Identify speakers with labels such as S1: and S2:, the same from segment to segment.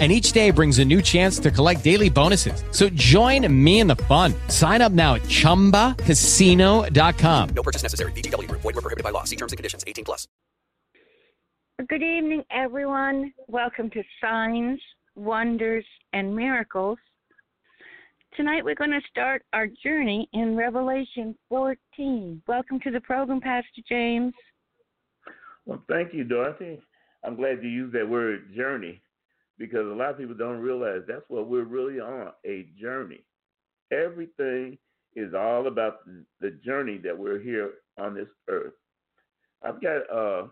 S1: and each day brings a new chance to collect daily bonuses. So join me in the fun. Sign up now at ChumbaCasino.com.
S2: No purchase necessary. VGW. Void were prohibited by law. See terms and conditions. 18 plus.
S3: Good evening, everyone. Welcome to Signs, Wonders, and Miracles. Tonight we're going to start our journey in Revelation 14. Welcome to the program, Pastor James.
S4: Well, thank you, Dorothy. I'm glad you used that word journey because a lot of people don't realize that's what we're really on a journey. Everything is all about the journey that we're here on this earth. I've got a,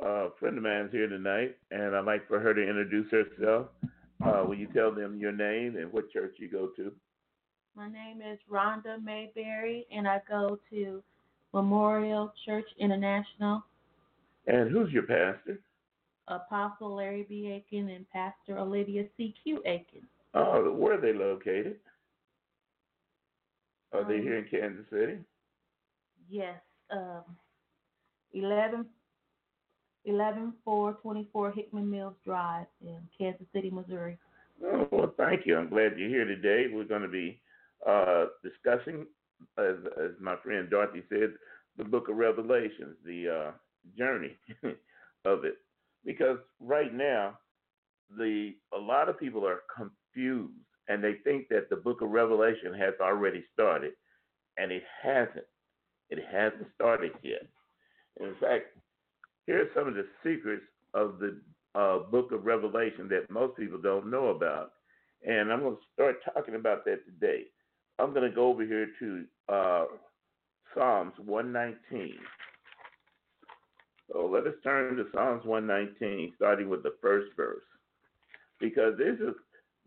S4: a friend of mine's here tonight, and I'd like for her to introduce herself. Uh, will you tell them your name and what church you go to?
S5: My name is Rhonda Mayberry, and I go to Memorial Church International.
S4: And who's your pastor?
S5: Apostle Larry B. Aiken and Pastor Olivia C.Q. Aiken.
S4: Oh, where are they located? Are they
S5: Um,
S4: here in Kansas City?
S5: Yes, um, 11, 11424 Hickman Mills Drive in Kansas City, Missouri.
S4: Oh, well, thank you. I'm glad you're here today. We're going to be uh, discussing, as, as my friend Dorothy said, the book of Revelations, the uh, journey of it. Because right now, the a lot of people are confused and they think that the book of Revelation has already started, and it hasn't. It hasn't started yet. In fact, here are some of the secrets of the uh, book of Revelation that most people don't know about. And I'm going to start talking about that today. I'm going to go over here to uh, Psalms 119. So let us turn to Psalms 119, starting with the first verse. Because this is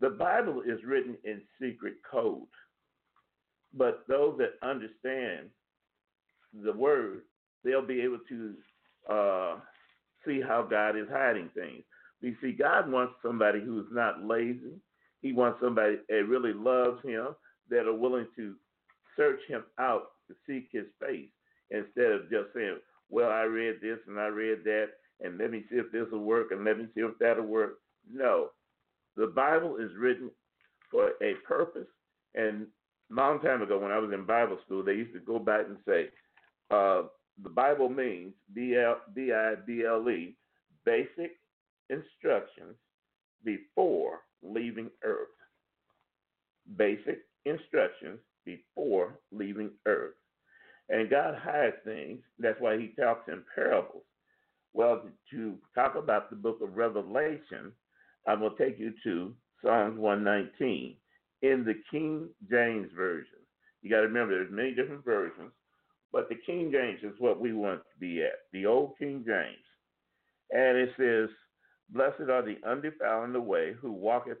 S4: the Bible is written in secret code. But those that understand the word, they'll be able to uh, see how God is hiding things. You see, God wants somebody who's not lazy. He wants somebody that really loves Him, that are willing to search Him out to seek His face instead of just saying, Well, I read this and I read that, and let me see if this will work and let me see if that'll work. No. The Bible is written for a purpose. And a long time ago, when I was in Bible school, they used to go back and say, uh, the Bible means B I B L E, basic instructions before leaving earth. Basic instructions before leaving earth. And God hides things. That's why He talks in parables. Well, to talk about the book of Revelation, I will take you to Psalms 119 in the King James Version. You got to remember, there's many different versions, but the King James is what we want to be at, the old King James. And it says, Blessed are the undefiled in the way who walketh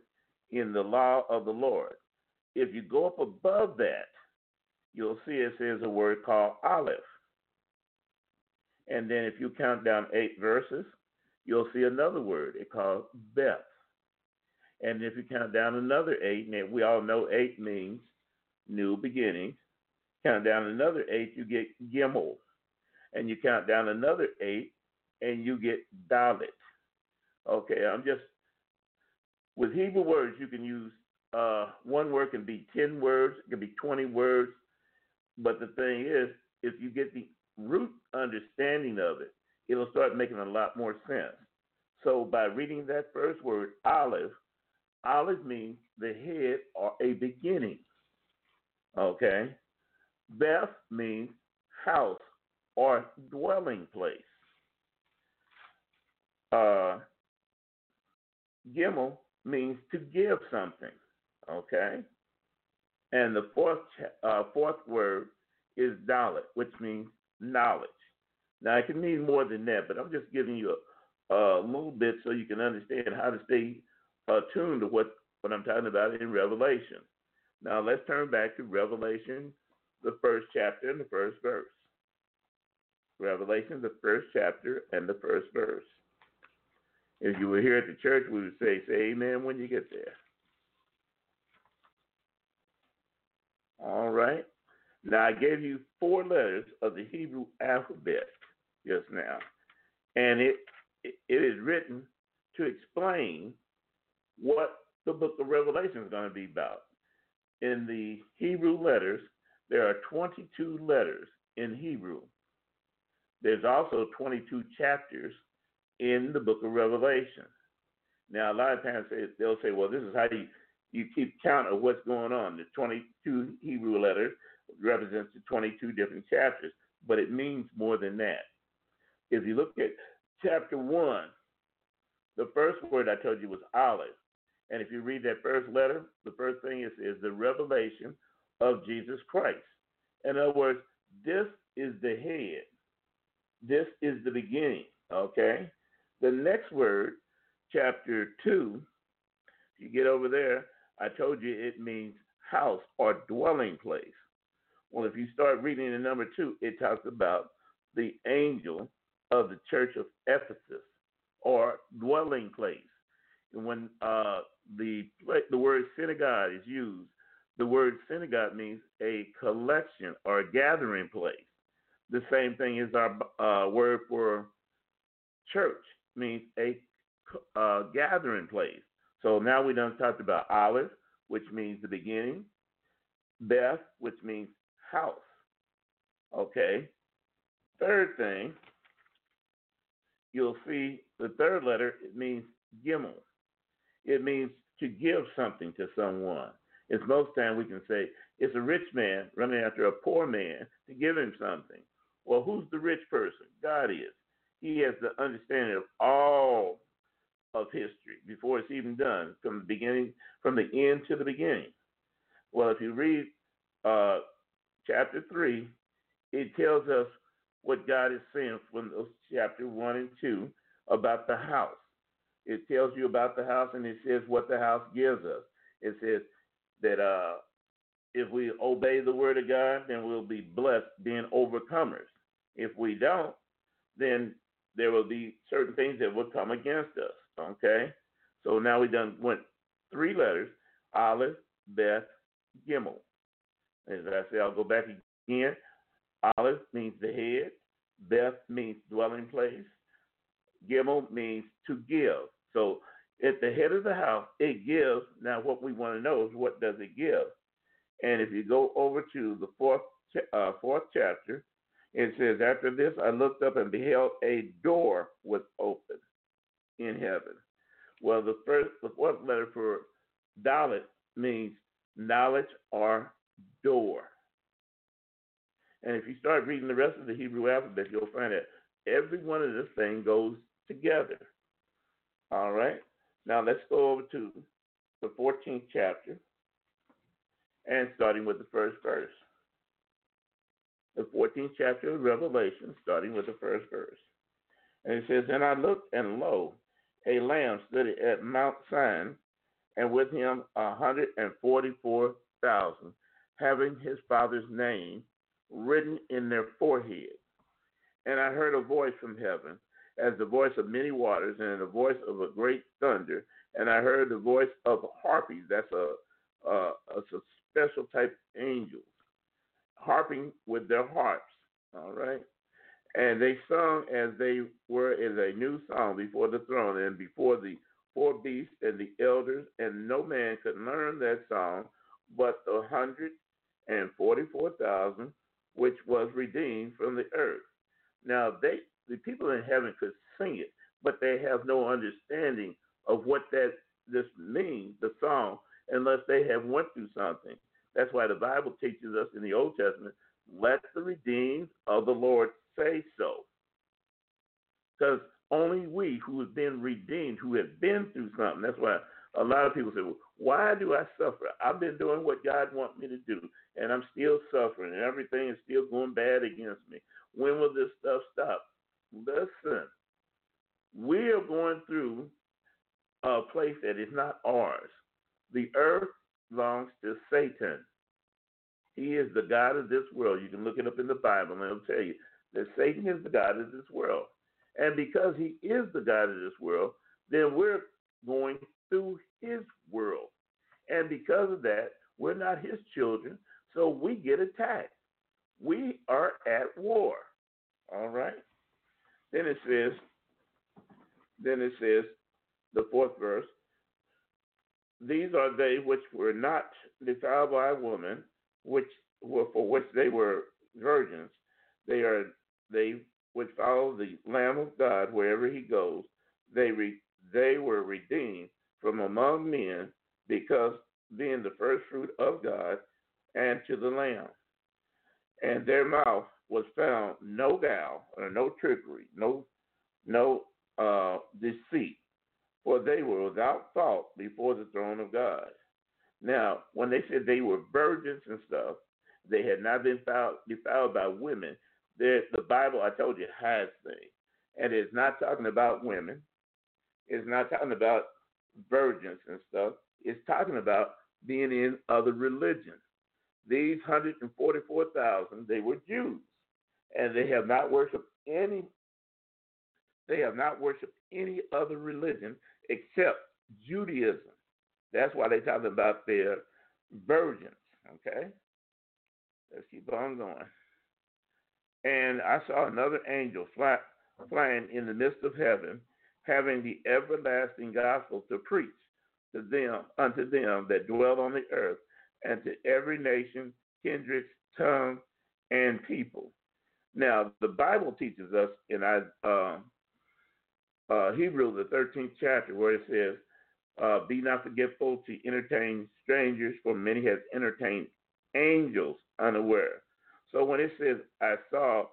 S4: in the law of the Lord. If you go up above that, you'll see it says a word called Aleph. And then if you count down eight verses, you'll see another word. It called Beth. And if you count down another eight, and we all know eight means new beginnings. Count down another eight, you get Gimel. And you count down another eight, and you get Dalet. Okay, I'm just, with Hebrew words, you can use uh, one word can be 10 words, it can be 20 words. But the thing is, if you get the root understanding of it, it'll start making a lot more sense. So by reading that first word, Aleph, Aleph means the head or a beginning. Okay? Beth means house or dwelling place. Uh, Gimel means to give something. Okay? And the fourth uh, fourth word is Dalet, which means knowledge. Now, it can mean more than that, but I'm just giving you a, a little bit so you can understand how to stay attuned to what, what I'm talking about in Revelation. Now, let's turn back to Revelation, the first chapter and the first verse. Revelation, the first chapter and the first verse. If you were here at the church, we would say, say amen when you get there. All right. Now, I gave you four letters of the Hebrew alphabet just now, and it it is written to explain what the book of Revelation is going to be about. In the Hebrew letters, there are 22 letters in Hebrew. There's also 22 chapters in the book of Revelation. Now, a lot of times they'll say, well, this is how you, you keep count of what's going on. The 22 Hebrew letters represents the 22 different chapters, but it means more than that. If you look at chapter 1, the first word I told you was Aleph. And if you read that first letter, the first thing is, is the revelation of Jesus Christ. In other words, this is the head. This is the beginning. Okay? The next word, chapter 2, if you get over there, I told you it means house or dwelling place. Well, if you start reading in number 2, it talks about the angel of the church of Ephesus or dwelling place. And when uh, the the word synagogue is used, the word synagogue means a collection or a gathering place. The same thing is our uh, word for church means a uh, gathering place. So now we done talked about Aleph, which means the beginning, Beth, which means house. Okay. Third thing, you'll see the third letter, it means gimel. It means to give something to someone. It's most time we can say it's a rich man running after a poor man to give him something. Well, who's the rich person? God is. He has the understanding of all of history before it's even done, from the beginning, from the end to the beginning. Well, if you read uh, chapter three, it tells us what God is saying from those chapter one and two about the house. It tells you about the house and it says what the house gives us. It says that uh, if we obey the word of God, then we'll be blessed being overcomers. If we don't, then there will be certain things that will come against us. Okay? So now we done went three letters, Aleph, Beth, Gimel. As I say, I'll go back again. Aleph means the head. Beth means dwelling place. Gimel means to give. So at the head of the house, it gives. Now, what we want to know is what does it give? And if you go over to the fourth uh, fourth chapter, it says, After this, I looked up and beheld a door was open in heaven. Well, the first, the fourth letter for Dalet means knowledge or door. And if you start reading the rest of the Hebrew alphabet, you'll find that every one of this thing goes together. All right. Now let's go over to the 14th chapter and starting with the first verse. The 14th chapter of Revelation, starting with the first verse. And it says, And I looked, and lo, a lamb stood at Mount Sinai, and with him a hundred and forty-four thousand, having his father's name written in their forehead. And I heard a voice from heaven as the voice of many waters and the voice of a great thunder. And I heard the voice of harpies. That's a, a, a special type of angels harping with their harps. All right. And they sung as they were in a new song before the throne and before the four beasts and the elders, and no man could learn that song but the hundred and forty-four thousand which was redeemed from the earth. Now they the people in heaven could sing it, but they have no understanding of what that this means, the song, unless they have went through something. That's why the Bible teaches us in the Old Testament, let the redeemed of the Lord say so. Because only we who have been redeemed, who have been through something, that's why a lot of people say, well, why do I suffer? I've been doing what God wants me to do, and I'm still suffering, and everything is still going bad against me. When will this stuff stop? Listen, we are going through a place that is not ours. The earth belongs to Satan. He is the God of this world. You can look it up in the Bible, and it'll tell you that Satan is the God of this world. And because he is the God of this world, then we're going through his world. And because of that, we're not his children, so we get attacked. We are at war. All right? Then it says, then it says, the fourth verse, these are they which were not defiled by woman, which were for which they were virgins. They are they which follow the Lamb of God wherever he goes. They re, they were redeemed from among men because being the first fruit of God and to the Lamb. And their mouth was found no guile or no trickery, no no uh, deceit, for they were without fault before the throne of God. Now, when they said they were virgins and stuff, they had not been defiled by women. the Bible, I told you, has things. And it's not talking about women. It's not talking about virgins and stuff. is talking about being in other religions. These 144,000, they were Jews. And they have not worshiped any they have not worshiped any other religion except Judaism. That's why they're talking about their virgins. Okay? Let's keep on going. And I saw another angel fly, flying in the midst of heaven, having the everlasting gospel to preach to them unto them that dwell on the earth, and to every nation, kindred, tongue, and people. Now, the Bible teaches us in uh, uh, Hebrew, the 13th chapter, where it says, uh, Be not forgetful to entertain strangers, for many have entertained angels unaware. So when it says, I saw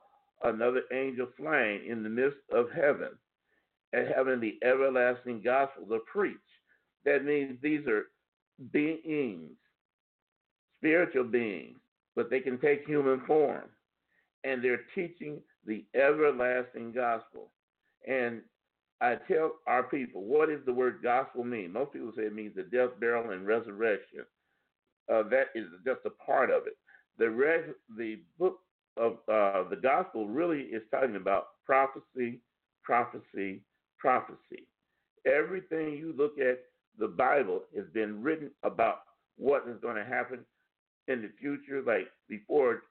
S4: another angel flying in the midst of heaven and having the everlasting gospel to preach, that means these are beings, spiritual beings, but they can take human form. And they're teaching the everlasting gospel. And I tell our people, what does the word gospel mean? Most people say it means the death, burial, and resurrection. Uh, that is just a part of it. The res- the book of uh, the gospel really is talking about prophecy, prophecy, prophecy. Everything you look at the Bible has been written about what is going to happen in the future. Like before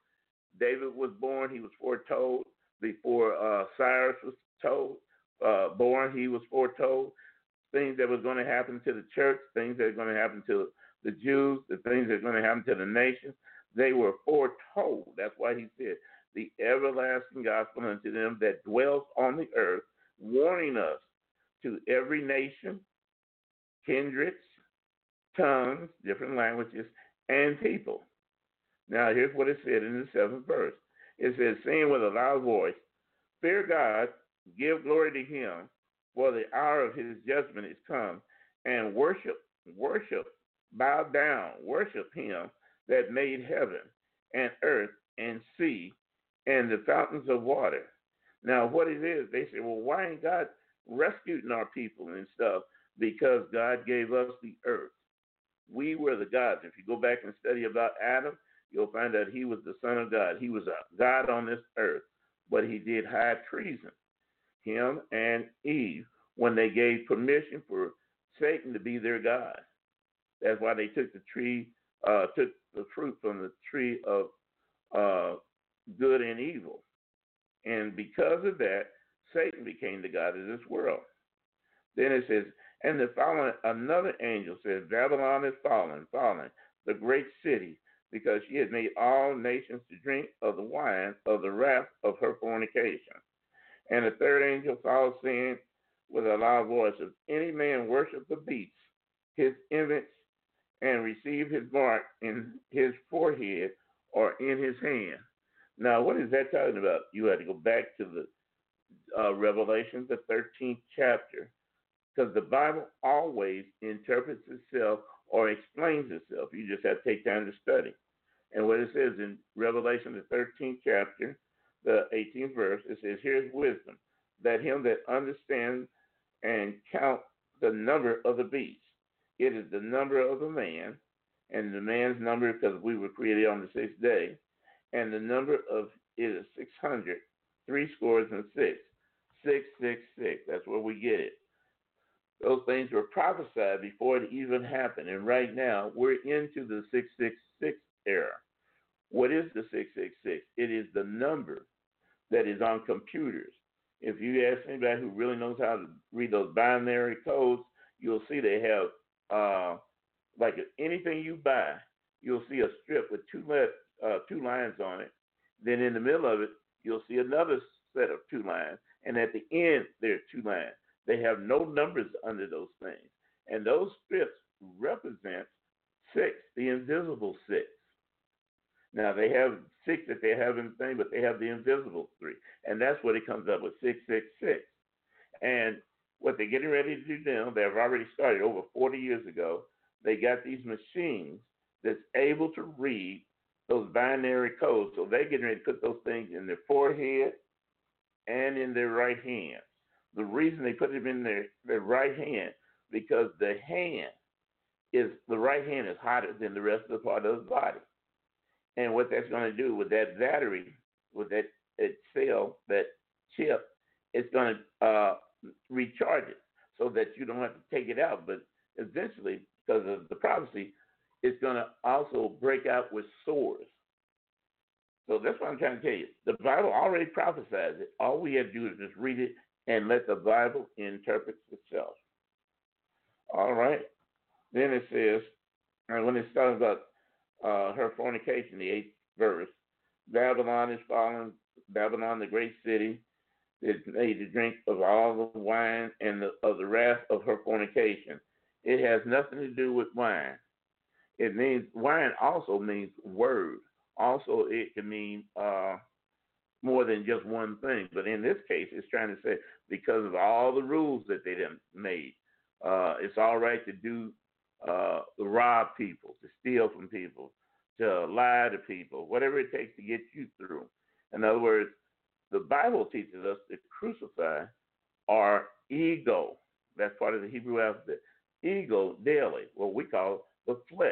S4: David was born, he was foretold. Before uh, Cyrus was told, uh, born, he was foretold. Things that was going to happen to the church, things that are going to happen to the Jews, the things that are going to happen to the nations, they were foretold. That's why he said, the everlasting gospel unto them that dwells on the earth, warning us to every nation, kindreds, tongues, different languages, and people. Now, here's what it said in the seventh verse. It says, saying with a loud voice, Fear God, give glory to him, for the hour of his judgment is come, and worship, worship, bow down, worship him that made heaven and earth and sea and the fountains of water. Now, what it is, they say, well, why ain't God rescuing our people and stuff? Because God gave us the earth. We were the gods. If you go back and study about Adam, you'll find that he was the son of God. He was a God on this earth, but he did high treason, him and Eve, when they gave permission for Satan to be their God. That's why they took the tree, uh, took the fruit from the tree of uh, good and evil. And because of that, Satan became the God of this world. Then it says, and the following another angel says, Babylon is fallen, fallen, the great city, because she has made all nations to drink of the wine of the wrath of her fornication. And the third angel followed, saying with a loud voice, If any man worship the beast, his image, and receive his mark in his forehead or in his hand. Now, what is that talking about? You had to go back to the uh, Revelation, the 13th chapter, because the Bible always interprets itself or explains itself. You just have to take time to study. And what it says in Revelation, the 13th chapter, the 18th verse, it says, Here's wisdom, that him that understands and count the number of the beast. It is the number of the man, and the man's number because we were created on the sixth day, and the number of it is 600 three scores and six. Six, six, six. That's where we get it. Those things were prophesied before it even happened. And right now, we're into the 666 era. What is the 666? It is the number that is on computers. If you ask anybody who really knows how to read those binary codes, you'll see they have, uh, like anything you buy, you'll see a strip with two, le- uh, two lines on it. Then in the middle of it, you'll see another set of two lines. And at the end, there are two lines. They have no numbers under those things. And those strips represent six, the invisible six. Now they have six that they have in the thing, but they have the invisible three. And that's what it comes up with, 666. And what they're getting ready to do now, they've already started over 40 years ago. They got these machines that's able to read those binary codes. So they're getting ready to put those things in their forehead and in their right hand. The reason they put them in their, their right hand, because the hand is the right hand is hotter than the rest of the part of the body. And what that's going to do with that battery, with that, that cell, that chip, it's going to uh, recharge it so that you don't have to take it out. But eventually, because of the prophecy, it's going to also break out with sores. So that's what I'm trying to tell you. The Bible already prophesies it. All we have to do is just read it and let the Bible interpret itself. All right. Then it says, and when it's talking about uh, her fornication, the eighth verse, Babylon is fallen, Babylon, the great city, is made to drink of all the wine and the, of the wrath of her fornication. It has nothing to do with wine. It means wine also means word. Also, it can mean uh, more than just one thing. But in this case, it's trying to say because of all the rules that they done made, uh, it's all right to do uh, rob people, to steal from people, to lie to people, whatever it takes to get you through. In other words, the Bible teaches us to crucify our ego. That's part of the Hebrew alphabet. Ego daily, what we call the flesh.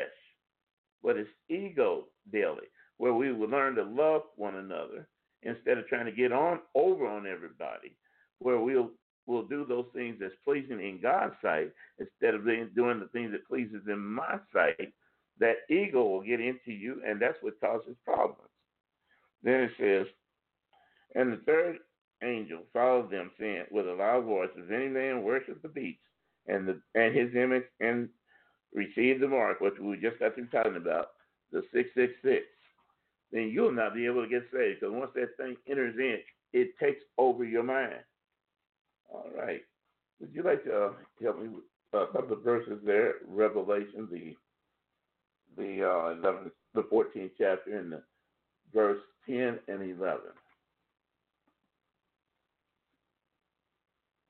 S4: But it's ego daily, where we will learn to love one another instead of trying to get on over on everybody, where we'll we'll do those things that's pleasing in God's sight instead of doing the things that pleases in my sight. That ego will get into you, and that's what causes problems. Then it says, and the third angel followed them, saying with a loud voice, If any man worship the beast and the and his image and receive the mark, which we just got through talking about, the six six six, then you'll not be able to get saved. Because once that thing enters in, it takes over your mind. All right. Would you like to uh, help me with a couple of verses there? Revelation, the the uh, 11, the 14th chapter, and the verse 10 and 11.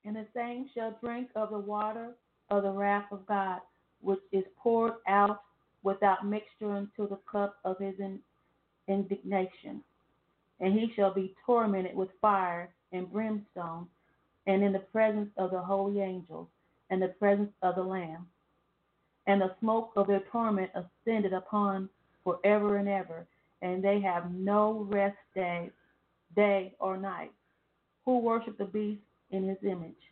S5: And the same shall drink of the water of the wrath of God, which is poured out without mixture into the cup of his indignation. And he shall be tormented with fire and brimstone, and in the presence of the holy angels, and the presence of the Lamb. And the smoke of their torment ascended upon forever and ever, and they have no rest day, day or night, who worship the beast in his image.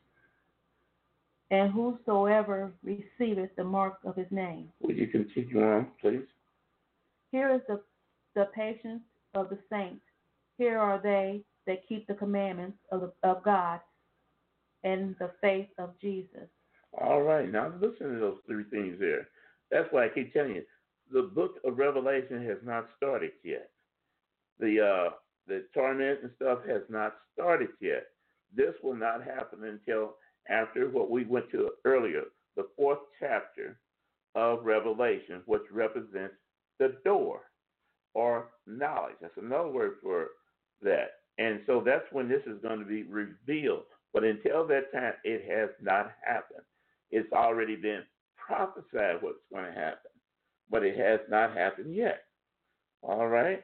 S5: And whosoever receiveth the mark of his name.
S4: Would you continue on, please?
S5: Here is the, the patience of the saints. Here are they that keep the commandments of, the, of God and the faith of Jesus.
S4: All right, now listen to those three things there. That's why I keep telling you, the book of Revelation has not started yet. The uh, the torment and stuff has not started yet. This will not happen until after what we went to earlier, the fourth chapter of Revelation, which represents the door or knowledge. That's another word for that. And so that's when this is going to be revealed. But until that time, it has not happened. It's already been prophesied what's going to happen, but it has not happened yet. All right.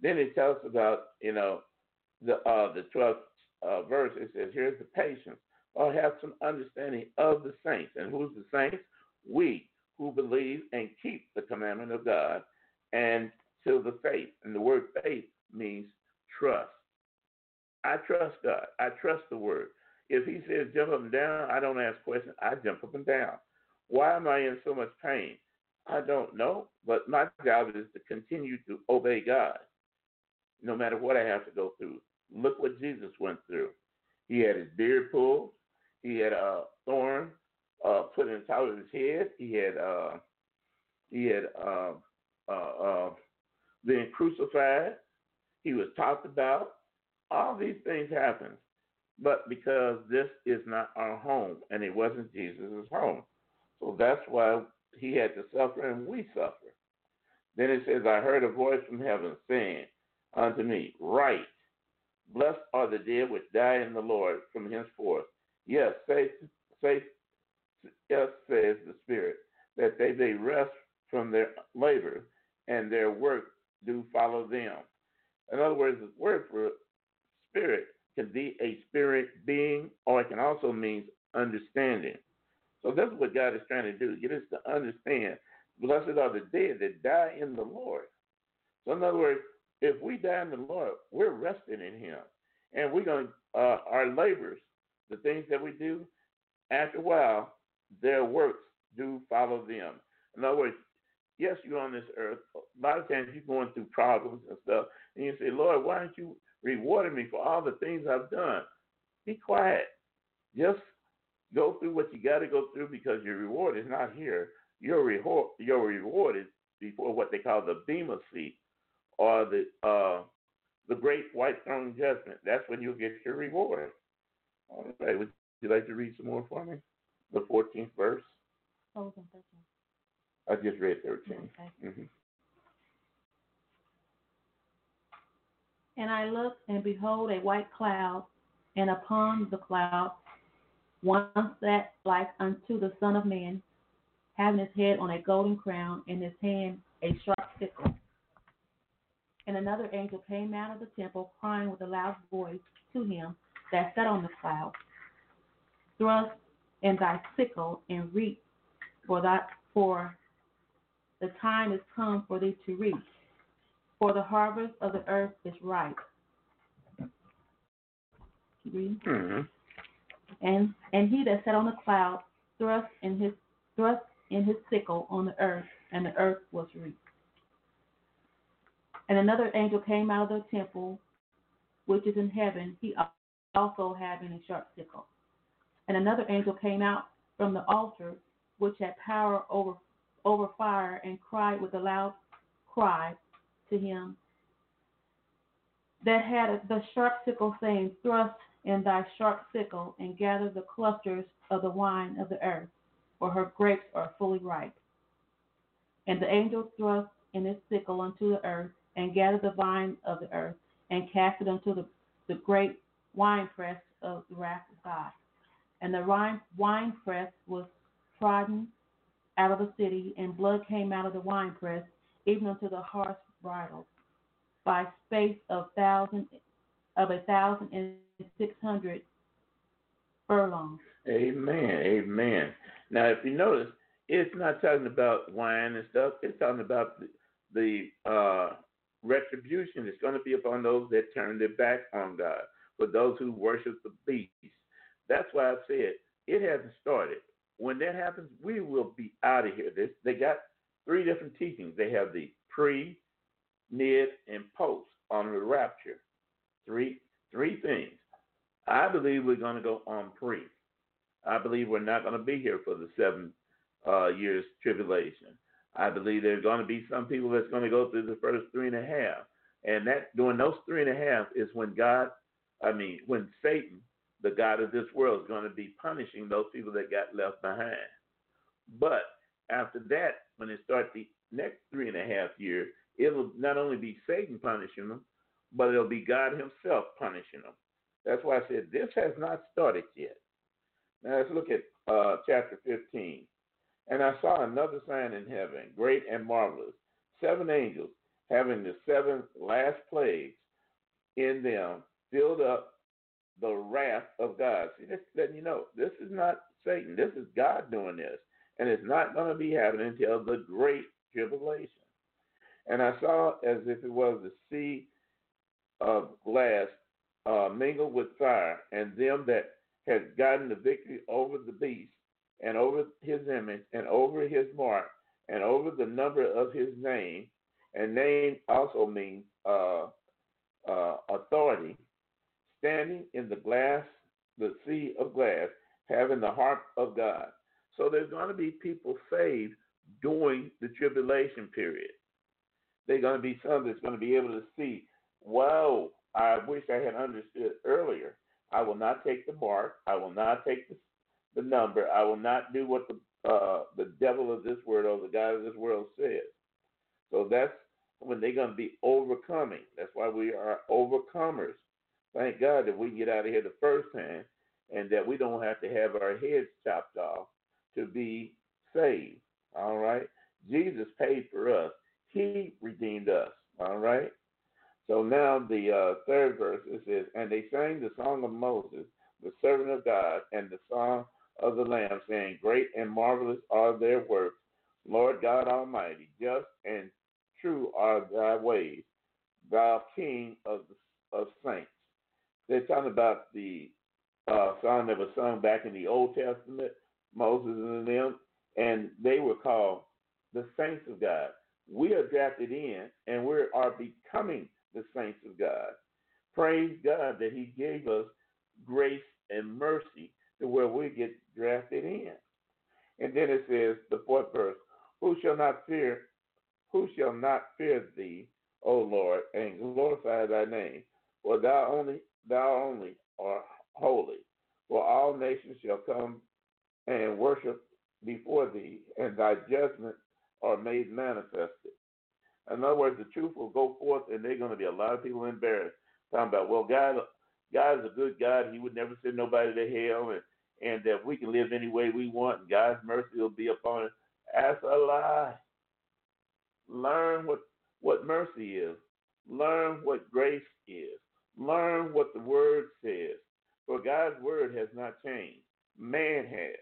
S4: Then it tells about you know the uh, the twelfth uh, verse. It says, "Here's the patience, or have some understanding of the saints." And who's the saints? We who believe and keep the commandment of God and to the faith. And the word faith means trust. I trust God. I trust the word. If he says jump up and down, I don't ask questions. I jump up and down. Why am I in so much pain? I don't know, but my job is to continue to obey God, no matter what I have to go through. Look what Jesus went through. He had his beard pulled. He had a thorn uh, put in the top of his head. He had uh, he had uh, uh, uh, been crucified. He was talked about. All these things happened, but because this is not our home, and it wasn't Jesus' home, so that's why he had to suffer, and we suffer. Then it says, "I heard a voice from heaven saying unto me, Write, blessed are the dead which die in the Lord from henceforth. Yes, say, say, yes, says the Spirit, that they may rest from their labor, and their work do follow them. In other words, the word for spirit can be a spirit being, or it can also mean understanding. So that's what God is trying to do, get us to understand. Blessed are the dead that die in the Lord. So in other words, if we die in the Lord, we're resting in Him, and we're going uh, our labors, the things that we do. After a while, their works do follow them. In other words, yes, you're on this earth. A lot of times you're going through problems and stuff, and you say, Lord, why aren't you rewarding me for all the things I've done? Be quiet. Just go through what you got to go through because your reward is not here. Your reward, your reward is before what they call the bema seat or the uh, the great white throne judgment. That's when you'll get your reward. All right. Would you like to read some more for me? The 14th verse.
S5: Oh, okay, that's
S4: I just read 13.
S5: Okay.
S4: hmm
S5: And I looked, and behold, a white cloud, and upon the cloud one sat like unto the Son of Man, having his head on a golden crown, and his hand a sharp sickle. And another angel came out of the temple, crying with a loud voice to him that sat on the cloud, Thrust in thy sickle and reap, for that for the time is come for thee to reap for the harvest of the earth is ripe. Keep reading.
S4: hmm
S5: And and he that sat on the cloud thrust in his thrust in his sickle on the earth, and the earth was reaped. And another angel came out of the temple which is in heaven, he also having a sharp sickle. And another angel came out from the altar which had power over over fire and cried with a loud cry to him that had the sharp sickle, saying, Thrust in thy sharp sickle and gather the clusters of the wine of the earth, for her grapes are fully ripe. And the angel thrust in his sickle unto the earth, and gathered the vine of the earth, and cast it unto the, the great winepress of the wrath of God. And the wine, winepress was trodden out of the city, and blood came out of the winepress, even unto the horse bridles, by space of thousand of a thousand and six hundred furlongs.
S4: Amen. Amen. Now, if you notice, it's not talking about wine and stuff. It's talking about the, the uh, retribution that's going to be upon those that turn their back on God, for those who worship the beast. That's why I said it hasn't started. When that happens, we will be out of here. They, they got three different teachings. They have the pre, mid, and post on the rapture. Three three things. I believe we're going to go on pre. I believe we're not going to be here for the seven uh, years tribulation. I believe there's going to be some people that's going to go through the first three and a half, and that during those three and a half is when God, I mean, when Satan, the God of this world, is going to be punishing those people that got left behind. But after that, when it starts the next three and a half years, it'll not only be Satan punishing them, but it'll be God Himself punishing them. That's why I said this has not started yet. Now let's look at uh, chapter 15. And I saw another sign in heaven, great and marvelous, seven angels having the seven last plagues in them, filled up the wrath of God. See, this letting you know this is not Satan. This is God doing this. And it's not going to be happening until the great tribulation. And I saw as if it was the sea of glass uh, mingled with fire, and them that had gotten the victory over the beast, and over his image, and over his mark, and over the number of his name, and name also means uh, uh, authority, standing in the glass, the sea of glass, having the heart of God. So there's going to be people saved during the tribulation period. They're going to be some that's going to be able to see, wow, I wish I had understood earlier. I will not take the mark. I will not take the, the number. I will not do what the uh, the devil of this world or the God of this world says. So that's when they're going to be overcoming. That's why we are overcomers. Thank God that we get out of here the first time and that we don't have to have our heads chopped off to be saved. All right? Jesus paid for us, He redeemed us. All right? So now the uh, third verse it says, And they sang the song of Moses, the servant of God, and the song of the Lamb, saying, Great and marvelous are their works, Lord God Almighty, just and true are thy ways, thou King of the, of saints. They're talking about the uh, song that was sung back in the Old Testament, Moses and them, and they were called the saints of God. We are drafted in, and we are becoming the saints of God. Praise God that He gave us grace and mercy to where we get drafted in. And then it says, the fourth verse, who shall not fear, who shall not fear thee, O Lord, and glorify thy name? For thou only, thou only art holy. For all nations shall come and worship before thee, and thy judgments are made manifested. In other words, the truth will go forth, and there's going to be a lot of people embarrassed, talking about, well, God, God is a good God. He would never send nobody to hell, and and that we can live any way we want, and God's mercy will be upon us. That's a lie. Learn what what mercy is. Learn what grace is. Learn what the Word says. For God's Word has not changed. Man has,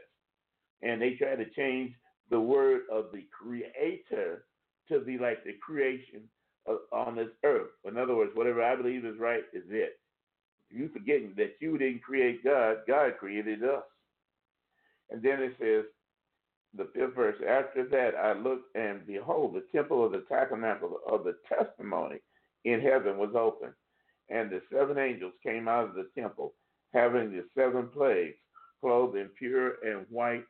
S4: and they try to change the word of the Creator to be like the creation of, on this earth. In other words, whatever I believe is right is it. You forgetting that you didn't create God, God created us. And then it says, the fifth verse, after that I looked and behold, the temple of the tabernacle of the testimony in heaven was open. And the seven angels came out of the temple, having the seven plagues, clothed in pure and white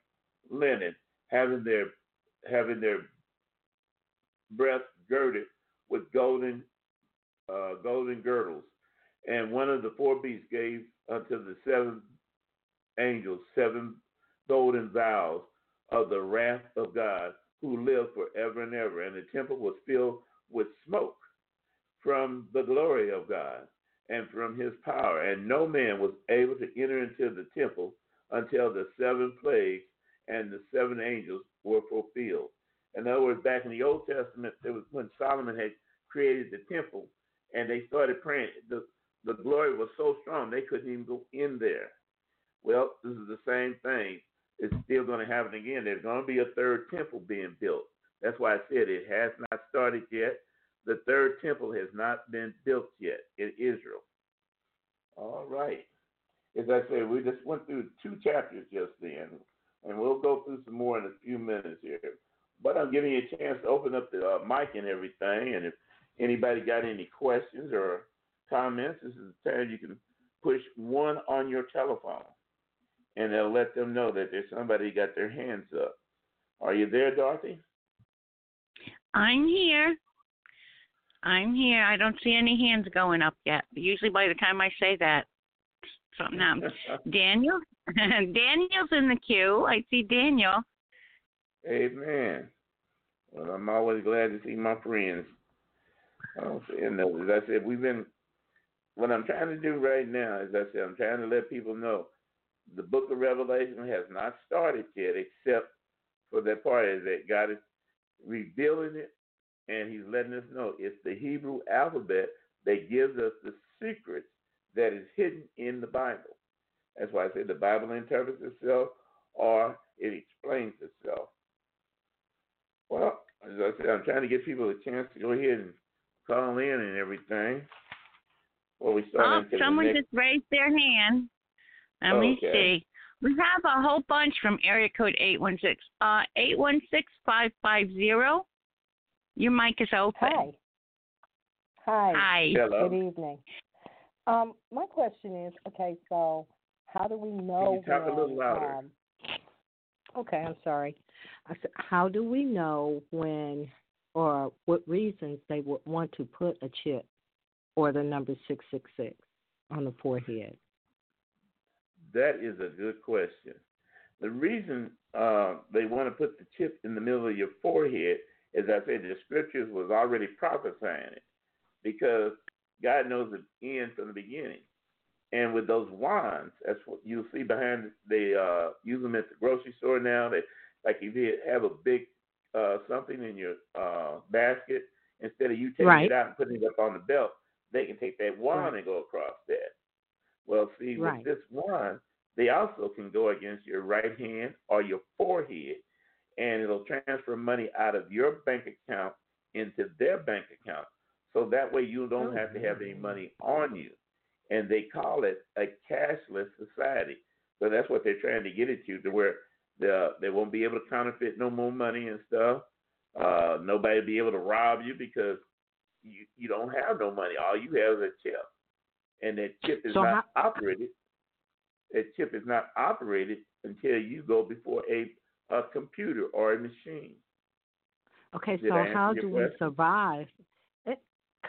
S4: linen, having their having their breasts girded with golden uh, golden girdles. And one of the four beasts gave unto the seven angels seven golden vials of the wrath of God, who lives forever and ever. And the temple was filled with smoke from the glory of God and from his power. And no man was able to enter into the temple until the seven plagues and the seven angels were fulfilled. In other words, back in the Old Testament, it was when Solomon had created the temple and they started praying. The, the glory was so strong they couldn't even go in there. Well, this is the same thing. It's still going to happen again. There's going to be a third temple being built. That's why I said it has not started yet. The third temple has not been built yet in Israel. All right. As I said, we just went through two chapters just then, and we'll go through some more in a few minutes here. But I'm giving you a chance to open up the uh, mic and everything, and if anybody got any questions or comments, this is the time you can push one on your telephone, and it'll let them know that there's somebody got their hands up. Are you there, Dorothy?
S3: I'm here. I'm here. I don't see any hands going up yet. Usually by the time I say that, something happens. Daniel? Daniel's in the queue. I see Daniel.
S4: Amen. Well, I'm always glad to see my friends. Oh, and as I said, we've been. What I'm trying to do right now, as I said, I'm trying to let people know the Book of Revelation has not started yet, except for that part is that God is revealing it, and He's letting us know it's the Hebrew alphabet that gives us the secrets that is hidden in the Bible. That's why I say the Bible interprets itself or it explains itself. Well, as I said, I'm trying to give people a chance to go ahead and call in and everything. Well, we start
S3: Oh, someone
S4: next.
S3: just raised their hand. Let me see. We have a whole bunch from area code 816. Uh, 816-550. Your mic is open.
S6: Hi. Hi.
S3: Hi.
S4: Hello.
S6: Good evening. Um, my question is, okay, so how do we know
S4: you talk a little louder?
S6: Um, okay, I'm sorry. I said, how do we know when or what reasons they would want to put a chip or the number 666 on the forehead?
S4: That is a good question. The reason uh, they want to put the chip in the middle of your forehead, as I said, the scriptures was already prophesying it, because God knows the end from the beginning. And with those wands, that's what you'll see behind. They uh, use them at the grocery store now. They like if you have a big uh, something in your uh, basket, instead of you taking
S6: Right.
S4: it out and putting it up on the belt, they can take that wand
S6: Right.
S4: and go across that. Well, see,
S6: Right.
S4: with this wand, they also can go against your right hand or your forehead, and it'll transfer money out of your bank account into their bank account. So that way you don't have to have any money on you. And they call it a cashless society. So that's what they're trying to get it to, to where the, they won't be able to counterfeit no more money and stuff. Uh, nobody will be able to rob you because you, you don't have no money. All you have is a chip. And that chip is
S6: So
S4: not operated. That chip is not operated until you go before a, a computer or a machine.
S6: Okay,
S4: Did
S6: so how do
S4: question?
S6: we survive? It,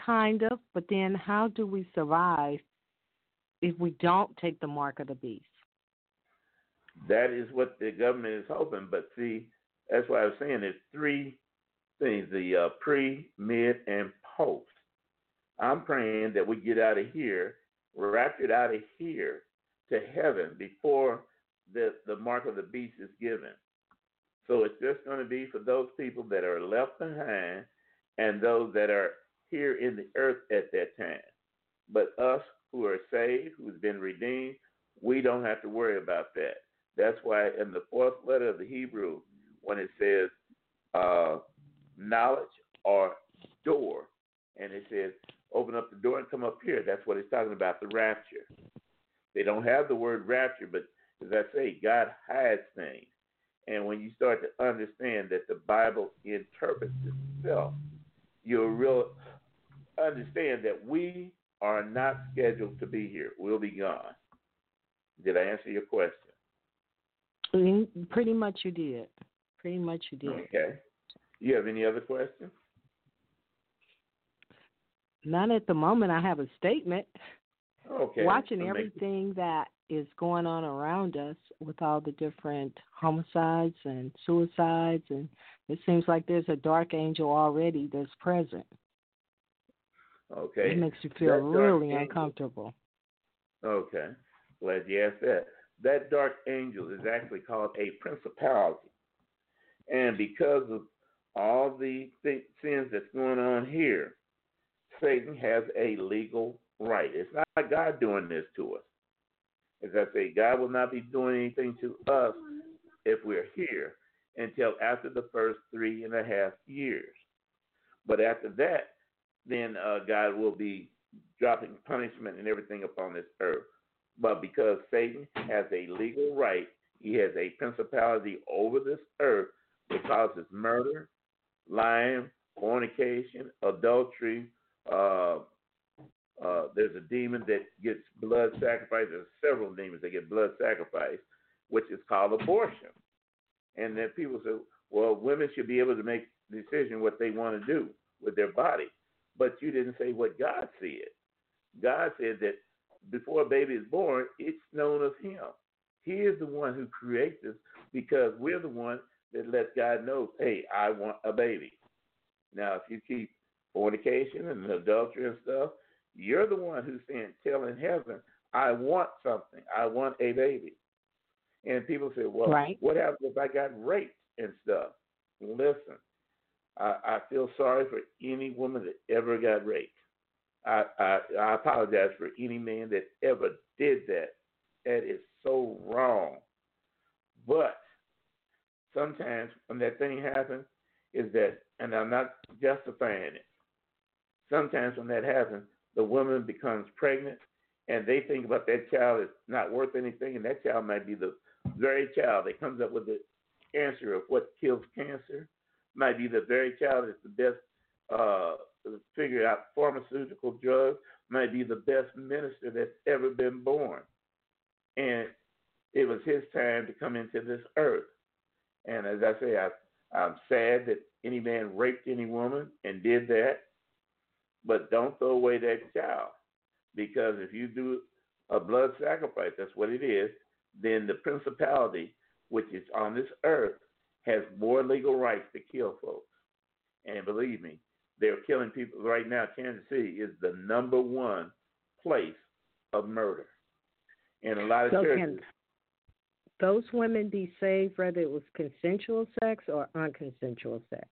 S6: kind of, but then how do we survive if we don't take the mark of the beast?
S4: That is what the government is hoping. But see, that's why I was saying there's three things: the uh, pre, mid, and post. I'm praying that we get out of here, raptured out of here to heaven before the the mark of the beast is given. So it's just going to be for those people that are left behind and those that are here in the earth at that time. But us who are saved, who's been redeemed, we don't have to worry about that. That's why in the fourth letter of the Hebrew, when it says uh, knowledge or door, and it says open up the door and come up here, that's what it's talking about the rapture. They don't have the word rapture, but as I say, God hides things. And when you start to understand that the Bible interprets itself, you'll real understand that we are not scheduled to be here. We'll be gone. Did I answer your question?
S6: Pretty much you did. Pretty much you did.
S4: Okay. You have any other questions?
S6: Not at the moment. I have a statement.
S4: Okay.
S6: Watching everything that is going on around us with all the different homicides and suicides, and it seems like there's a dark angel already that's present.
S4: Okay.
S6: It makes you feel
S4: That
S6: really uncomfortable.
S4: Okay. Glad you asked that. That dark angel is actually called a principality. And because of all the th- sins that's going on here, Satan has a legal right. It's not God doing this to us. As I say, God will not be doing anything to us if we're here until after the first three and a half years. But after that, then uh, God will be dropping punishment and everything upon this earth. But because Satan has a legal right, he has a principality over this earth that causes murder, lying, fornication, adultery. Uh, uh, there's a demon that gets blood sacrifice. There's several demons that get blood sacrifice, which is called abortion. And then people say, well, women should be able to make decision what they want to do with their body. But you didn't say what God said. God said that before a baby is born, it's known of Him. He is the one who creates us because we're the one that lets God know, hey, I want a baby. Now, if you keep fornication and adultery and stuff, you're the one who's saying, telling heaven, I want something. I want a baby. And people say, well,
S6: Right.
S4: what happens if I got raped and stuff? Listen, I, I feel sorry for any woman that ever got raped. I, I I apologize for any man that ever did that. That is so wrong. But sometimes when that thing happens, is that, and I'm not justifying it. Sometimes when that happens, the woman becomes pregnant and they think about that child is not worth anything, and that child might be the very child that comes up with the answer of what kills cancer, might be the very child that's the best uh, figure out pharmaceutical drugs, might be the best minister that's ever been born. And it was his time to come into this earth. And as I say, I, I'm sad that any man raped any woman and did that, but don't throw away that child. Because if you do a blood sacrifice, that's what it is, then the principality, which is on this earth, has more legal rights to kill folks. And believe me, they're killing people right now. Kansas City is the number one place of murder. And a lot of
S6: So
S4: churches.
S6: can those women be saved whether it was consensual sex or unconsensual sex?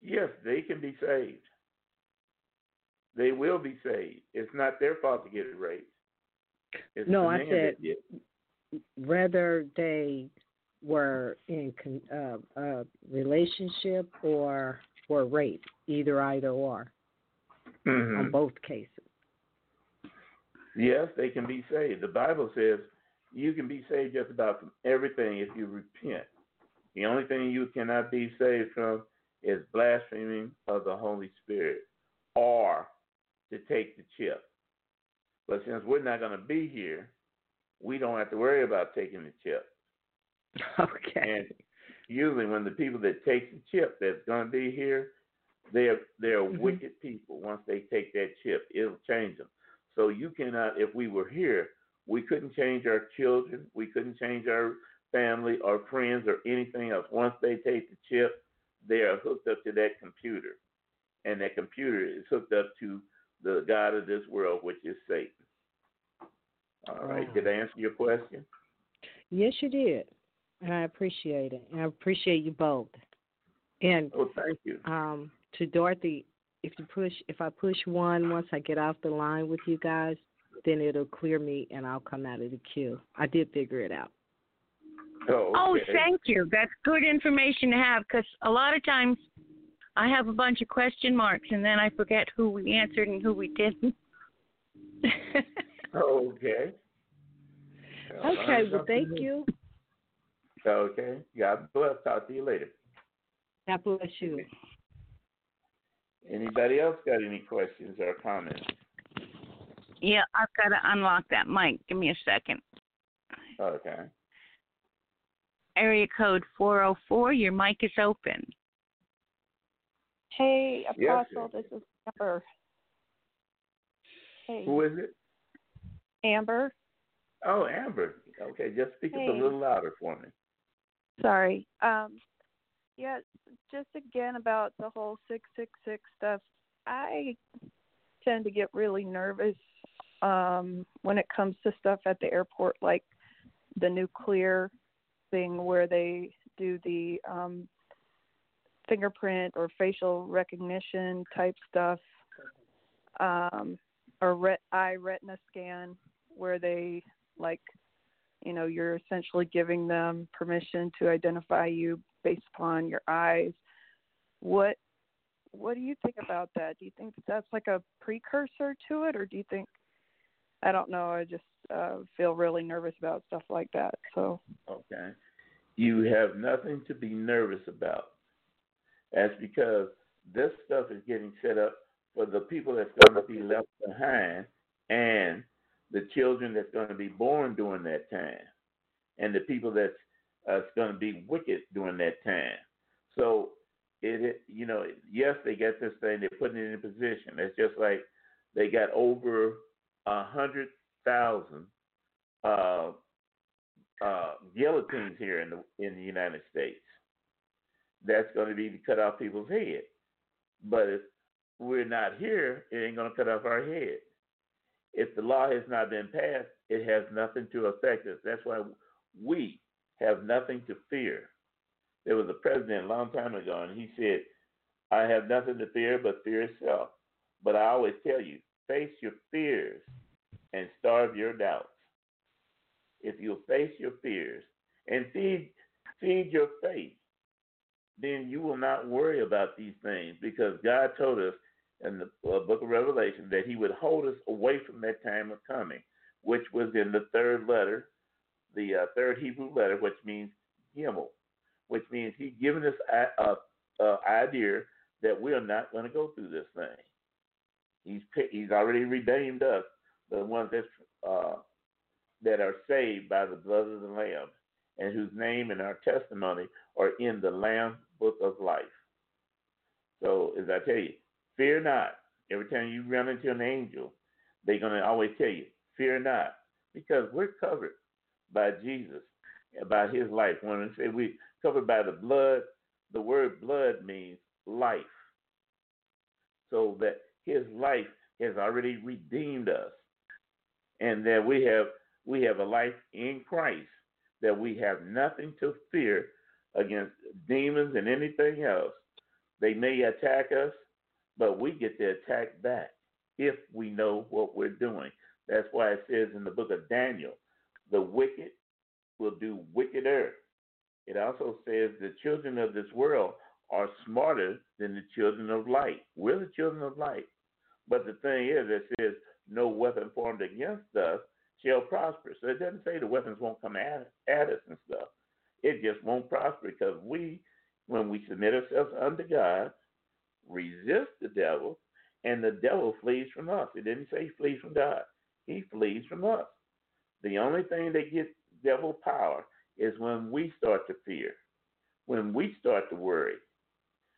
S4: Yes, they can be saved. They will be saved. It's not their fault to get raped. It's
S6: No, I said whether they were in uh, a relationship or were raped, either, either, or,
S4: Mhm.
S6: on both cases.
S4: Yes, they can be saved. The Bible says you can be saved just about from everything if you repent. The only thing you cannot be saved from is blaspheming of the Holy Spirit or to take the chip. But since we're not going to be here, we don't have to worry about taking the chip.
S6: Okay.
S4: And usually, when the people that take the chip that's going to be here, they're they're
S6: Mhm.
S4: wicked people. Once they take that chip, it'll change them. So you cannot. If we were here, we couldn't change our children. We couldn't change our family or friends or anything else. Once they take the chip, they are hooked up to that computer, and that computer is hooked up to the God of this world, which is Satan. All right.
S6: Wow.
S4: Did I answer your question?
S6: Yes, you did, and I appreciate it. And I appreciate you both. And
S4: Oh, thank you.
S6: um, to Dorothy, if you push, if I push one, once I get off the line with you guys, then it'll clear me, and I'll come out of the queue. I did figure it out.
S4: Oh,
S3: Oh, thank you. That's good information to have because a lot of times I have a bunch of question marks and then I forget who we answered and who we didn't.
S4: Okay.
S6: Okay, well, thank you.
S4: Okay. God bless. Talk to you later.
S6: God bless you.
S4: Anybody else got any questions or comments?
S3: yeah, I've got to unlock that mic. Give me a second.
S4: Okay.
S3: Area code 404, your mic is open.
S7: Hey,
S4: Yes,
S7: Apostle, this is Amber. Hey,
S4: Who is it?
S7: Amber.
S4: Oh, Amber. Okay, just speak up a little louder for me.
S7: Sorry. Um, yeah, just again about the whole 666 stuff. I tend to get really nervous um, when it comes to stuff at the airport, like the nuclear thing where they do the um, fingerprint or facial recognition type stuff, um, or ret- eye retina scan where they like you know you're essentially giving them permission to identify you based upon your eyes what what do you think about that do you think that that's like a precursor to it or do you think i don't know i just uh feel really nervous about stuff like that so
S4: Okay. You have nothing to be nervous about. That's because this stuff is getting set up for the people that's going to be left behind and the children that's going to be born during that time and the people that's uh, going to be wicked during that time. So it, you know, yes, they got this thing. They're putting it in position. It's just like they got over a hundred thousand uh, uh, guillotines here in the in the United States. That's going to be to cut off people's head. But if we're not here, it ain't going to cut off our head. If the law has not been passed, it has nothing to affect us. That's why we have nothing to fear. There was a president a long time ago, and he said, I have nothing to fear but fear itself. But I always tell you, face your fears and starve your doubts. If you'll face your fears and feed feed your faith, then you will not worry about these things because God told us in the uh, book of Revelation that he would hold us away from that time of coming, which was in the third letter, the uh, third Hebrew letter, which means Gimel, which means he's given us an idea that we are not going to go through this thing. He's he's already redeemed us, the ones that uh, that are saved by the blood of the Lamb, and whose name and our testimony are in the Lamb book of life. So, as I tell you, fear not. Every time you run into an angel, they're going to always tell you, fear not, because we're covered by Jesus, by his life. When we say we're covered by the blood, the word blood means life. So that his life has already redeemed us. And that we have we have a life in Christ, that we have nothing to fear against demons and anything else. They may attack us, but we get to attack back if we know what we're doing. That's why it says in the book of Daniel, the wicked will do wickeder. It also says the children of this world are smarter than the children of light. We're the children of light. But the thing is, it says, no weapon formed against us shall prosper. So it doesn't say the weapons won't come at, at us and stuff. It just won't prosper because we, when we submit ourselves unto God, resist the devil, and the devil flees from us. It didn't say he flees from God. He flees from us. The only thing that gets devil power is when we start to fear, when we start to worry.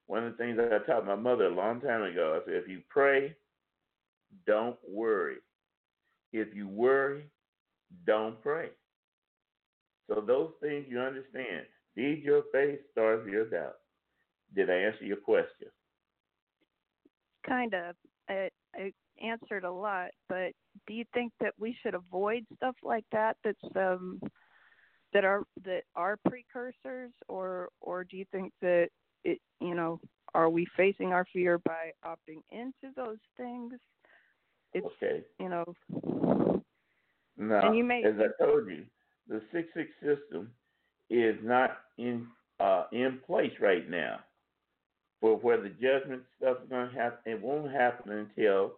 S4: One of the things I taught my mother a long time ago, I said, if you pray, don't worry. If you worry, don't pray. So those things you understand. Feed your faith, starve your doubt. Did I answer your question?
S7: Kind of. I, I answered a lot, but do you think that we should avoid stuff like that? That's um that are that are precursors, or or do you think that it you know are we facing our fear by opting into those things? It's
S4: okay.
S7: you know.
S4: No,
S7: and you may,
S4: as I told you, the six six system is not in uh, in place right now. For where the judgment stuff is going to happen, it won't happen until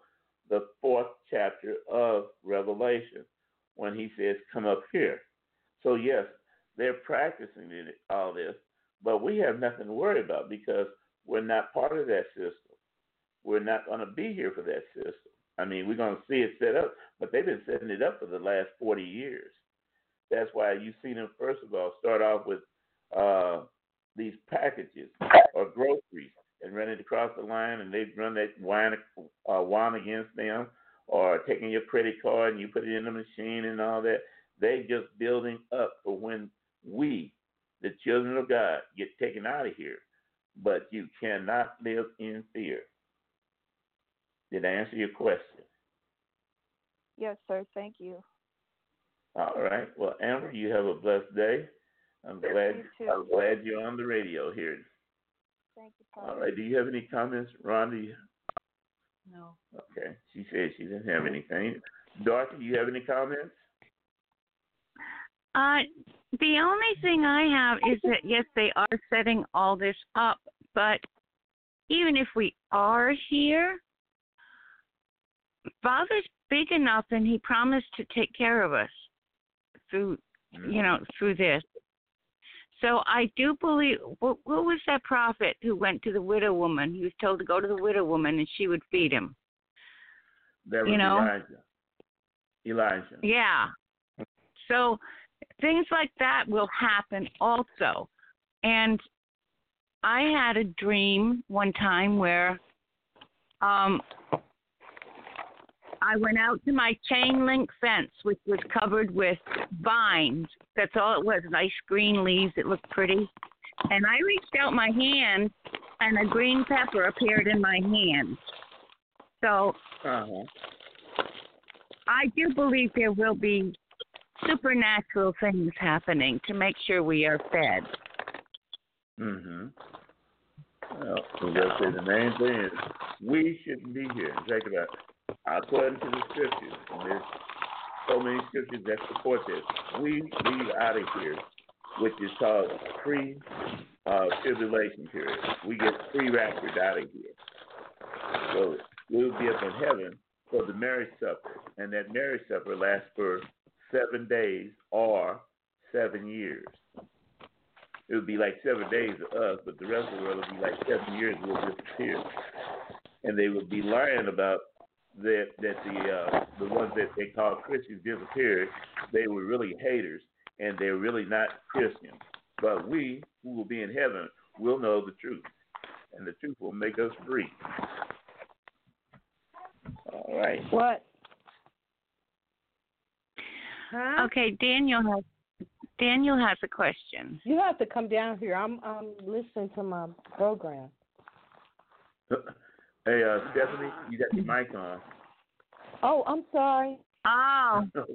S4: the fourth chapter of Revelation, when he says, "Come up here." So yes, they're practicing all this, but we have nothing to worry about because we're not part of that system. We're not going to be here for that system. I mean, we're going to see it set up, but they've been setting it up for the last 40 years. That's why you see them, first of all, start off with uh, these packages or groceries and run it across the line, and they run that wine, uh, wine against them, or taking your credit card and you put it in the machine and all that. They just building up for when we, the children of God, get taken out of here. But you cannot live in fear. Did I answer your question?
S7: Yes, sir. Thank you.
S4: All right. Well, Amber, you have a blessed day. I'm glad
S7: You
S4: I'm glad you're on the radio here.
S7: Thank you, Paul.
S4: All right. Do you have any comments, Rhonda?
S5: No.
S4: Okay. She said she didn't have anything. Dorothy, you have any comments?
S3: Uh, the only thing I have is that yes, they are setting all this up, but even if we are here, Father's big enough, and He promised to take care of us through, you know, through this. So I do believe. What, what was that prophet who went to the widow woman? He was told to go to the widow woman, and she would feed him.
S4: That was
S3: You know?
S4: Elijah. Elijah.
S3: Yeah. So things like that will happen also. And I had a dream one time where um I went out to my chain link fence which was covered with vines. That's all it was, nice green leaves. It looked pretty. And I reached out my hand and a green pepper appeared in my hand. So
S4: Uh-huh.
S3: I do believe there will be supernatural things happening to make sure we are fed.
S4: Mm-hmm. Well, said, the main thing is we shouldn't be here. Check it out. According to the scriptures, and there's so many scriptures that support this, we leave out of here, which is called pre uh, tribulation period. We get pre raptured out of here. So we will be up in heaven for the marriage supper, and that marriage supper lasts for seven days or seven years. It would be like seven days to us, but the rest of the world would be like seven years we'll disappear. And they would be lying about that that the uh, the ones that they call Christians disappeared. They were really haters, and they're really not Christians. But we who will be in heaven will know the truth, and the truth will make us free. All right.
S6: What? Huh?
S3: Okay, Daniel has Daniel has a question.
S6: You have to come down here. I'm I'm listening to my program.
S4: Hey, uh, Stephanie, you got your mic on.
S6: Oh, I'm sorry.
S3: Oh,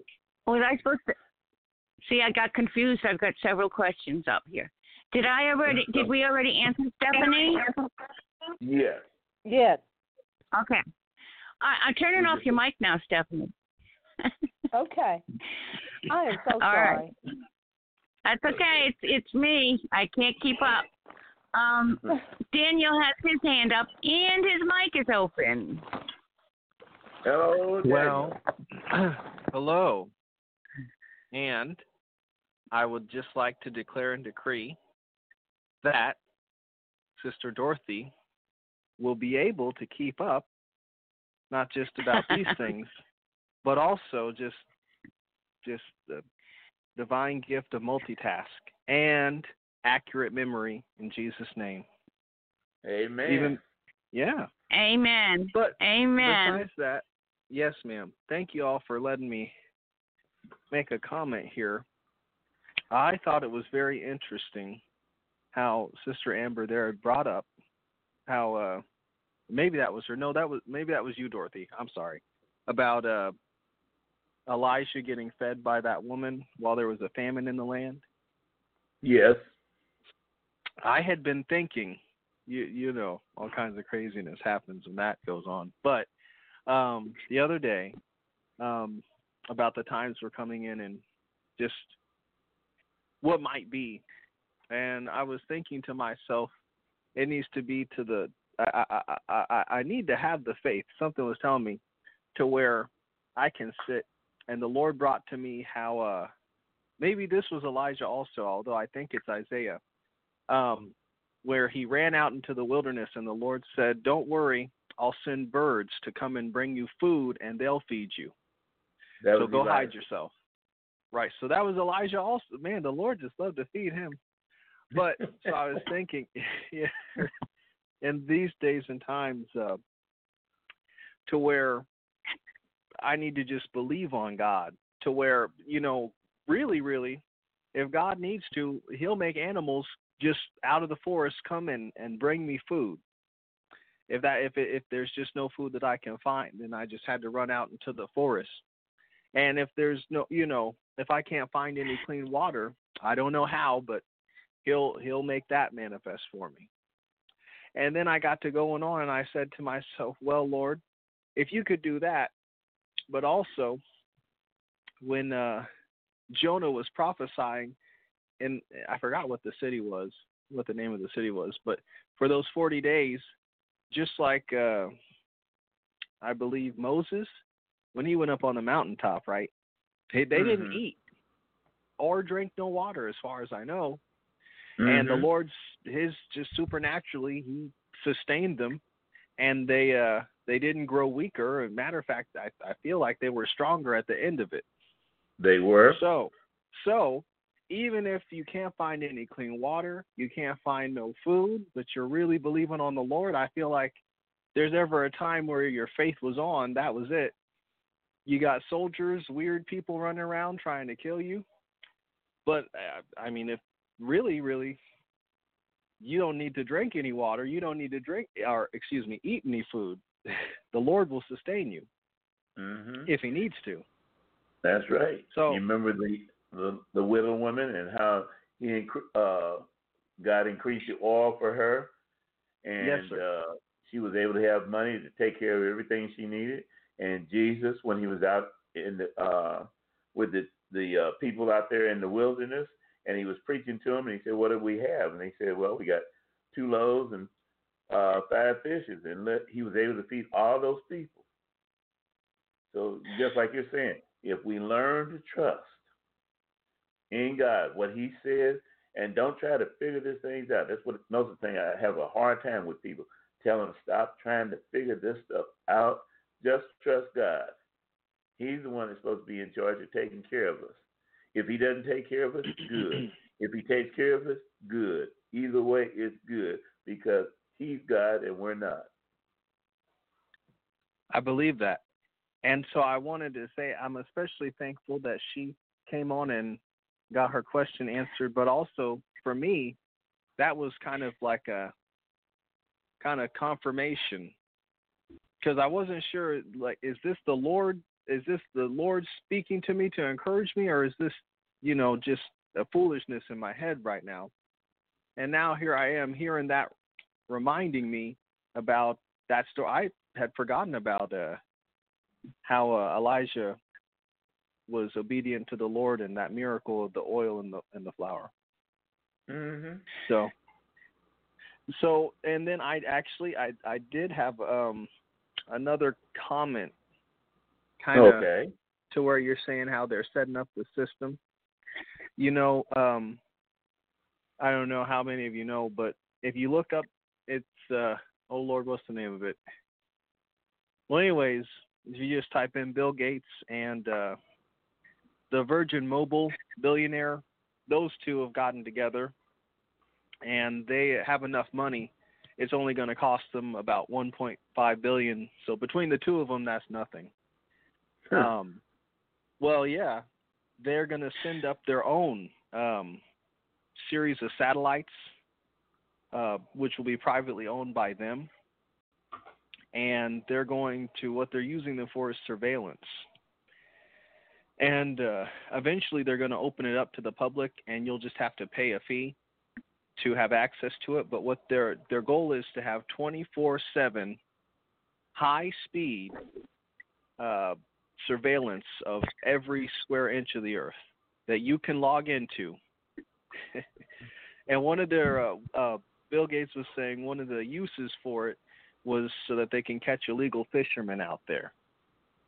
S3: was I supposed to? See, I got confused. I've got several questions up here. Did I already? Did we already answer Stephanie?
S4: yes.
S6: Yes.
S3: Okay. I, I'm turning off your mic now, Stephanie.
S6: Okay. I am so
S3: All
S6: sorry.
S3: right. That's okay. It's it's me. I can't keep up. Um, Daniel has his hand up and his mic is open.
S4: Hello, Daniel.
S8: Well, hello. And I would just like to declare and decree that Sister Dorothy will be able to keep up, not just about these things, but also just just the divine gift of multitask and accurate memory in Jesus' name.
S4: Amen.
S8: Even yeah.
S3: Amen.
S8: But
S3: Amen.
S8: Besides that, yes, ma'am. Thank you all for letting me make a comment here. I thought it was very interesting how Sister Amber there had brought up how uh maybe that was her. No, that was maybe that was you, Dorothy. I'm sorry. About uh Elijah getting fed by that woman while there was a famine in the land.
S4: yes.
S8: I had been thinking, you you know, all kinds of craziness happens when that goes on. But um the other day, um, about the times we're coming in and just what might be. And I was thinking to myself, it needs to be to the I I I I, need to have the faith. Something was telling me to where I can sit and the Lord brought to me how uh maybe this was Elijah also, although I think it's Isaiah um, where he ran out into the wilderness, and the Lord said, Don't worry, I'll send birds to come and bring you food, and they'll feed you.
S4: That
S8: so go
S4: Elijah.
S8: hide yourself. Right. So that was Elijah also. Man, the Lord just loved to feed him. But so I was thinking, yeah, in these days and times, uh, to where I need to just believe on God, to where, you know, really, really, if God needs to, He'll make animals just out of the forest come and, and bring me food. If that if it, if there's just no food that I can find, then I just had to run out into the forest. And if there's no, you know, if I can't find any clean water, I don't know how, but he'll he'll make that manifest for me. And then I got to going on and I said to myself, well, Lord, if you could do that, but also when uh Jonah was prophesying and I forgot what the city was, what the name of the city was, but for those 40 days, just like uh I believe Moses when he went up on the mountaintop, right? They they didn't
S4: Mhm.
S8: eat or drink no water as far as I know. And the
S4: Mhm.
S8: Lord's his just supernaturally he sustained them and they uh they didn't grow weaker. As a matter of fact, I I feel like they were stronger at the end of it.
S4: They were.
S8: So, so even if you can't find any clean water, you can't find no food, but you're really believing on the Lord, I feel like there's ever a time where your faith was on, that was it. You got soldiers, weird people running around trying to kill you. But uh, I mean, if really, really, you don't need to drink any water, you don't need to drink, or excuse me, eat any food. The Lord will sustain you
S4: hmm
S8: if He needs to.
S4: That's right.
S8: So-
S4: you remember the the, the widow woman and how he uh, God increased the oil for her, and
S8: Yes,
S4: uh, she was able to have money to take care of everything she needed. And Jesus, when he was out in the uh, with the the uh, people out there in the wilderness, and he was preaching to them, and he said, "What do we have?" And they said, "Well, we got two loaves and uh, five fishes, and let, he was able to feed all those people. So just like you're saying, if we learn to trust in God, what He says, and don't try to figure these things out. That's what another thing I have a hard time with people. Tell them stop trying to figure this stuff out. Just trust God. He's the one that's supposed to be in charge of taking care of us. If he doesn't take care of us, good. if he takes care of us, good. Either way, it's good because he's God and we're not.
S8: I believe that. And so I wanted to say I'm especially thankful that she came on and got her question answered, but also for me, that was kind of like a kind of confirmation. Because I wasn't sure like is this the Lord is this the Lord speaking to me to encourage me or is this you know just a foolishness in my head right now? And now here I am hearing that reminding me about that story I had forgotten about uh how uh, Elijah was obedient to the Lord and that miracle of the oil and the and the flour.
S4: Mm-hmm.
S8: So, so and then I actually I I did have um another comment, kind of
S4: Okay.
S8: to where you're saying how they're setting up the system. You know, um, I don't know how many of you know, but if you look up, it's uh oh Lord, what's the name of it? Well, anyways, if you just type in Bill Gates and uh the Virgin Mobile billionaire, those two have gotten together and they have enough money. It's only going to cost them about 1.5 billion. So between the two of them, that's nothing. Um, well, yeah, they're going to send up their own um, series of satellites, uh, which will be privately owned by them. And they're going to what they're using them for is surveillance and uh, eventually they're going to open it up to the public and you'll just have to pay a fee to have access to it. But what their their goal is to have 24/7 high speed uh, surveillance of every square inch of the earth that you can log into. And one of their uh, uh, Bill Gates was saying one of the uses for it was so that they can catch illegal fishermen out there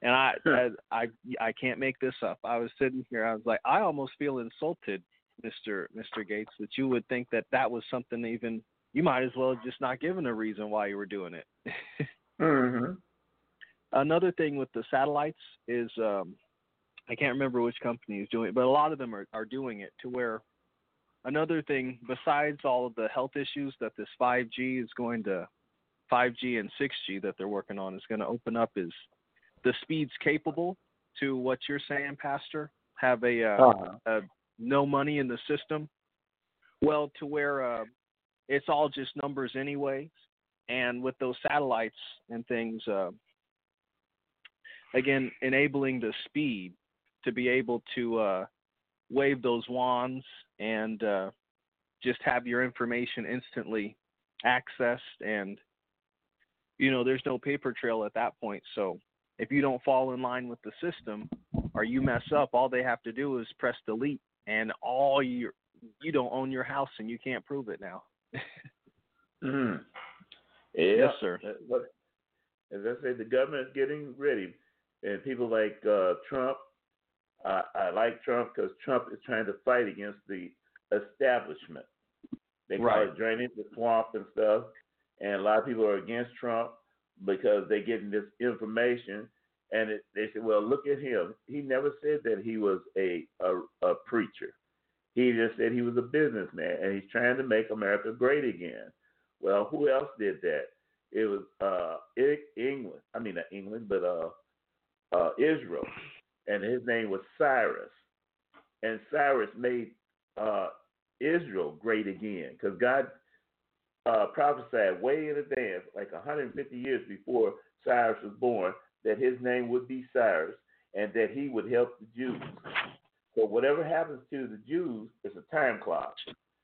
S8: and I, I I I can't make this up. I was sitting here. I was like, I almost feel insulted, Mister Mister Gates, that you would think that that was something even you might as well have just not given a reason why you were doing it.
S4: Mm-hmm.
S8: Another thing with the satellites is um, I can't remember which company is doing it, but a lot of them are are doing it to where another thing besides all of the health issues that this 5G is going to 5G and 6G that they're working on is going to open up is the speeds capable to what you're saying, Pastor, have a, uh,
S4: Uh-huh.
S8: a no money in the system. Well, to where uh, it's all just numbers anyways, and with those satellites and things, uh, again, enabling the speed to be able to uh, wave those wands and uh, just have your information instantly accessed and you know there's no paper trail at that point so if you don't fall in line with the system or you mess up, all they have to do is press delete, and all you you don't own your house and you can't prove it now.
S4: Mm. Yeah.
S8: Yes, sir.
S4: As I say, the government is getting ready, and people like uh, Trump. I I like Trump because Trump is trying to fight against the establishment. They call
S8: Right.
S4: it draining the swamp and stuff, and a lot of people are against Trump because they're getting this information, and it, they say, "Well, look at him. He never said that he was a a, a preacher. He just said he was a businessman, and he's trying to make America great again." Well, who else did that? It was uh England. I mean not England, but uh uh Israel. And his name was Cyrus. And Cyrus made uh Israel great again because God uh prophesied way in advance, like 150 years before Cyrus was born, that his name would be Cyrus and that he would help the Jews. So whatever happens to the Jews is a time clock.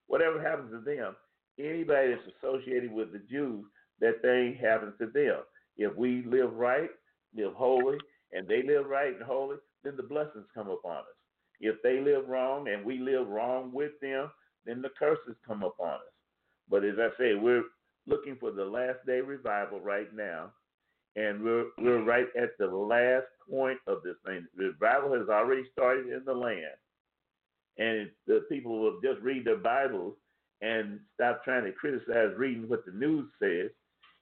S4: Whatever happens to them, anybody that's associated with the Jews, that thing happens to them. If we live right, live holy, and they live right and holy, then the blessings come upon us. If they live wrong and we live wrong with them, then the curses come upon us. But as I say, we're looking for the last day revival right now, and we're we're right at the last point of this thing. Revival has already started in the land, and the people will just read their Bibles and stop trying to criticize reading what the news says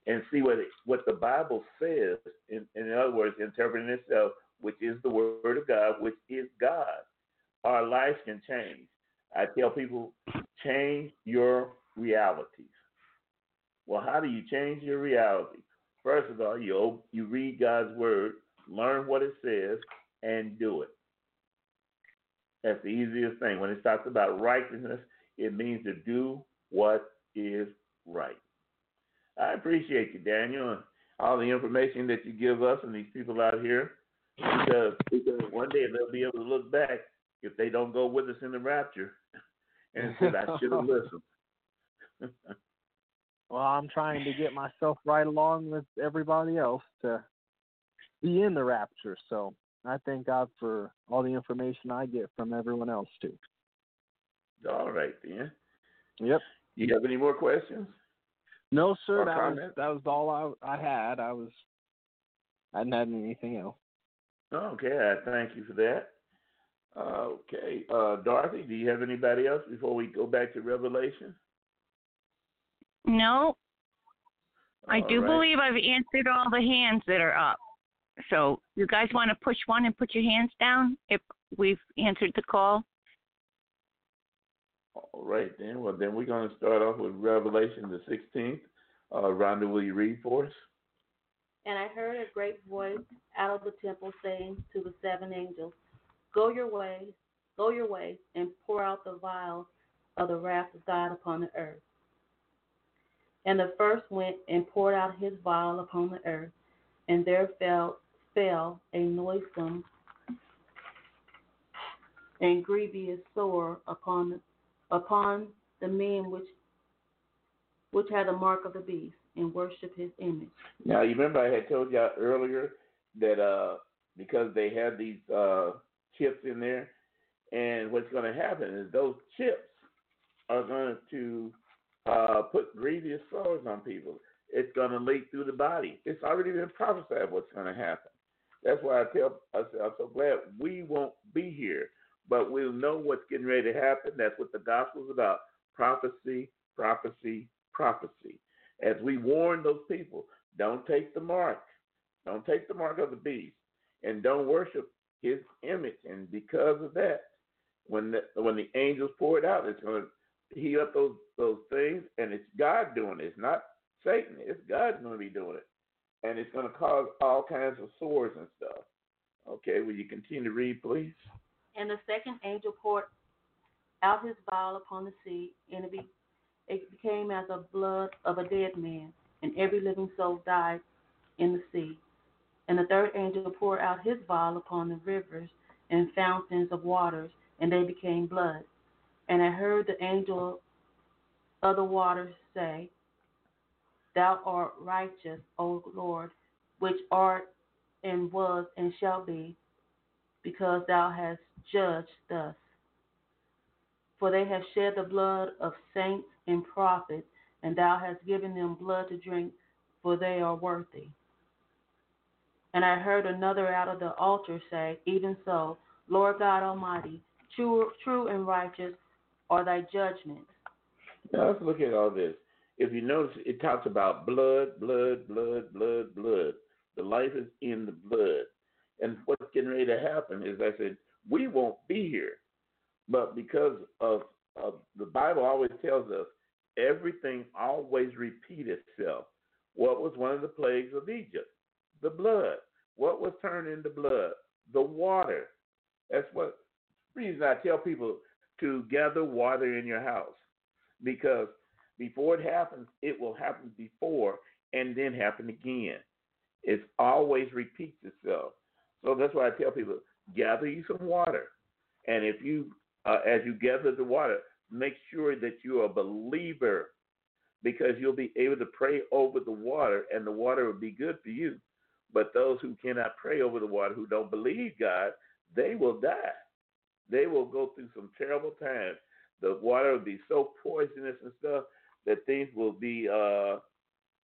S4: and see what it, what the Bible says. In, in other words, interpreting itself, which is the Word of God, which is God. Our lives can change. I tell people, change your realities. Well, how do you change your reality? First of all, you you read God's word, learn what it says, and do it. That's the easiest thing. When it talks about righteousness, it means to do what is right. I appreciate you, Daniel, and all the information that you give us and these people out here, because, because one day they'll be able to look back if they don't go with us in the rapture and said, I should have listened.
S8: Well, I'm trying to get myself right along with everybody else to be in the rapture. So I thank God for all the information I get from everyone else too.
S4: All right then.
S8: Yep.
S4: You have any more questions?
S8: No, sir. That was that was all I I had. I was I didn't have anything else.
S4: Okay, I thank you for that. Okay, uh, Dorothy, do you have anybody else before we go back to Revelation?
S3: No, I
S4: All
S3: do
S4: right.
S3: believe I've answered all the hands that are up. So you guys want to push one and put your hands down if we've answered the call?
S4: All right, then. Well, then we're going to start off with Revelation the 16th. Uh, Rhonda, will you read for us?
S5: And I heard a great voice out of the temple saying to the seven angels, Go your way, go your way, and pour out the vial of the wrath of God upon the earth. And the first went and poured out his vial upon the earth, and there fell fell a noisome and grievous sore upon upon the men which which had the mark of the beast and worship his image.
S4: Now, you remember I had told you earlier that uh, because they had these uh, chips in there, and what's going to happen is those chips are going to uh, put grievous sores on people. It's going to leak through the body. It's already been prophesied what's going to happen. That's why I tell say, I'm so glad we won't be here, but we'll know what's getting ready to happen. That's what the gospel's about: prophecy, prophecy, prophecy. As we warn those people, don't take the mark, don't take the mark of the beast, and don't worship his image. And because of that, when the when the angels pour it out, it's going to heat up those those things, and it's God doing it. It's not Satan. It's God going to be doing it, and it's going to cause all kinds of sores and stuff. Okay, will you continue to read, please?
S5: And the second angel poured out his vial upon the sea, and it, be, it became as the blood of a dead man, and every living soul died in the sea. And the third angel poured out his vial upon the rivers and fountains of waters, and they became blood. And I heard the angel of the waters say, Thou art righteous, O Lord, which art and was and shall be, because thou hast judged thus. For they have shed the blood of saints and prophets, and thou hast given them blood to drink, for they are worthy. And I heard another out of the altar say, Even so, Lord God Almighty, true, true and righteous are thy judgment.
S4: Now let's look at all this. If you notice, it talks about blood, blood, blood, blood, blood. The life is in the blood. And what's getting ready to happen is I said, we won't be here. But because of, of the Bible always tells us everything always repeats itself. What was one of the plagues of Egypt? The blood. What was turned into blood? The water. That's what reason I tell people to gather water in your house. Because before it happens, it will happen before and then happen again. It always repeats itself. So that's why I tell people gather you some water. And if you, uh, as you gather the water, make sure that you're a believer because you'll be able to pray over the water and the water will be good for you. But those who cannot pray over the water, who don't believe God, they will die. They will go through some terrible times. The water will be so poisonous and stuff that things will be uh,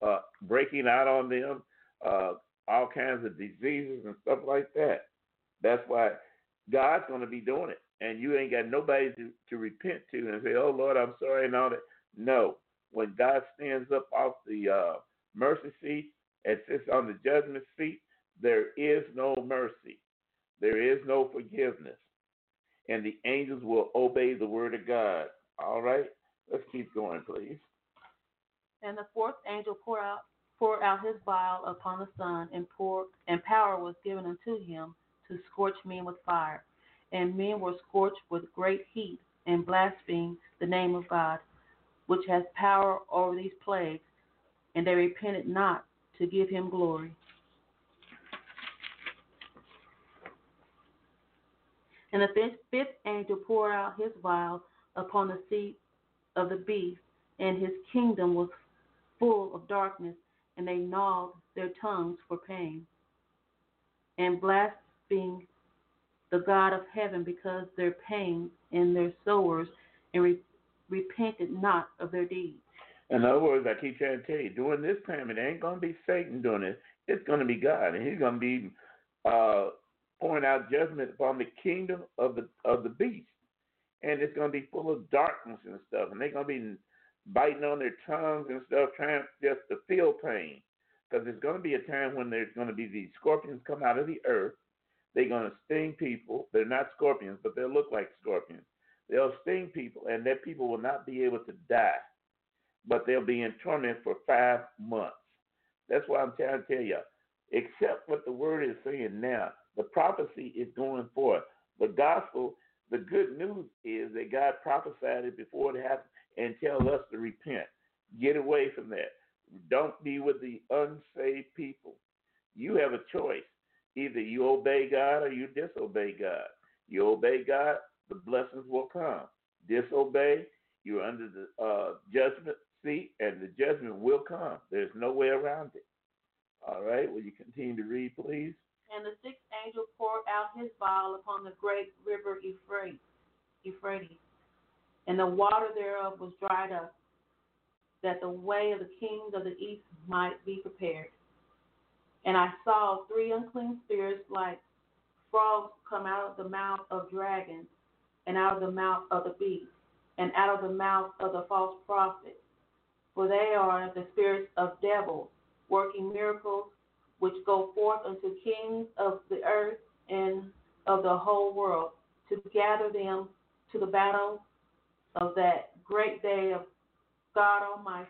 S4: uh, breaking out on them, uh, all kinds of diseases and stuff like that. That's why God's going to be doing it, and you ain't got nobody to, to repent to and say, "Oh Lord, I'm sorry," and all that. No, when God stands up off the uh, mercy seat and sits on the judgment seat, there is no mercy, there is no forgiveness, and the angels will obey the word of God. All right, let's keep going, please.
S5: And the fourth angel poured out poured out his vial upon the sun, and poured and power was given unto him to scorch men with fire. And men were scorched with great heat, and blasphemed the name of God, which has power over these plagues, and they repented not to give him glory. And the fifth, angel poured out his vial upon the seat of the beast, and his kingdom was full of darkness, and they gnawed their tongues for pain, and blasphemed the God of heaven because their pain and their sores, and re- repented not of their deeds.
S4: In other words, I keep trying to tell you, during this time, it ain't going to be Satan doing it. It's going to be God, and He's going to be uh, pouring out judgment upon the kingdom of the of the beast, and it's going to be full of darkness and stuff, and they're going to be biting on their tongues and stuff, trying just to feel pain, because there's going to be a time when there's going to be these scorpions come out of the earth. They're going to sting people. They're not scorpions, but they'll look like scorpions. They'll sting people, and that people will not be able to die but they'll be in torment for five months. That's why I'm trying to tell you, except what the word is saying now. The prophecy is going forth. The gospel, the good news is that God prophesied it before it happened and tell us to repent. Get away from that. Don't be with the unsaved people. You have a choice. Either you obey God or you disobey God. You obey God, the blessings will come. Disobey, you're under the uh, judgment seat, and the judgment will come. There's no way around it. All right, will you continue to read, please?
S5: And the sixth angel poured out his vial upon the great river Euphrates, and the water thereof was dried up, that the way of the kings of the east might be prepared. And I saw three unclean spirits like frogs come out of the mouth of dragons, and out of the mouth of the beast, and out of the mouth of the false prophet for they are the spirits of devils, working miracles, which go forth unto kings of the earth and of the whole world, to gather them to the battle of that great day of God Almighty.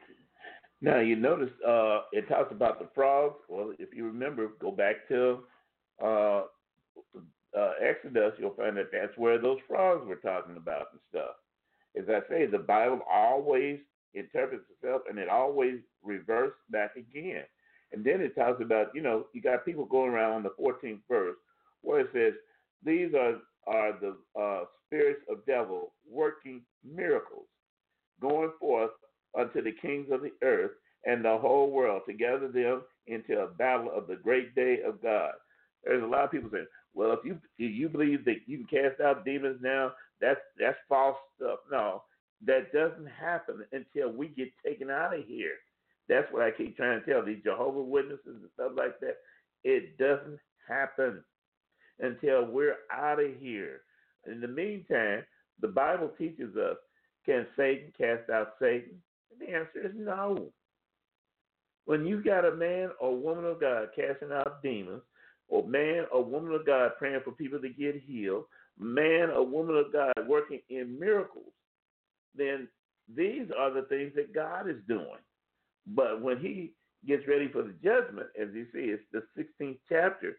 S4: Now you notice uh, it talks about the frogs. Well, if you remember, go back to uh, uh, Exodus, you'll find that that's where those frogs were talking about and stuff. As I say, the Bible always interprets itself and it always reverses back again. And then it talks about, you know, you got people going around on the 14th verse where it says, These are, are the uh, spirits of devil working miracles, going forth unto the kings of the earth and the whole world to gather them into a battle of the great day of God. There's a lot of people saying, well, if you if you believe that you can cast out demons now, that's that's false stuff. No, that doesn't happen until we get taken out of here. That's what I keep trying to tell these Jehovah Witnesses and stuff like that. It doesn't happen until we're out of here. In the meantime, the Bible teaches us can Satan cast out Satan? And the answer is no. When you got a man or woman of God casting out demons, or man or woman of God praying for people to get healed, man or woman of God working in miracles, then these are the things that God is doing. But when he gets ready for the judgment, as you see, it's the 16th chapter,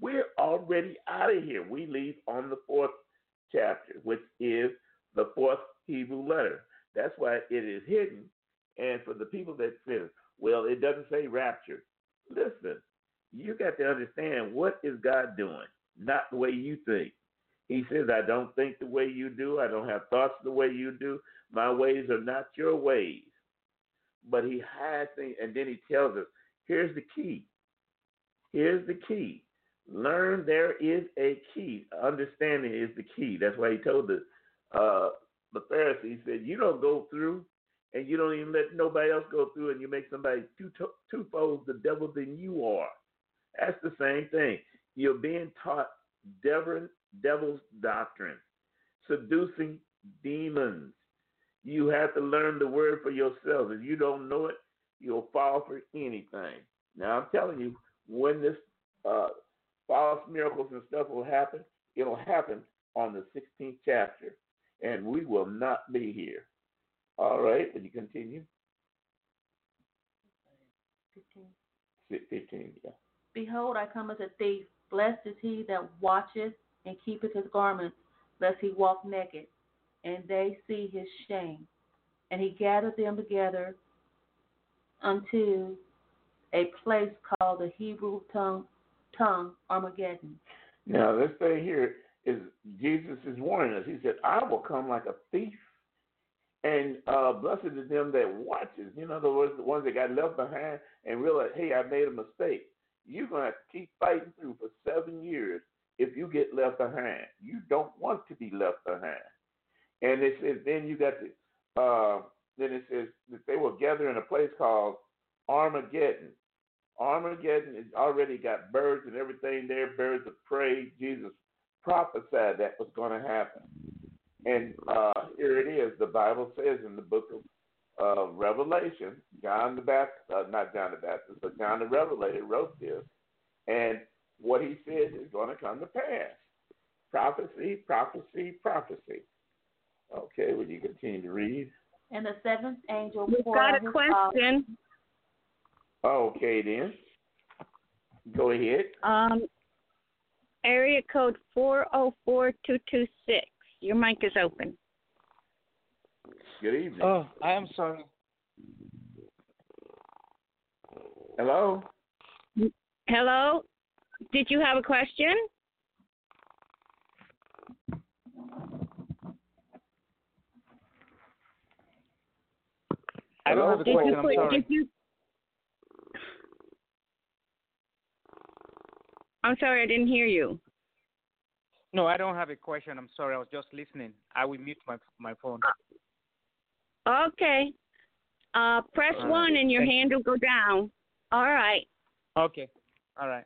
S4: we're already out of here. We leave on the fourth chapter, which is the fourth Hebrew letter. That's why it is hidden. And for the people that say, well, it doesn't say rapture, listen, you got to understand what is God doing, not the way you think. He says, I don't think the way you do. I don't have thoughts the way you do. My ways are not your ways. But he has things, and then he tells us, here's the key. Here's the key. Learn there is a key. Understanding is the key. That's why he told the uh, the Pharisees, he said, you don't go through and you don't even let nobody else go through, and you make somebody two two folds the devil than you are. That's the same thing. You're being taught devil, devil's doctrine, seducing demons. You have to learn the word for yourself. If you don't know it, you'll fall for anything. Now I'm telling you, when this uh, false miracles and stuff will happen, it'll happen on the 16th chapter, and we will not be here. All right, will you continue?
S5: 15.
S4: 15, yeah.
S5: Behold, I come as a thief. Blessed is he that watcheth and keepeth his garments, lest he walk naked, and they see his shame. And he gathered them together unto a place called the Hebrew tongue, tongue Armageddon.
S4: Now, this thing here is Jesus is warning us. He said, I will come like a thief. And uh, blessed is them that watches. You know, the the ones that got left behind and realize, hey, I made a mistake. You're going to keep fighting through for seven years if you get left behind. You don't want to be left behind. And it says, then you got the, uh, then it says that they will gather in a place called Armageddon. Armageddon has already got birds and everything there, birds of prey. Jesus prophesied that was going to happen. And uh, here it is. The Bible says in the book of uh, Revelation, John the Baptist, uh, not John the Baptist, but John the Revelator wrote this. And what he said is going to come to pass. Prophecy, prophecy, prophecy. Okay, will you continue to read?
S5: And the seventh angel
S3: We've got a
S5: his
S3: question.
S4: Okay, then. Go ahead.
S3: Um, area code four zero four two two six. Your mic is open.
S4: Good evening.
S9: Oh, I am sorry.
S4: Hello?
S3: Hello. Did you have a question?
S9: I don't have a
S3: Did
S9: question.
S3: you
S9: I'm sorry.
S3: You? I'm sorry, I didn't hear you.
S9: No, I don't have a question. I'm sorry. I was just listening. I will mute my my phone.
S3: Okay. Uh, press
S4: All right.
S3: one and your
S9: Thank
S3: hand will go down. All right.
S9: Okay. All right.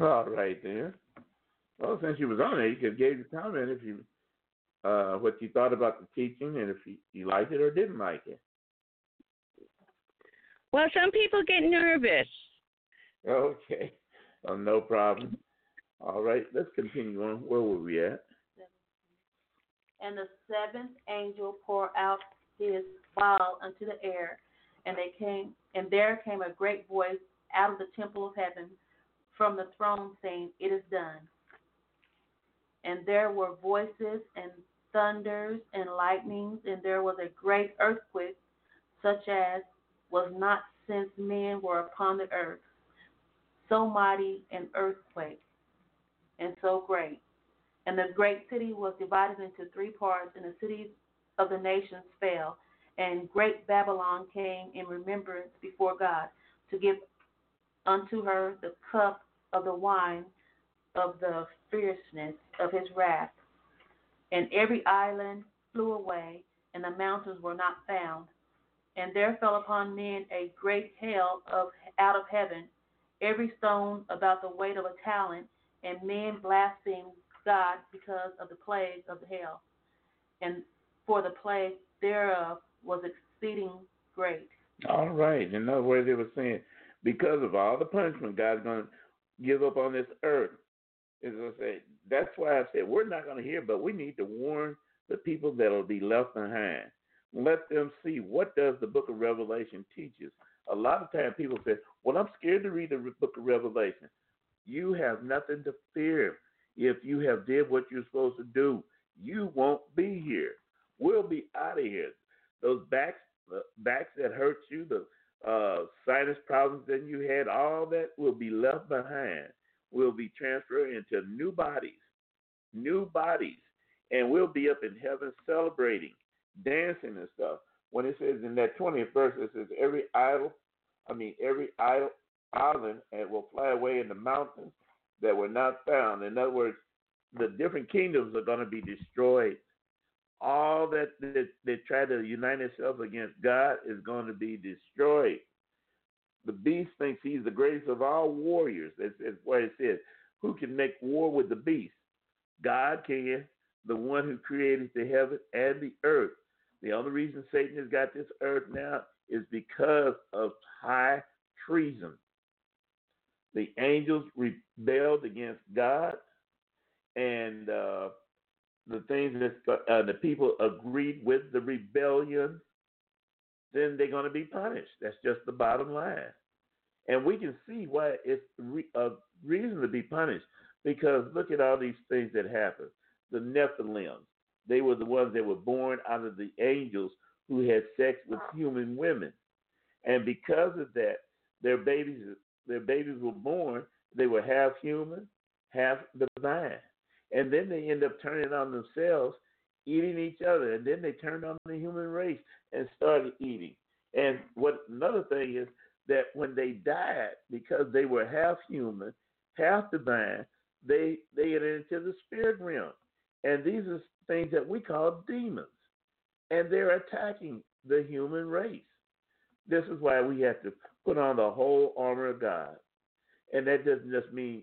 S4: All right, then. Well, since you was on there, you could give your comment if you uh, what you thought about the teaching and if you, you liked it or didn't like it.
S3: Well, some people get nervous.
S4: Okay. Oh, no problem. All right, let's continue on. Where were we at?
S5: And the seventh angel poured out his vial unto the air, and they came, and there came a great voice out of the temple of heaven from the throne, saying, "It is done." And there were voices and thunders and lightnings, and there was a great earthquake, such as was not since men were upon the earth. So mighty an earthquake, and so great. And the great city was divided into three parts, and the cities of the nations fell. And great Babylon came in remembrance before God to give unto her the cup of the wine of the fierceness of his wrath. And every island flew away, and the mountains were not found. And there fell upon men a great hail of out of heaven, every stone about the weight of a talent, and men blasphemed God because of the plague of the hail. And for the plague thereof was exceeding great.
S4: All right. In other words, they were saying because of all the punishment God's going to give up on this earth. Is I say that's why I said we're not going to hear, but we need to warn the people that'll be left behind. Let them see what does the Book of Revelation teaches. A lot of times people say, "Well, I'm scared to read the Book of Revelation." You have nothing to fear if you have did what you're supposed to do. You won't be here. We'll be out of here. Those backs, the backs that hurt you, the uh, sinus problems that you had, all that will be left behind. We'll be transferred into new bodies, new bodies, and we'll be up in heaven celebrating, dancing and stuff. When it says in that 20th verse, it says every idol, I mean every idol island and will fly away in the mountains that were not found. In other words, the different kingdoms are going to be destroyed. all that they, try to unite itself against God is going to be destroyed. The beast thinks he's the greatest of all warriors. That's what it says. Who can make war with the beast? God can, the one who created the heaven and the earth. The only reason Satan has got this earth now is because of high treason. The angels rebelled against God, and uh, the things that uh, the people agreed with the rebellion, then they're going to be punished. That's just the bottom line. And we can see why it's a reason to be punished because look at all these things that happened. The Nephilim, they were the ones that were born out of the angels who had sex with human women. And because of that, their babies their babies were born, they were half human, half divine. And then they end up turning on themselves, eating each other, and then they turned on the human race and started eating. And what another thing is that when they died, because they were half human, half divine, they they entered into the spirit realm. And these are things that we call demons. And they're attacking the human race. This is why we have to put on the whole armor of God. And that doesn't just mean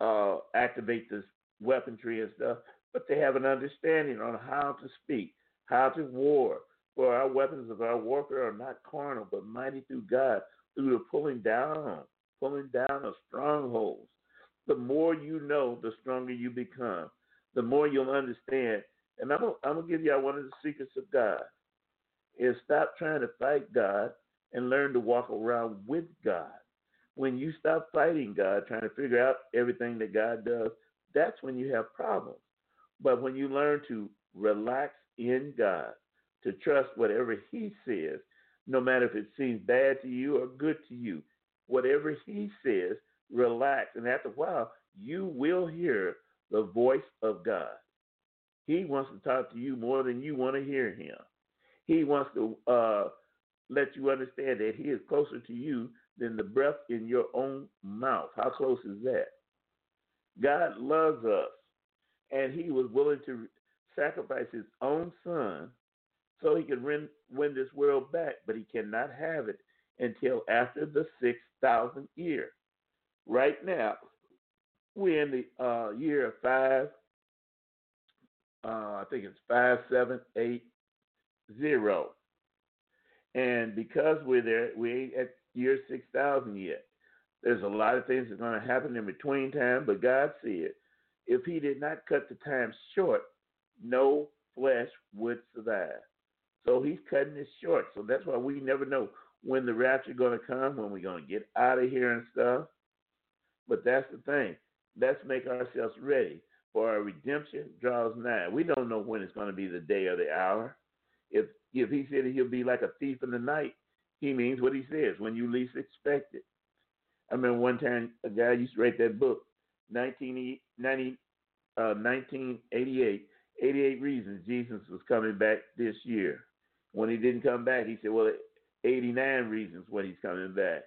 S4: uh, activate this weaponry and stuff, but to have an understanding on how to speak, how to war. For our weapons of our warfare are not carnal, but mighty through God, through the pulling down, pulling down of strongholds. The more you know, the stronger you become. The more you'll understand. And I'm gonna, I'm gonna give y'all one of the secrets of God is stop trying to fight God and learn to walk around with God. When you stop fighting God, trying to figure out everything that God does, that's when you have problems. But when you learn to relax in God, to trust whatever He says, no matter if it seems bad to you or good to you, whatever He says, relax. And after a while, you will hear the voice of God. He wants to talk to you more than you want to hear Him. He wants to uh, let you understand that He is closer to you than the breath in your own mouth. How close is that? God loves us, and He was willing to sacrifice His own Son so He could win, win this world back, but He cannot have it until after the 6,000 year. Right now, we're in the uh, year of five, uh, I think it's five, seven, eight, zero. And because we're there, we ain't at year 6,000 yet. There's a lot of things that are going to happen in between time, but God said if He did not cut the time short, no flesh would survive. So He's cutting it short. So that's why we never know when the rapture going to come, when we're going to get out of here and stuff. But that's the thing. Let's make ourselves ready for our redemption draws nigh. We don't know when it's going to be the day or the hour. If if he said he'll be like a thief in the night, he means what he says when you least expect it. I remember one time a guy used to write that book, 1990, uh, 1988, 88 reasons Jesus was coming back this year. When he didn't come back, he said, well, 89 reasons when he's coming back.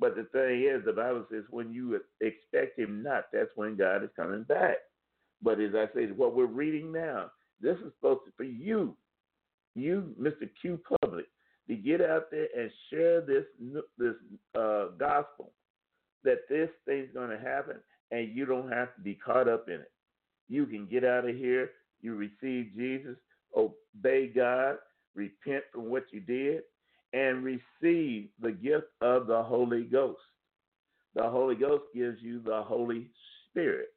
S4: But the thing is, the Bible says when you expect him not, that's when God is coming back. But as I say, what we're reading now, this is supposed to be you you, Mr. Q Public, to get out there and share this this uh, gospel that this thing's going to happen, and you don't have to be caught up in it. You can get out of here. You receive Jesus, obey God, repent from what you did, and receive the gift of the Holy Ghost. The Holy Ghost gives you the Holy Spirit.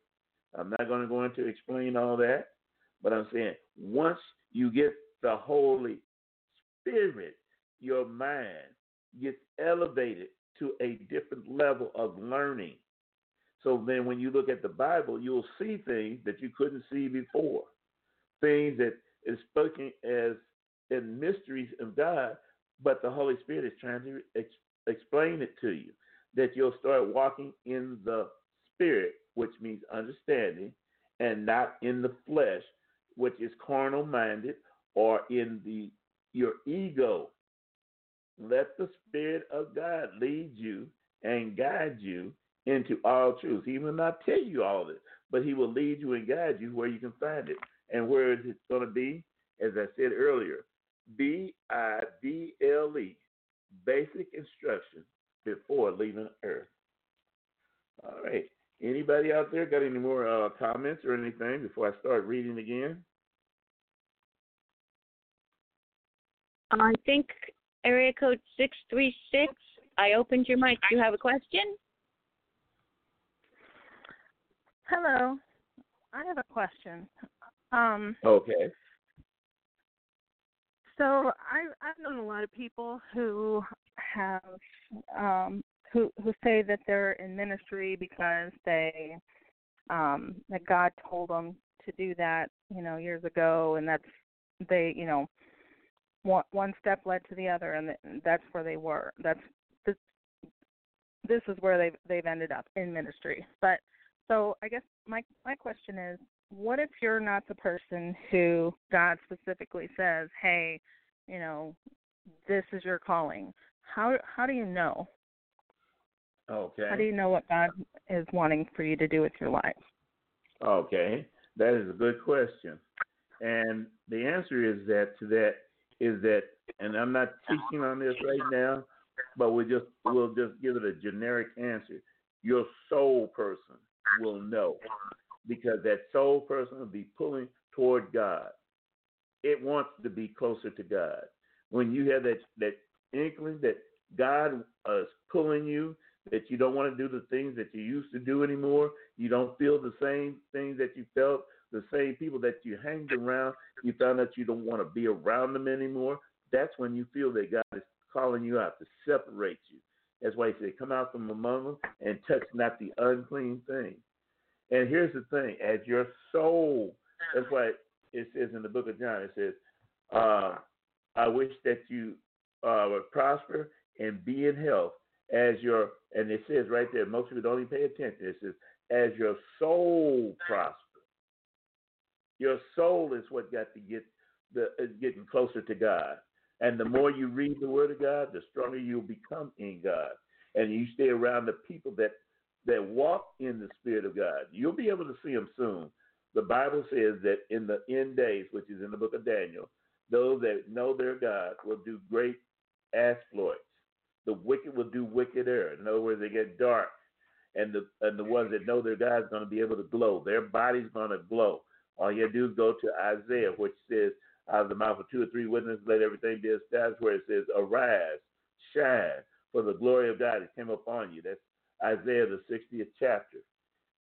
S4: I'm not going to go into explain all that, but I'm saying once you get the Holy Spirit, your mind gets elevated to a different level of learning. So then when you look at the Bible, you'll see things that you couldn't see before. Things that is spoken as in mysteries of God, but the Holy Spirit is trying to ex- explain it to you. That you'll start walking in the Spirit, which means understanding, and not in the flesh, which is carnal minded or in the your ego. Let the Spirit of God lead you and guide you into all truth. He will not tell you all of this, but he will lead you and guide you where you can find it. And where is it going to be? as I said earlier, B I B L E, basic instruction before leaving Earth. All right. Anybody out there got any more uh, comments or anything before I start reading again?
S3: I think area code 636. I opened your mic. Do you have a question?
S7: Hello. I have a question. Um,
S4: Okay.
S7: So I I've known a lot of people who have um who who say that they're in ministry because they um that God told them to do that, you know, years ago and that's they, you know, one one step led to the other and that's where they were. That's this this is where they've they've ended up in ministry. But so I guess my my question is what if you're not the person who God specifically says, "Hey, you know, this is your calling." How how do you know?
S4: Okay.
S7: How do you know what God is wanting for you to do with your life?
S4: Okay, that is a good question, and the answer is that to that is that, and I'm not teaching on this right now, but we just we'll just give it a generic answer. Your soul person will know because that soul person will be pulling toward God. It wants to be closer to God. When you have that that inkling that God uh, is pulling you, that you don't want to do the things that you used to do anymore, you don't feel the same things that you felt, the same people that you hanged around, you found that you don't want to be around them anymore. That's when you feel that God is calling you out to separate you. That's why he said, Come out from among them and touch not the unclean thing. And here's the thing as your soul, that's why it says in the book of John, it says, uh, I wish that you uh, would prosper and be in health as your, and it says right there, most people don't even pay attention. It says, as your soul prospers. Your soul is what got to get the is getting closer to God. And the more you read the Word of God, the stronger you'll become in God. And you stay around the people that that walk in the Spirit of God. You'll be able to see them soon. The Bible says that in the end days, which is in the book of Daniel, those that know their God will do great exploits. The wicked will do wickeder. In other words, they get dark. And the and the ones that know their God is going to be able to glow. Their body's going to glow. All you do is go to Isaiah, which says, out of the mouth of two or three witnesses, let everything be established, where it says, arise, shine, for the glory of God has come upon you. That's Isaiah, the 60th chapter.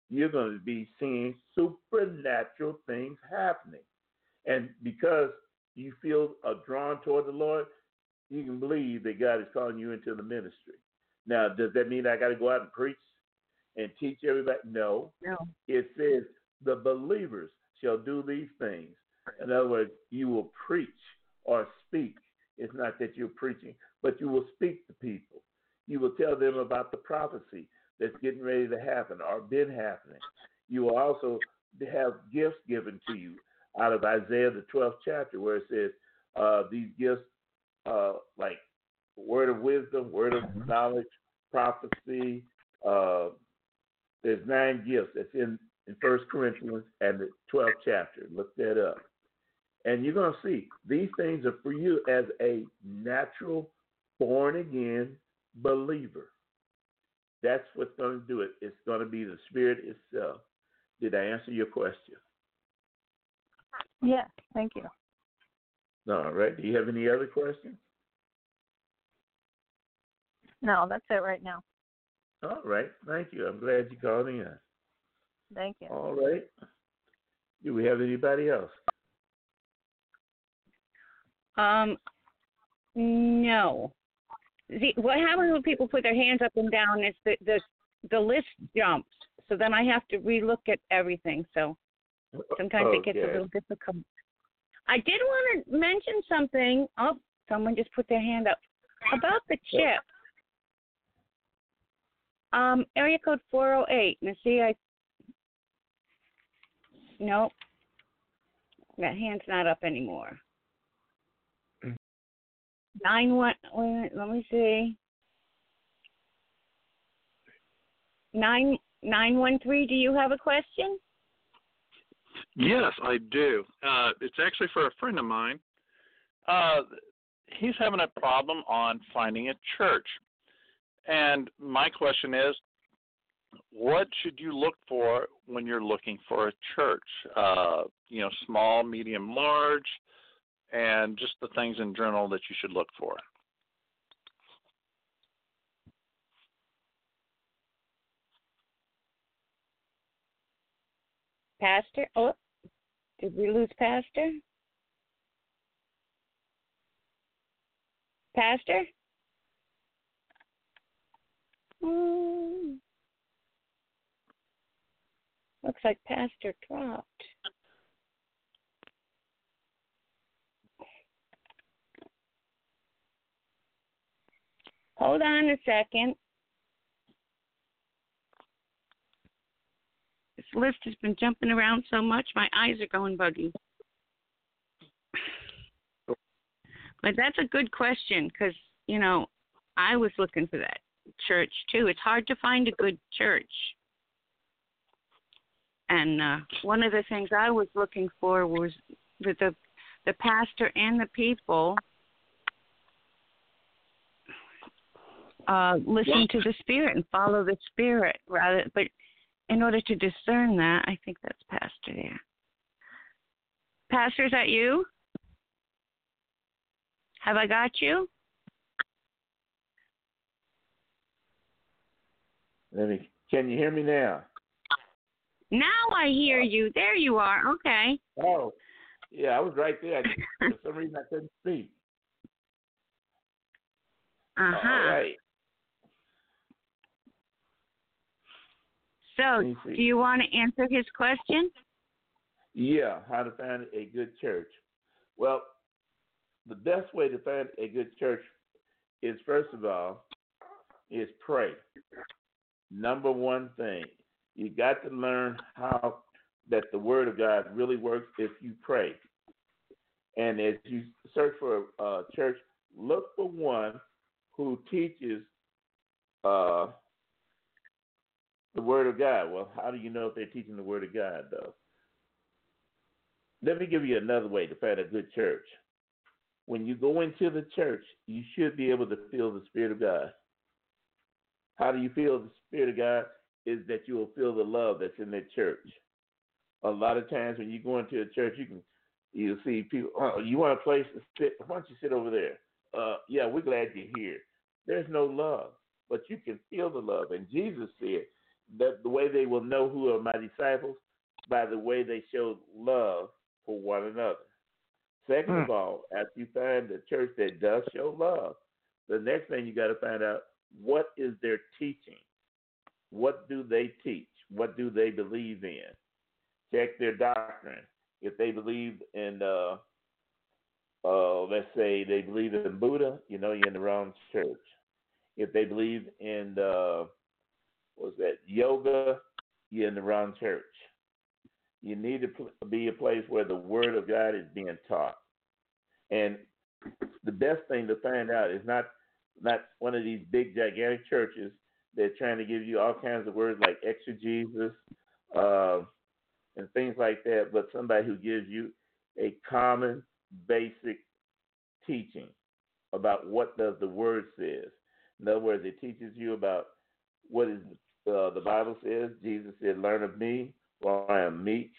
S4: You're going to be seeing supernatural things happening. And because you feel uh, drawn toward the Lord, you can believe that God is calling you into the ministry. Now, does that mean I got to go out and preach and teach everybody? No.
S3: No.
S4: It says the believers shall do these things. In other words, you will preach or speak. It's not that you're preaching, but you will speak to people. You will tell them about the prophecy that's getting ready to happen or been happening. You will also have gifts given to you out of Isaiah the 12th chapter, where it says uh, these gifts, uh, like word of wisdom, word of knowledge, prophecy. Uh, there's nine gifts that's in in First Corinthians and the 12th chapter. Look that up. And you're going to see these things are for you as a natural, born again believer. That's what's going to do it. It's going to be the Spirit itself. Did I answer your question?
S7: Yes, thank you.
S4: All right. Do you have any other questions?
S7: No, that's it right now.
S4: All right. Thank you. I'm glad you called in.
S7: Thank you.
S4: All right. Do we have anybody else?
S3: Um, no. See, what happens when people put their hands up and down is the the the list jumps. So then I have to relook at everything. So sometimes it gets a little difficult. I did want to mention something. Oh, someone just put their hand up about the chip. Um, area code four oh eight. Now see, I nope, that hand's not up anymore. Nine one. Wait let me see. Nine nine one three. Do you have a question?
S10: Yes, I do. Uh, it's actually for a friend of mine. Uh, he's having a problem on finding a church. And my question is, what should you look for when you're looking for a church? Uh, you know, small, medium, large, and just the things in general that you should look for.
S3: Pastor? Oh, did we lose Pastor? Pastor? Hmm. Looks like Pastor dropped. Hold on a second. This list has been jumping around so much, my eyes are going buggy. But that's a good question because, you know, I was looking for that church too. It's hard to find a good church. And uh, one of the things I was looking for was that the the pastor and the people uh, listen to the spirit and follow the spirit rather. But in order to discern that, I think that's pastor there. Pastor, is that you? Have I got you?
S4: Let me. Can you hear me now?
S3: Now I hear you. There you are. Okay.
S4: Oh, yeah, I was right there. For some reason, I couldn't speak.
S3: Uh huh.
S4: All right.
S3: So, do you want to answer his question?
S4: Yeah, how to find a good church. Well, the best way to find a good church is first of all is pray. Number one thing, you got to learn how that the word of God really works if you pray. And as you search for a church, look for one who teaches uh, the word of God. Well, how do you know if they're teaching the word of God, though? Let me give you another way to find a good church. When you go into the church, you should be able to feel the Spirit of God. How do you feel the Spirit of God? Is that you will feel the love that's in that church. A lot of times when you go into a church, you can you'll see people. Oh, you want a place to sit? Why don't you sit over there? Uh, yeah, we're glad you're here. There's no love, but you can feel the love. And Jesus said that the way they will know who are my disciples by the way they show love for one another. Second of all, after you find a church that does show love, the next thing you got to find out what is their teaching. What do they teach? What do they believe in? Check their doctrine. If they believe in, uh, uh, let's say they believe in Buddha, you know you're in the wrong church. If they believe in, uh, what's that, yoga, you're in the wrong church. You need to be a place where the Word of God is being taught. And the best thing to find out is not not one of these big gigantic churches that are trying to give you all kinds of words like exegesis uh, and things like that, but somebody who gives you a common basic teaching about what does the word says. In other words, it teaches you about what is uh, the Bible says. Jesus said, "Learn of me, for I am meek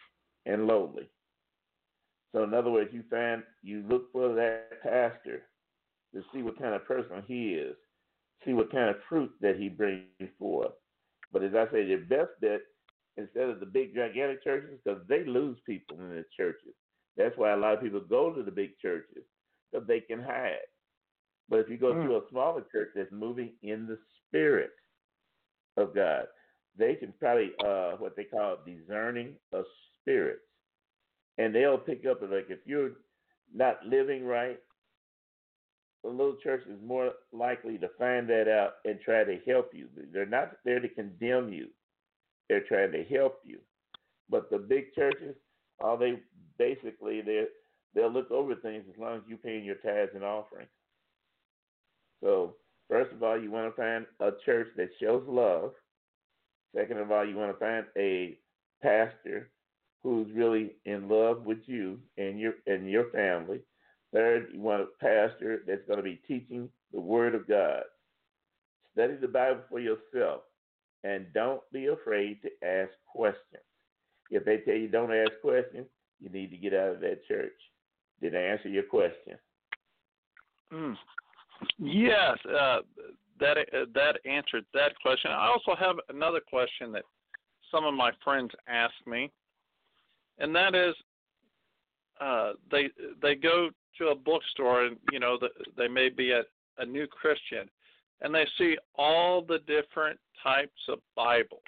S4: and lowly." So, in other words, you find you look for that pastor to see what kind of person he is, see what kind of fruit that he brings forth. But as I say, the best bet instead of the big gigantic churches, because they lose people in the churches. That's why a lot of people go to the big churches because they can hide. But if you go to a smaller church that's moving in the spirit of God, they can probably uh, what they call discerning of spirits, and they'll pick up like if you're not living right, a little church is more likely to find that out and try to help you. They're not there to condemn you; they're trying to help you. But the big churches, all they basically they they'll look over things as long as you're paying your tithes and offerings. So first of all, you want to find a church that shows love. Second of all, you want to find a pastor who's really in love with you and your and your family. Third, you want a pastor that's going to be teaching the Word of God. Study the Bible for yourself and don't be afraid to ask questions. If they tell you don't ask questions, you need to get out of that church. Did I answer your question?
S10: Mm. Yes, uh, that uh, that answered that question. I also have another question that some of my friends ask me, and that is, uh, they they go to a bookstore and you know the, they may be a, a new Christian, and they see all the different types of Bibles.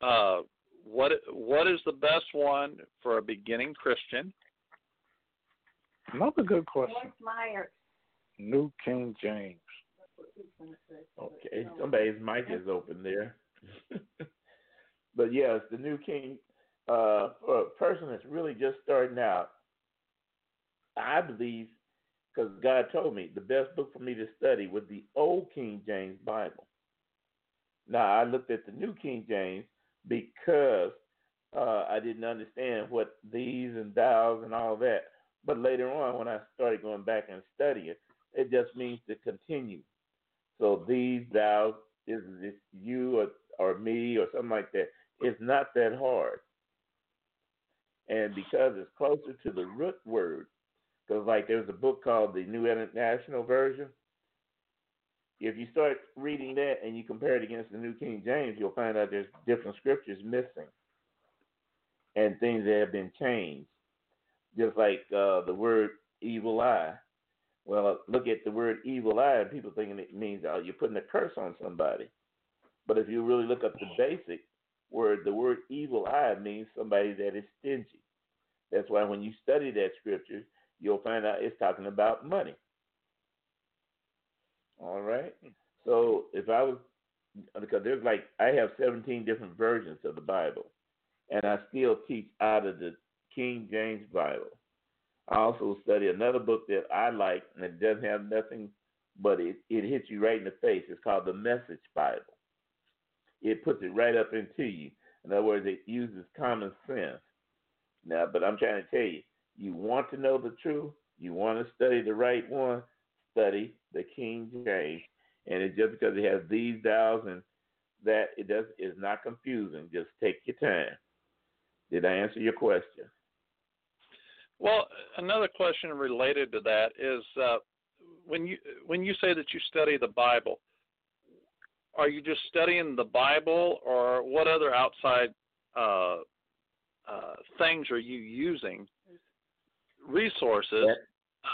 S10: Uh, what what is the best one for a beginning Christian?
S11: Another good question.
S5: Myers.
S11: New King James.
S4: Okay, somebody's mic is open there. but yes, the New King, uh, for a person that's really just starting out, I believe, because God told me the best book for me to study was the Old King James Bible. Now, I looked at the New King James because uh, I didn't understand what thees and thous and all that. But later on, when I started going back and studying, it just means to continue. So these, thou, is this you or, or me or something like that. It's not that hard. And because it's closer to the root word, because like there's a book called the New International Version. If you start reading that and you compare it against the New King James, you'll find out there's different scriptures missing and things that have been changed. Just like uh, the word evil eye. Well, look at the word evil eye, and people thinking it means oh, you're putting a curse on somebody. But if you really look up the mm. basic word, the word evil eye means somebody that is stingy. That's why when you study that scripture, you'll find out it's talking about money. All right. So if I was, because there's like, I have 17 different versions of the Bible, and I still teach out of the King James Bible. I also study another book that I like, and it doesn't have nothing, but it, it hits you right in the face. It's called the Message Bible. It puts it right up into you. In other words, it uses common sense. Now, but I'm trying to tell you, you want to know the truth, you want to study the right one, study the King James. And it's just because it has these dials and that it does is not confusing. Just take your time. Did I answer your question?
S10: Well, another question related to that is uh, when you when you say that you study the Bible, are you just studying the Bible, or what other outside uh, uh, things are you using? Resources,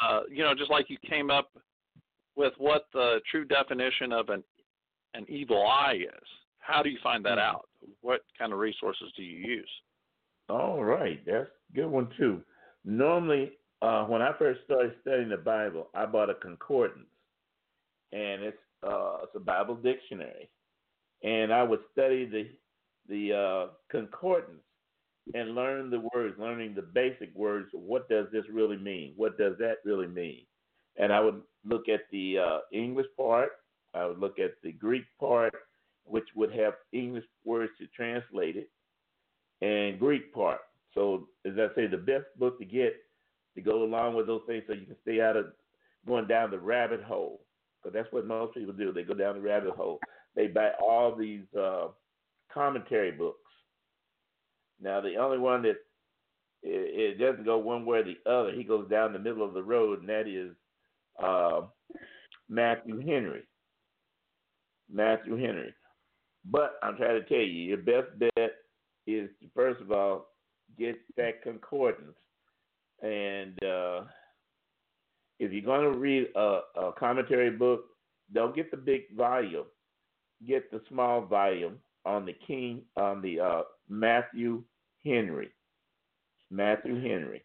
S10: uh, you know, just like you came up with what the true definition of an an evil eye is. How do you find that out? What kind of resources do you use?
S4: All right, that's a good one too. Normally, uh, when I first started studying the Bible, I bought a concordance, and it's uh, it's a Bible dictionary, and I would study the the uh, concordance and learn the words, learning the basic words. What does this really mean? What does that really mean? And I would look at the uh, English part. I would look at the Greek part, which would have English words to translate it, and Greek part. So, as I say, the best book to get to go along with those things so you can stay out of going down the rabbit hole. Because that's what most people do. They go down the rabbit hole. They buy all these uh, commentary books. Now, the only one that it, it, doesn't go one way or the other, he goes down the middle of the road, and that is uh, Matthew Henry. Matthew Henry. But I'm trying to tell you, your best bet is to, first of all, get that concordance. And uh, if you're going to read a, a commentary book, don't get the big volume. Get the small volume on the King on the uh, Matthew Henry. Matthew Henry.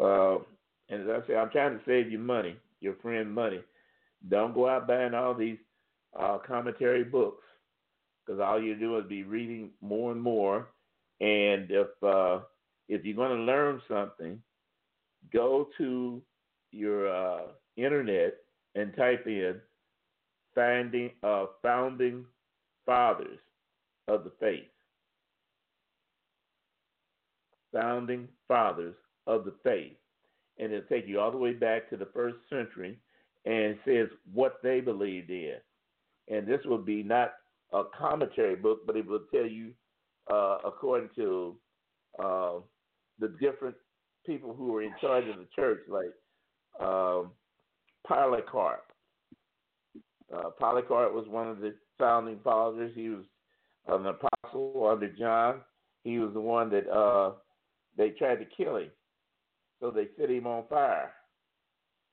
S4: Uh, and as I say, I'm trying to save you money, your friend money. Don't go out buying all these uh, commentary books because all you do is be reading more and more and if uh, if you're going to learn something, go to your uh, internet and type in finding uh, founding fathers of the faith. founding fathers of the faith. And it'll take you all the way back to the first century and says what they believed in. And this will be not a commentary book, but it will tell you, uh, according to uh, the different people who were in charge of the church, like um, Polycarp. Uh, Polycarp was one of the founding fathers. He was an apostle under John. He was the one that uh, they tried to kill him, so they set him on fire.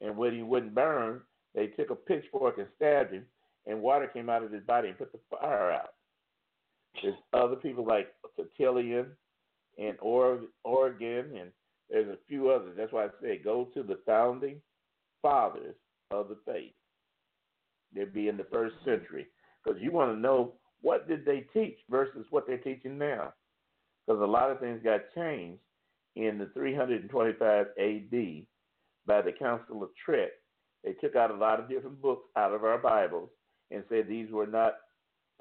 S4: And when he wouldn't burn, they took a pitchfork and stabbed him, and water came out of his body and put the fire out. There's other people like Tertullian and or- Origen, and there's a few others. That's why I say go to the founding fathers of the faith. They'd be in the first century because you want to know what did they teach versus what they're teaching now. Because a lot of things got changed in the 325 AD by the Council of Trent. They took out a lot of different books out of our Bibles and said these were not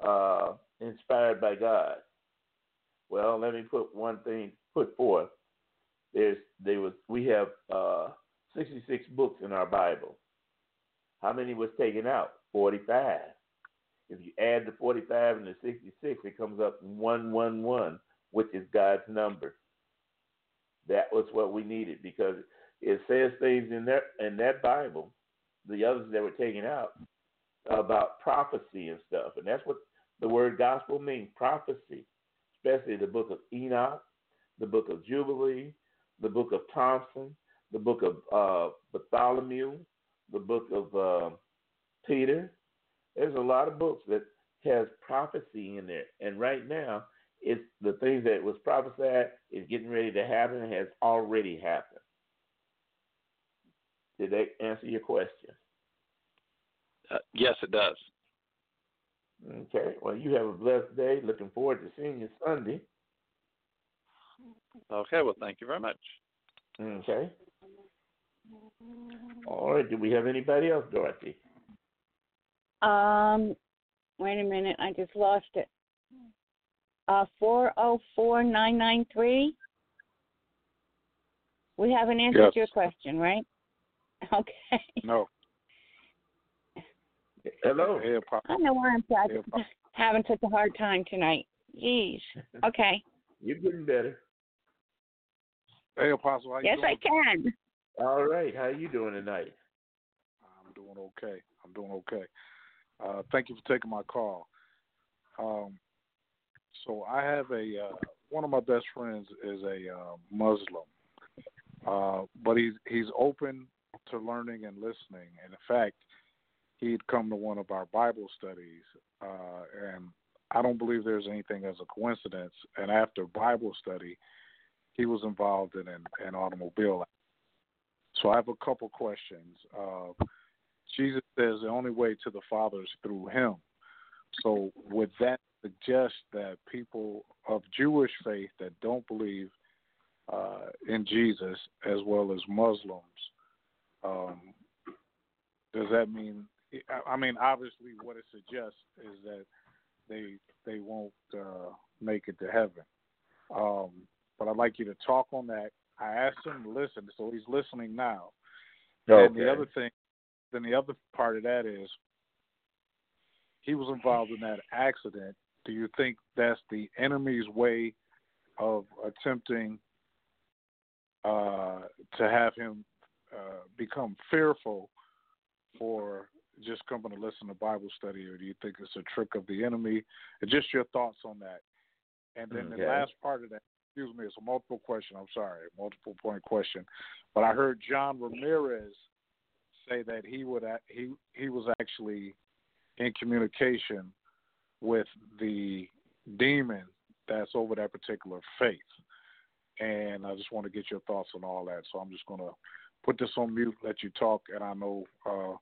S4: uh, inspired by God. Well, let me put one thing put forth. There's there was we have uh, 66 books in our Bible. How many was taken out? 45. If you add the 45 and the 66, it comes up 111, which is God's number. That was what we needed because it says things in there in that Bible, the others that were taken out, about prophecy and stuff. And that's what the word gospel means prophecy, especially the book of Enoch, the book of Jubilee, the book of Thompson, the book of uh, Bartholomew, the book of uh, Peter. There's a lot of books that has prophecy in there, and right now, it's the things that was prophesied is getting ready to happen and has already happened. Did that answer your question?
S10: Uh, yes, it does.
S4: Okay. Well, you have a blessed day. Looking forward to seeing you Sunday.
S10: Okay. Well, thank you very much.
S4: Okay. All right. Do we have anybody else, Dorothy?
S3: Um, wait a minute. I just lost it. Uh, four zero four nine nine three. We haven't answered
S11: Yes.
S3: your question, right? Okay.
S11: No.
S4: Hello.
S11: Hey, Pop.
S3: I know why I'm sad- having such a hard time tonight. Jeez. Okay.
S4: You're getting better.
S11: Hey, Apostle. How you
S3: Yes,
S11: doing?
S3: I can.
S4: All right. How you doing tonight?
S11: I'm doing okay. I'm doing okay. Uh, thank you for taking my call. Um, so I have a uh, one of my best friends is a uh, Muslim, uh, but he's he's open to learning and listening. And in fact, he'd come to one of our Bible studies, uh, and I don't believe there's anything as a coincidence. And after Bible study, he was involved in an, an automobile. So I have a couple questions. Uh, Jesus says the only way to the Father is through him. So would that suggest that people of Jewish faith that don't believe uh, in Jesus, as well as Muslims, um, does that mean? I- I mean, obviously, what it suggests is that they they won't uh, make it to heaven. Um, but I'd like you to talk on that. I asked him to listen, so he's listening now. Okay. And the other thing, then the other part of that is he was involved in that accident. Do you think that's the enemy's way of attempting uh, to have him uh, become fearful for just coming to listen to Bible study, or do you think it's a trick of the enemy? And just your thoughts on that. And then
S4: Okay.
S11: the last part of that, excuse me, it's a multiple question. I'm sorry, multiple point question. But I heard John Ramirez say that he would he he was actually in communication with the demon that's over that particular faith. And I just want to get your thoughts on all that. So I'm just going to put this on mute, let you talk, and I know uh,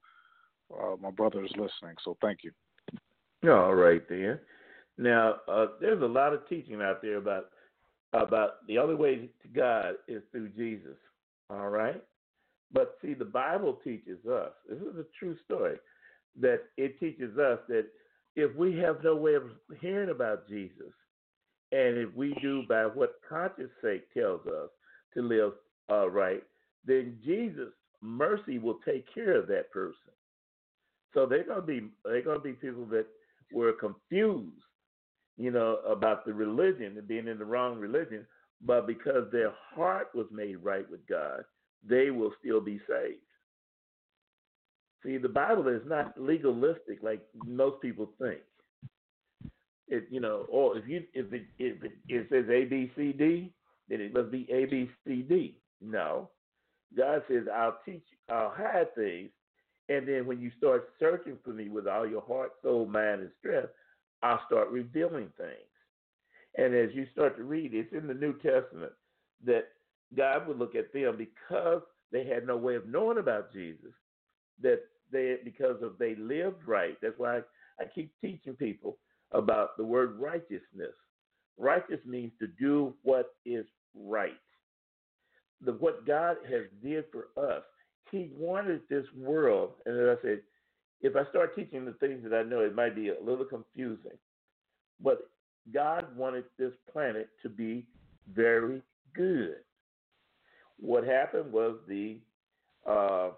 S11: uh, my brother is listening. So thank you.
S4: All right then. Now, uh, there's a lot of teaching out there about about the only way to God is through Jesus. All right, but see, the Bible teaches us. This is a true story that it teaches us that if we have no way of hearing about Jesus, And if we do by what conscience sake tells us to live uh, right, then Jesus' mercy will take care of that person. So they're gonna be they're gonna be people that were confused, you know, about the religion and being in the wrong religion, but because their heart was made right with God, they will still be saved. See, the Bible is not legalistic like most people think. It, you know, or if you if it if it, it says A B C D, then it must be A B C D. No, God says I'll teach, I'll hide things, and then when you start searching for me with all your heart, soul, mind, and strength, I'll start revealing things. And as you start to read, it's in the New Testament that God would look at them because they had no way of knowing about Jesus, that they because of they lived right. That's why I, I keep teaching people about the word righteousness. Righteous means to do what is right. The what God has did for us. He wanted this world, and as I said, if I start teaching the things that I know, it might be a little confusing. But God wanted this planet to be very good. What happened was the uh,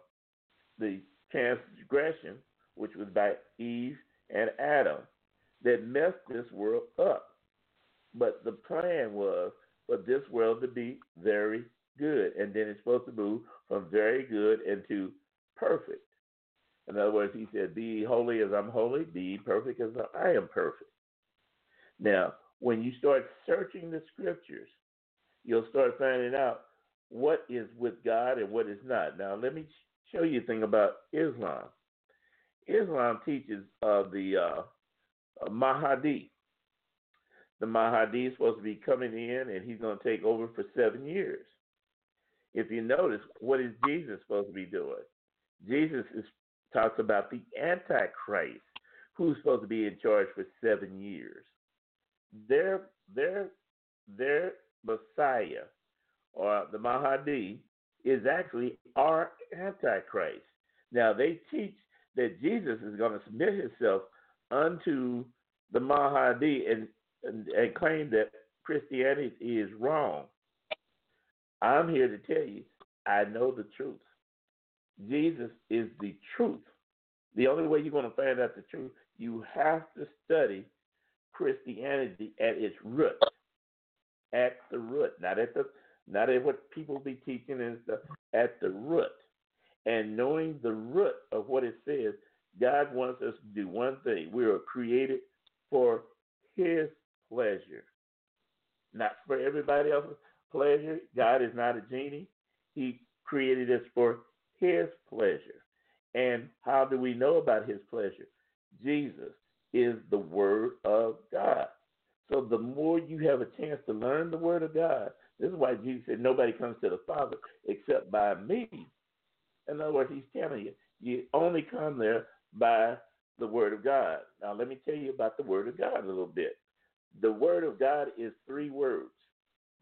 S4: the transgression, which was by Eve and Adam, that messed this world up. But the plan was for this world to be very good, and then it's supposed to move from very good into perfect. In other words, he said, Be holy as I'm holy, be perfect as I am perfect. Now, when you start searching the scriptures, you'll start finding out what is with God and what is not. Now, let me show you a thing about Islam. Islam teaches uh, the uh, Mahdi. The Mahdi is supposed to be coming in, and he's going to take over for seven years. If you notice, what is Jesus supposed to be doing? Jesus is, talks about the Antichrist, who's supposed to be in charge for seven years. Their their their Messiah or the Mahdi is actually our Antichrist. Now, they teach that Jesus is going to submit himself unto the Mahdi and, and, and claim that Christianity is wrong. I'm here to tell you, I know the truth. Jesus is the truth. The only way you're going to find out the truth, you have to study Christianity at its root. At the root, not at the not at what people be teaching and stuff, at the root. And knowing the root of what it says, God wants us to do one thing. We are created for His pleasure, not for everybody else's pleasure. God is not a genie. He created us for His pleasure. And how do we know about His pleasure? Jesus is the Word of God. So the more you have a chance to learn the Word of God, this is why Jesus said, Nobody comes to the Father except by me. In other words, he's telling you, you only come there by the Word of God. Now, let me tell you about the Word of God a little bit. The Word of God is three words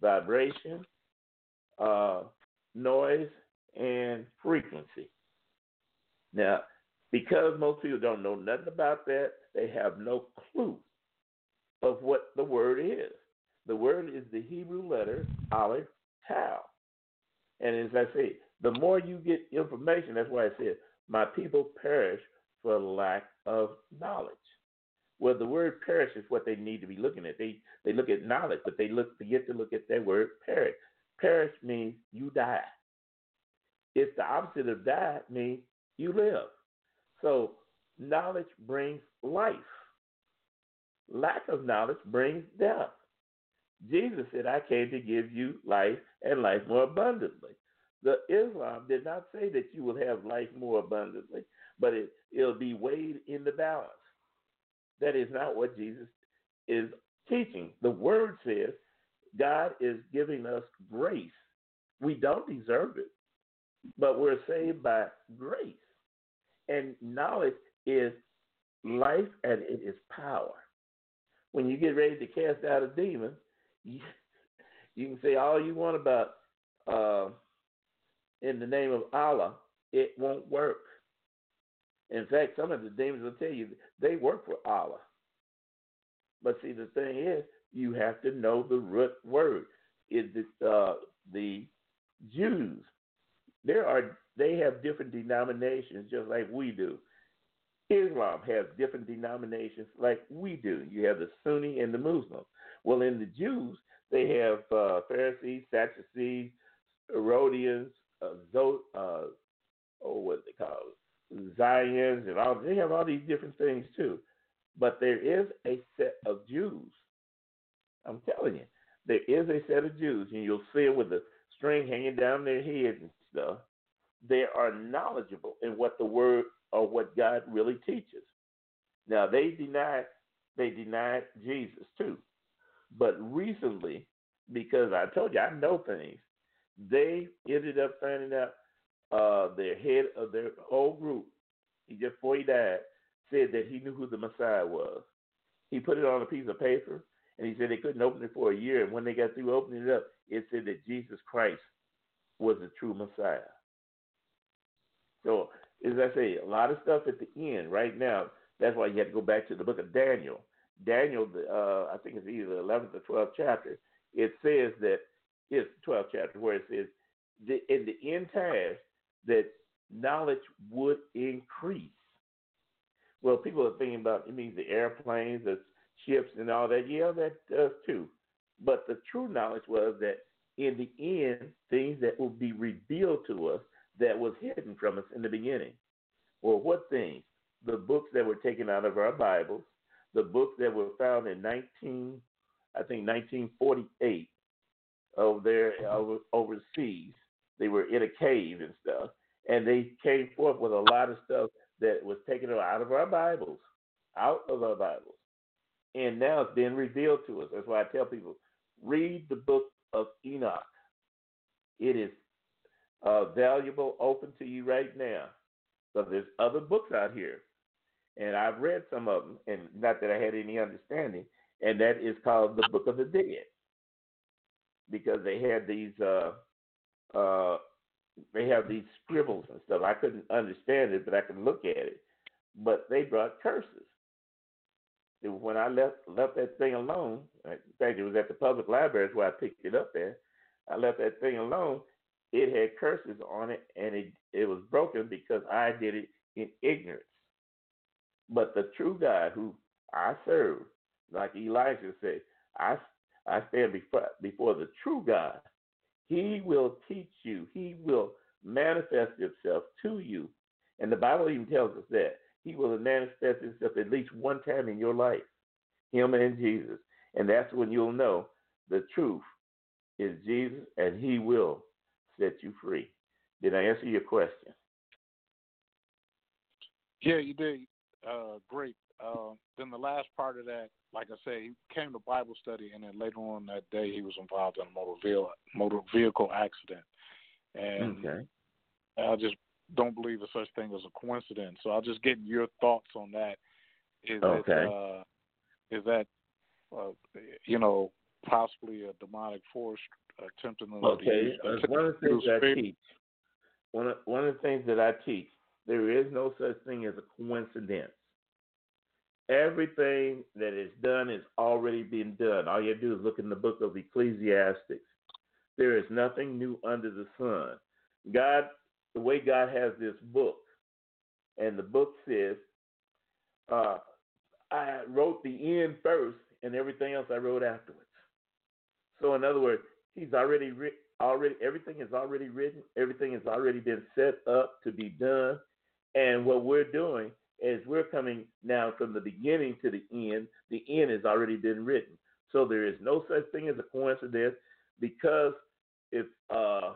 S4: vibration, uh, noise, and frequency. Now, because most people don't know nothing about that, they have no clue of what the Word is. The word is the Hebrew letter Aleph Tau. And as I say, the more you get information, that's why I said, my people perish for lack of knowledge. Well, the word perish is what they need to be looking at. They they look at knowledge, but they look get to look at that word perish. Perish means you die. It's the opposite of die means you live. So knowledge brings life. Lack of knowledge brings death. Jesus said, I came to give you life and life more abundantly. The Islam did not say that you will have life more abundantly, but it, it'll be weighed in the balance. That is not what Jesus is teaching. The word says God is giving us grace. We don't deserve it, but we're saved by grace. And knowledge is life and it is power. When you get ready to cast out a demon, you, can say all you want about uh, in the name of Allah, it won't work. In fact, some of the demons will tell you they work for Allah. But see, the thing is, you have to know the root word. Is it uh, the Jews? There are they have different denominations just like we do. Islam has different denominations like we do. You have the Sunni and the Muslim. Well, in the Jews, they have uh, Pharisees, Sadducees, Herodians, uh, Zo- uh, oh, what they call it? Zions, and all. They have all these different things too. But there is a set of Jews. I'm telling you, there is a set of Jews, and you'll see it with the string hanging down their head and stuff. They are knowledgeable in what the word or what God really teaches. Now they denied they denied Jesus too. But recently, because I told you I know things, they ended up finding out uh, their head of their whole group, he just before he died, said that he knew who the Messiah was. He put it on a piece of paper and he said they couldn't open it for a year. And when they got through opening it up, it said that Jesus Christ was the true Messiah. So as I say, a lot of stuff at the end right now. That's why you have to go back to the book of Daniel. Daniel, uh, I think it's either the 11th or 12th chapter. It says that it's 12th chapter where it says in the end times that knowledge would increase. Well, people are thinking about it means the airplanes, the ships, and all that. Yeah, that does too. But the true knowledge was that in the end, things that will be revealed to us that was hidden from us in the beginning. Well, what things? The books that were taken out of our Bibles, the books that were found in 19, I think 1948, over there over, overseas. They were in a cave and stuff, and they came forth with a lot of stuff that was taken out of our Bibles, out of our Bibles, and now it's being revealed to us. That's why I tell people, read the book of Enoch. It is uh, valuable, open to you right now. So there's other books out here, and I've read some of them, and not that I had any understanding. And that is called the Book of the Dead, because they had these uh, uh, they have these scribbles and stuff. I couldn't understand it, but I could look at it. But they brought curses. When I left left that thing alone, in fact, it was at the public libraries where I picked it up there. I left that thing alone, it had curses on it and it, it was broken because I did it in ignorance. But the true God who I serve, like Elijah said, I, I stand before, before the true God. He will teach you, He will manifest Himself to you. And the Bible even tells us that He will manifest Himself at least one time in your life, Him and Jesus. And that's when you'll know the truth is Jesus and He will set you free. Did I answer your question?
S11: Yeah, you did. Uh, great. Uh, then the last part of that, like I said, he came to Bible study, and then later on that day, he was involved in a motor vehicle, motor vehicle accident. And
S4: okay.
S11: I just don't believe there's such thing as a coincidence. So I'll just get your thoughts on that. Is
S4: okay.
S11: it, uh, is that uh, you know possibly a demonic force attempting to
S4: okay.
S11: use,
S4: Uh, one of the things I teach. One of, one of the things that I teach, there is no such thing as a coincidence. Everything that is done is already been done. All you do is look in the book of Ecclesiastics. There is nothing new under the sun. God, the way God has this book, and the book says, uh, I wrote the end first, and everything else I wrote afterwards. So, in other words, He's already written. Already, everything is already written. Everything has already been set up to be done. And what we're doing is we're coming now from the beginning to the end. The end has already been written. So there is no such thing as a coincidence because it's uh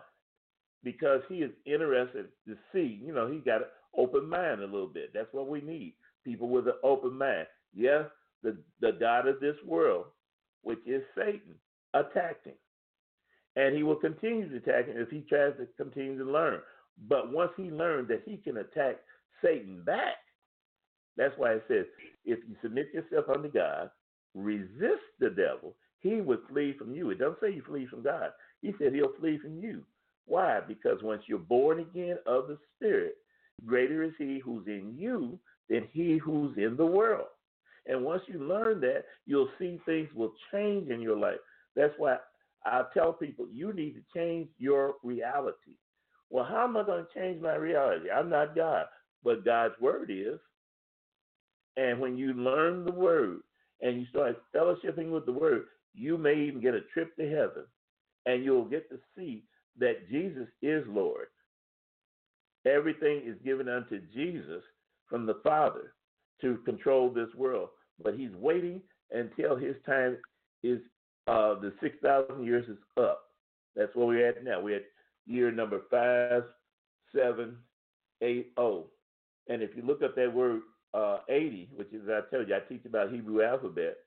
S4: because he is interested to see. You know, he got an open mind a little bit. That's what we need. People with an open mind. Yes, the the God of this world, which is Satan, attacked him. And he will continue to attack him if he tries to continue to learn. But once he learned that he can attack Satan back, that's why it says, if you submit yourself unto God, resist the devil, he would flee from you. It doesn't say you flee from God. He said he'll flee from you. Why? Because once you're born again of the Spirit, greater is he who's in you than he who's in the world. And once you learn that, you'll see things will change in your life. That's why I tell people you need to change your reality. Well, how am I going to change my reality? I'm not God, but God's word is. And when you learn the word and you start fellowshipping with the word, you may even get a trip to heaven and you'll get to see that Jesus is Lord. Everything is given unto Jesus from the Father to control this world, but he's waiting until his time is uh, the 6,000 years is up. That's where we're at now. We're at year number five, seven, eight, oh. And if you look up that word uh, 80, which is, I tell you, I teach about Hebrew alphabet,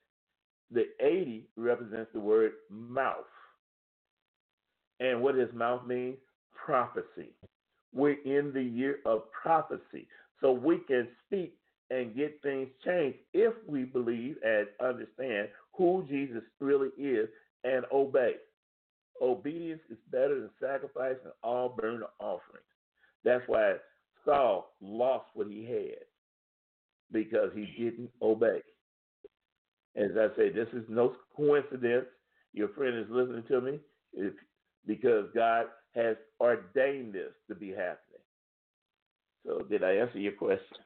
S4: the 80 represents the word mouth. And what does mouth mean? Prophecy. We're in the year of prophecy. So we can speak and get things changed if we believe and understand who Jesus really is and obey. Obedience is better than sacrifice and all burnt offerings. That's why Saul lost what he had because he didn't obey. As I say, this is no coincidence. Your friend is listening to me if, because God has ordained this to be happening. So, did I answer your question?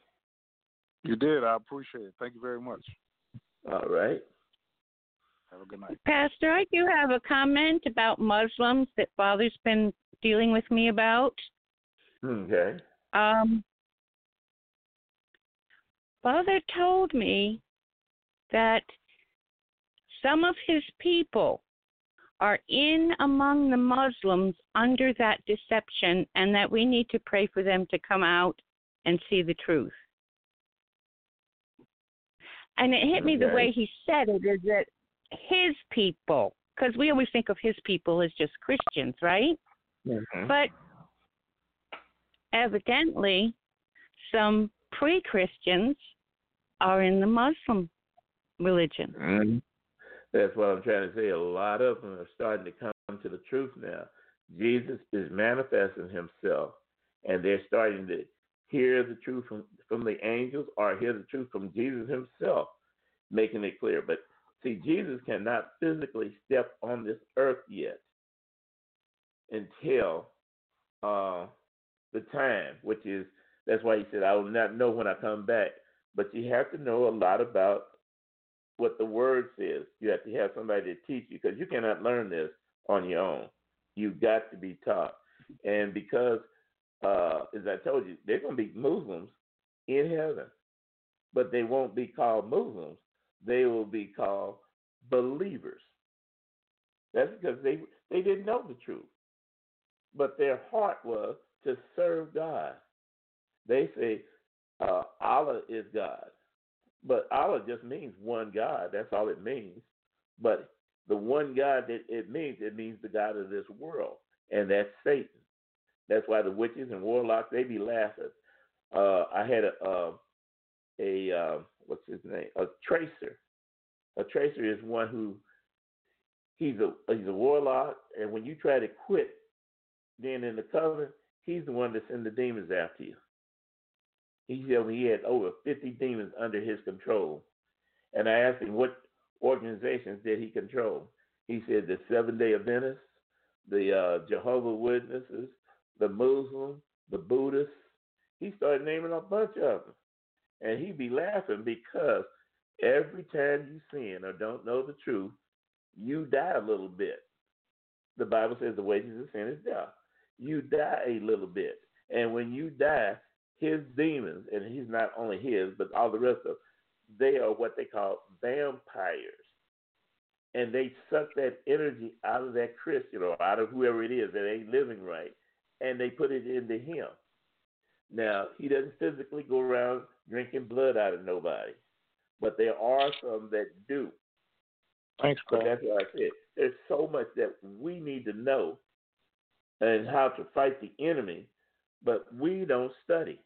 S11: You did. I appreciate it. Thank you very much.
S4: All right.
S11: Have a good night.
S3: Pastor, I do have a comment about Muslims that Father's been dealing with me about.
S4: Okay.
S3: Um, Father told me that some of his people are in among the Muslims under that deception and that we need to pray for them to come out and see the truth. And it hit me the way he said it is that his people, because we always think of his people as just Christians, right?
S4: Mhm.
S3: But evidently, some pre Christians are in the Muslim religion.
S4: Mhm. That's what I'm trying to say. A lot of them are starting to come to the truth now. Jesus is manifesting himself, and they're starting to hear the truth from, from the angels or hear the truth from Jesus himself, making it clear. But see, Jesus cannot physically step on this earth yet until uh, the time, which is that's why he said, I will not know when I come back. But you have to know a lot about what the word says. You have to have somebody to teach you because you cannot learn this on your own. You've got to be taught. And because, uh, as I told you, they're going to be Muslims in heaven, but they won't be called Muslims. They will be called believers. That's because they they didn't know the truth, but their heart was to serve God. They say uh, Allah is God, but Allah just means one God. That's all it means. But the one God that it means, it means the God of this world, and that's Satan. That's why the witches and warlocks they be laughing. Uh, I had a uh, a uh, what's his name? A tracer. A tracer is one who he's a he's a warlock, and when you try to quit being in the covenant, he's the one that sends the demons after you. He said he had over 50 demons under his control. And I asked him what organizations did he control. He said the Seven Day Adventists, the uh, Jehovah Witnesses, the Muslims, the Buddhists. He started naming a bunch of them. And he'd be laughing because every time you sin or don't know the truth, you die a little bit. The Bible says the wages of sin is death. You die a little bit. And when you die, his demons, and he's not only his, but all the rest of them, they are what they call vampires. And they suck that energy out of that Christian or out of whoever it is that ain't living right, and they put it into him. Now, he doesn't physically go around drinking blood out of nobody, but there are some that do.
S11: Thanks,
S4: But that's what I said. There's so much that we need to know and how to fight the enemy, but we don't study.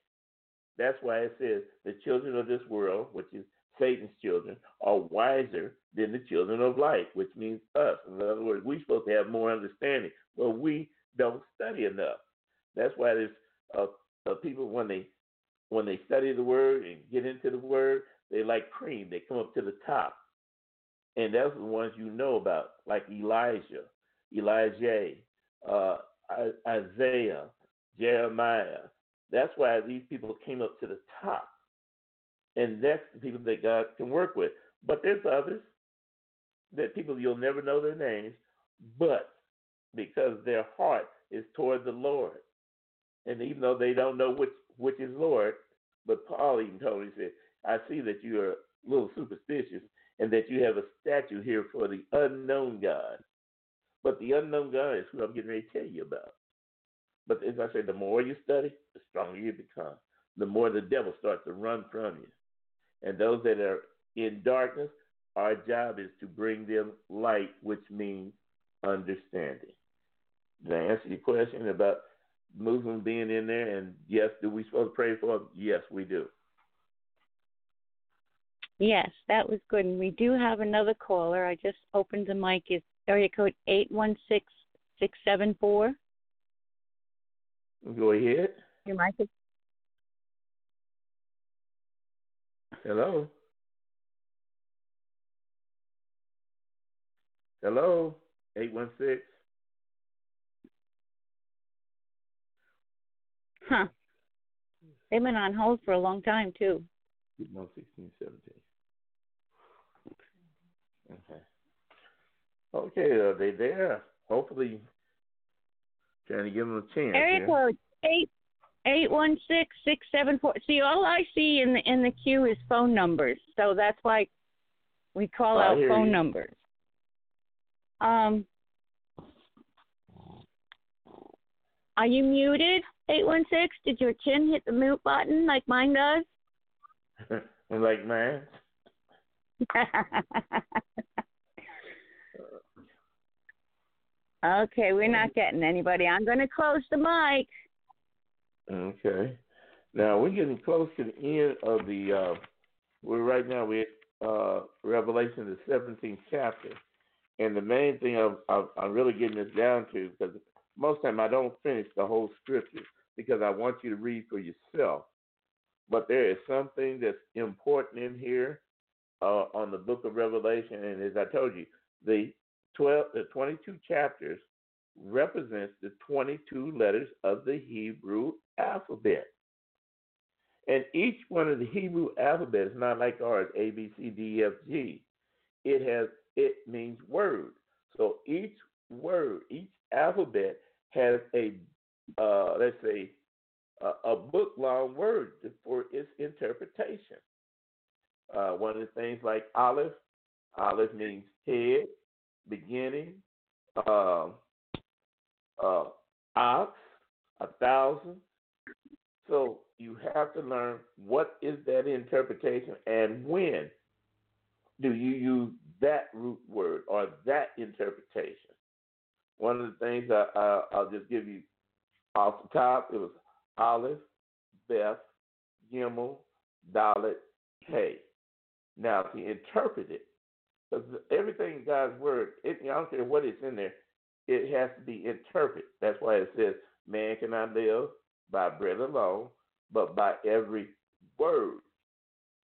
S4: That's why it says the children of this world, which is Satan's children, are wiser than the children of light, which means us. In other words, we're supposed to have more understanding, but we don't study enough. That's why there's uh, uh, people when they when they study the word and get into the word, they like cream. They come up to the top. And that's the ones you know about, like Elijah, Elijah, uh, Isaiah, Jeremiah. That's why these people came up to the top. And that's the people that God can work with. But there's others that people you'll never know their names, but because their heart is toward the Lord. And even though they don't know which which is Lord, but Paul even told me, he said, I see that you are a little superstitious and that you have a statue here for the unknown God. But the unknown God is who I'm getting ready to tell you about. But as I say, the more you study, the stronger you become. The more the devil starts to run from you. And those that are in darkness, our job is to bring them light, which means understanding. Did I answer your question about Muslim being in there? And yes, do we supposed to pray for them? Yes, we do.
S3: Yes, that was good. And we do have another caller. I just opened the mic. It's area code eight one six six seven four.
S4: Go ahead.
S3: Your mic is.
S4: Hello. Hello. Eight one six.
S3: Huh. They've been on hold for a long time too.
S4: No, 16, 17. Okay. Okay, are they there? Hopefully, trying to give them a chance.
S3: Area code eight eight one six six seven four. See, all I see in the in the queue is phone numbers, so that's why we call
S4: I
S3: out phone
S4: you.
S3: numbers. Um, are you muted? Eight one six. Did your chin hit the mute button like mine does?
S4: like man.
S3: okay, we're not getting anybody. I'm going to close the mic.
S4: Okay. Now we're getting close to the end of the. Uh, we're right now we're at uh, Revelation the seventeenth chapter, and the main thing I'm, I'm, I'm really getting this down to because most time I don't finish the whole scripture because I want you to read for yourself. But there is something that's important in here uh, on the book of Revelation, and as I told you, the twelve, the twenty-two chapters represents the twenty-two letters of the Hebrew alphabet. And each one of the Hebrew alphabet is not like ours, A, B, C, D, F, G. It has it means word. So each word, each alphabet has a uh, let's say a, a book long word for its interpretation. Uh, one of the things like Aleph, Aleph means head, beginning, uh, uh, ox, a thousand. So you have to learn what is that interpretation and when do you use that root word or that interpretation. One of the things I, I, I'll just give you off the top, it was Aleph, Beth, Gimel, Dalet, Hey. Now, to interpret it, because everything in God's word, it, I don't care what it's in there, it has to be interpreted. That's why it says, man cannot live by bread alone, but by every word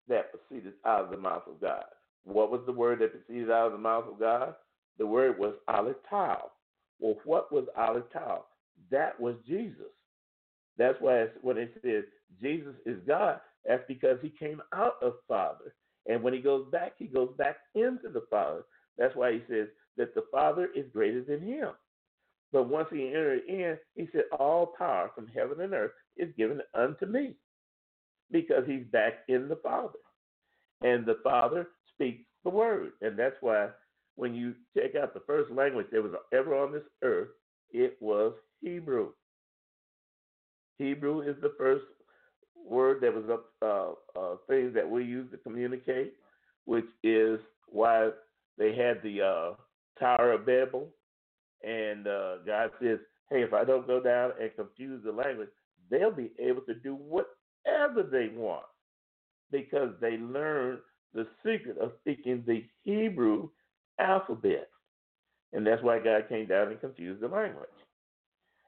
S4: that proceeded out of the mouth of God. What was the word that proceeded out of the mouth of God? The word was Aleph Tau. Well, what was Aleph Tau? That was Jesus. That's why when it says Jesus is God, that's because he came out of Father. And when he goes back, he goes back into the Father. That's why he says that the Father is greater than him. But once he entered in, he said, All power from heaven and earth is given unto me because he's back in the Father. And the Father speaks the word. And that's why when you check out the first language that was ever on this earth, it was Hebrew. Hebrew is the first word that was a uh, uh, thing that we use to communicate, which is why they had the uh, Tower of Babel. And uh, God says, hey, if I don't go down and confuse the language, they'll be able to do whatever they want because they learned the secret of speaking the Hebrew alphabet. And that's why God came down and confused the language.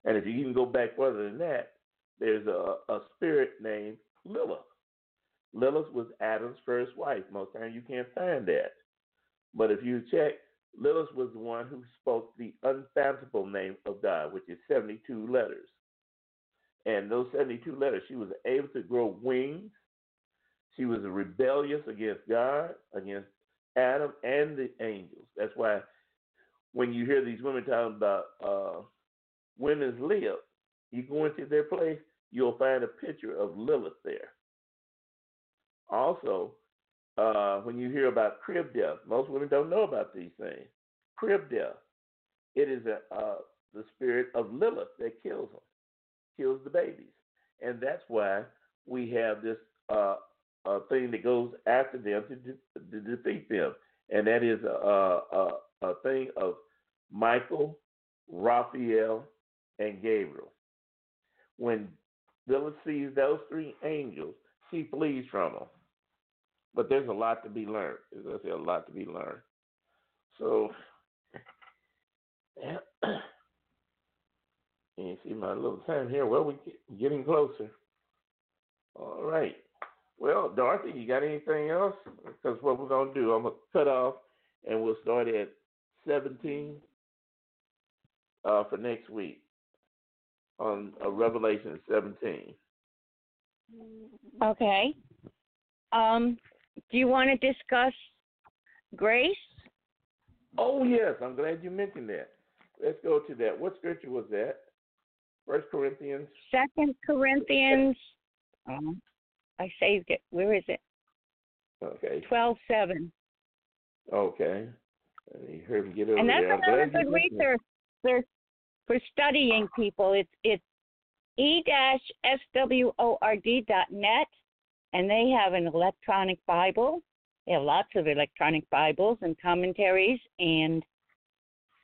S4: And if you even go back further than that, there's a, a spirit named Lilith. Lilith was Adam's first wife. Most times you can't find that. But if you check, Lilith was the one who spoke the unfathomable name of God, which is 72 letters. And those 72 letters, she was able to grow wings. She was rebellious against God, against Adam and the angels. That's why when you hear these women talking about uh, women's lib, you go into their place, you'll find a picture of Lilith there. Also, uh, when you hear about crib death, most women don't know about these things. Crib death, it is a, uh, the spirit of Lilith that kills them, kills the babies, and that's why we have this uh, thing that goes after them to, de- to defeat them, and that is a, a, a thing of Michael, Raphael, and Gabriel. When Lilith sees those three angels, she flees from them. But there's a lot to be learned. There's a lot to be learned. So, yeah. you see my little time here. Well, we're getting closer. All right. Well, Dorothy, you got anything else? Because what we're going to do, I'm going to cut off and we'll start at 17 uh, for next week on uh, Revelation 17.
S3: Okay. Um, do you want to discuss grace?
S4: Oh yes, I'm glad you mentioned that. Let's go to that. What scripture was that? First Corinthians.
S3: Second Corinthians. Um, I saved it. Where is it?
S4: Okay.
S3: Twelve seven.
S4: Okay. You heard me get over
S3: And that's
S4: there.
S3: Another good resource for for studying people. It's it's e dash sword dot net, and they have an electronic Bible. They have lots of electronic Bibles and commentaries, and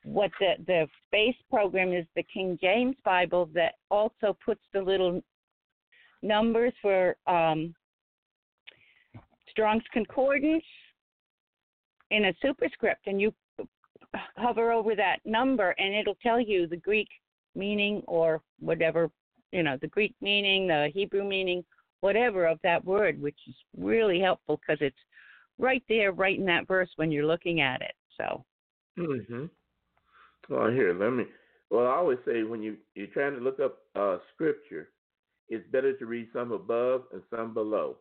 S3: what the the base program is the King James Bible that also puts the little numbers for um, Strong's Concordance in a superscript, and you hover over that number, and it'll tell you the Greek meaning or whatever you know the Greek meaning, the Hebrew meaning, whatever of that word, which is really helpful because it's right there, right in that verse when you're looking at it. So.
S4: Mm-hmm. Well, here, let me. Well, I always say when you you're trying to look up uh, scripture, it's better to read some above and some below.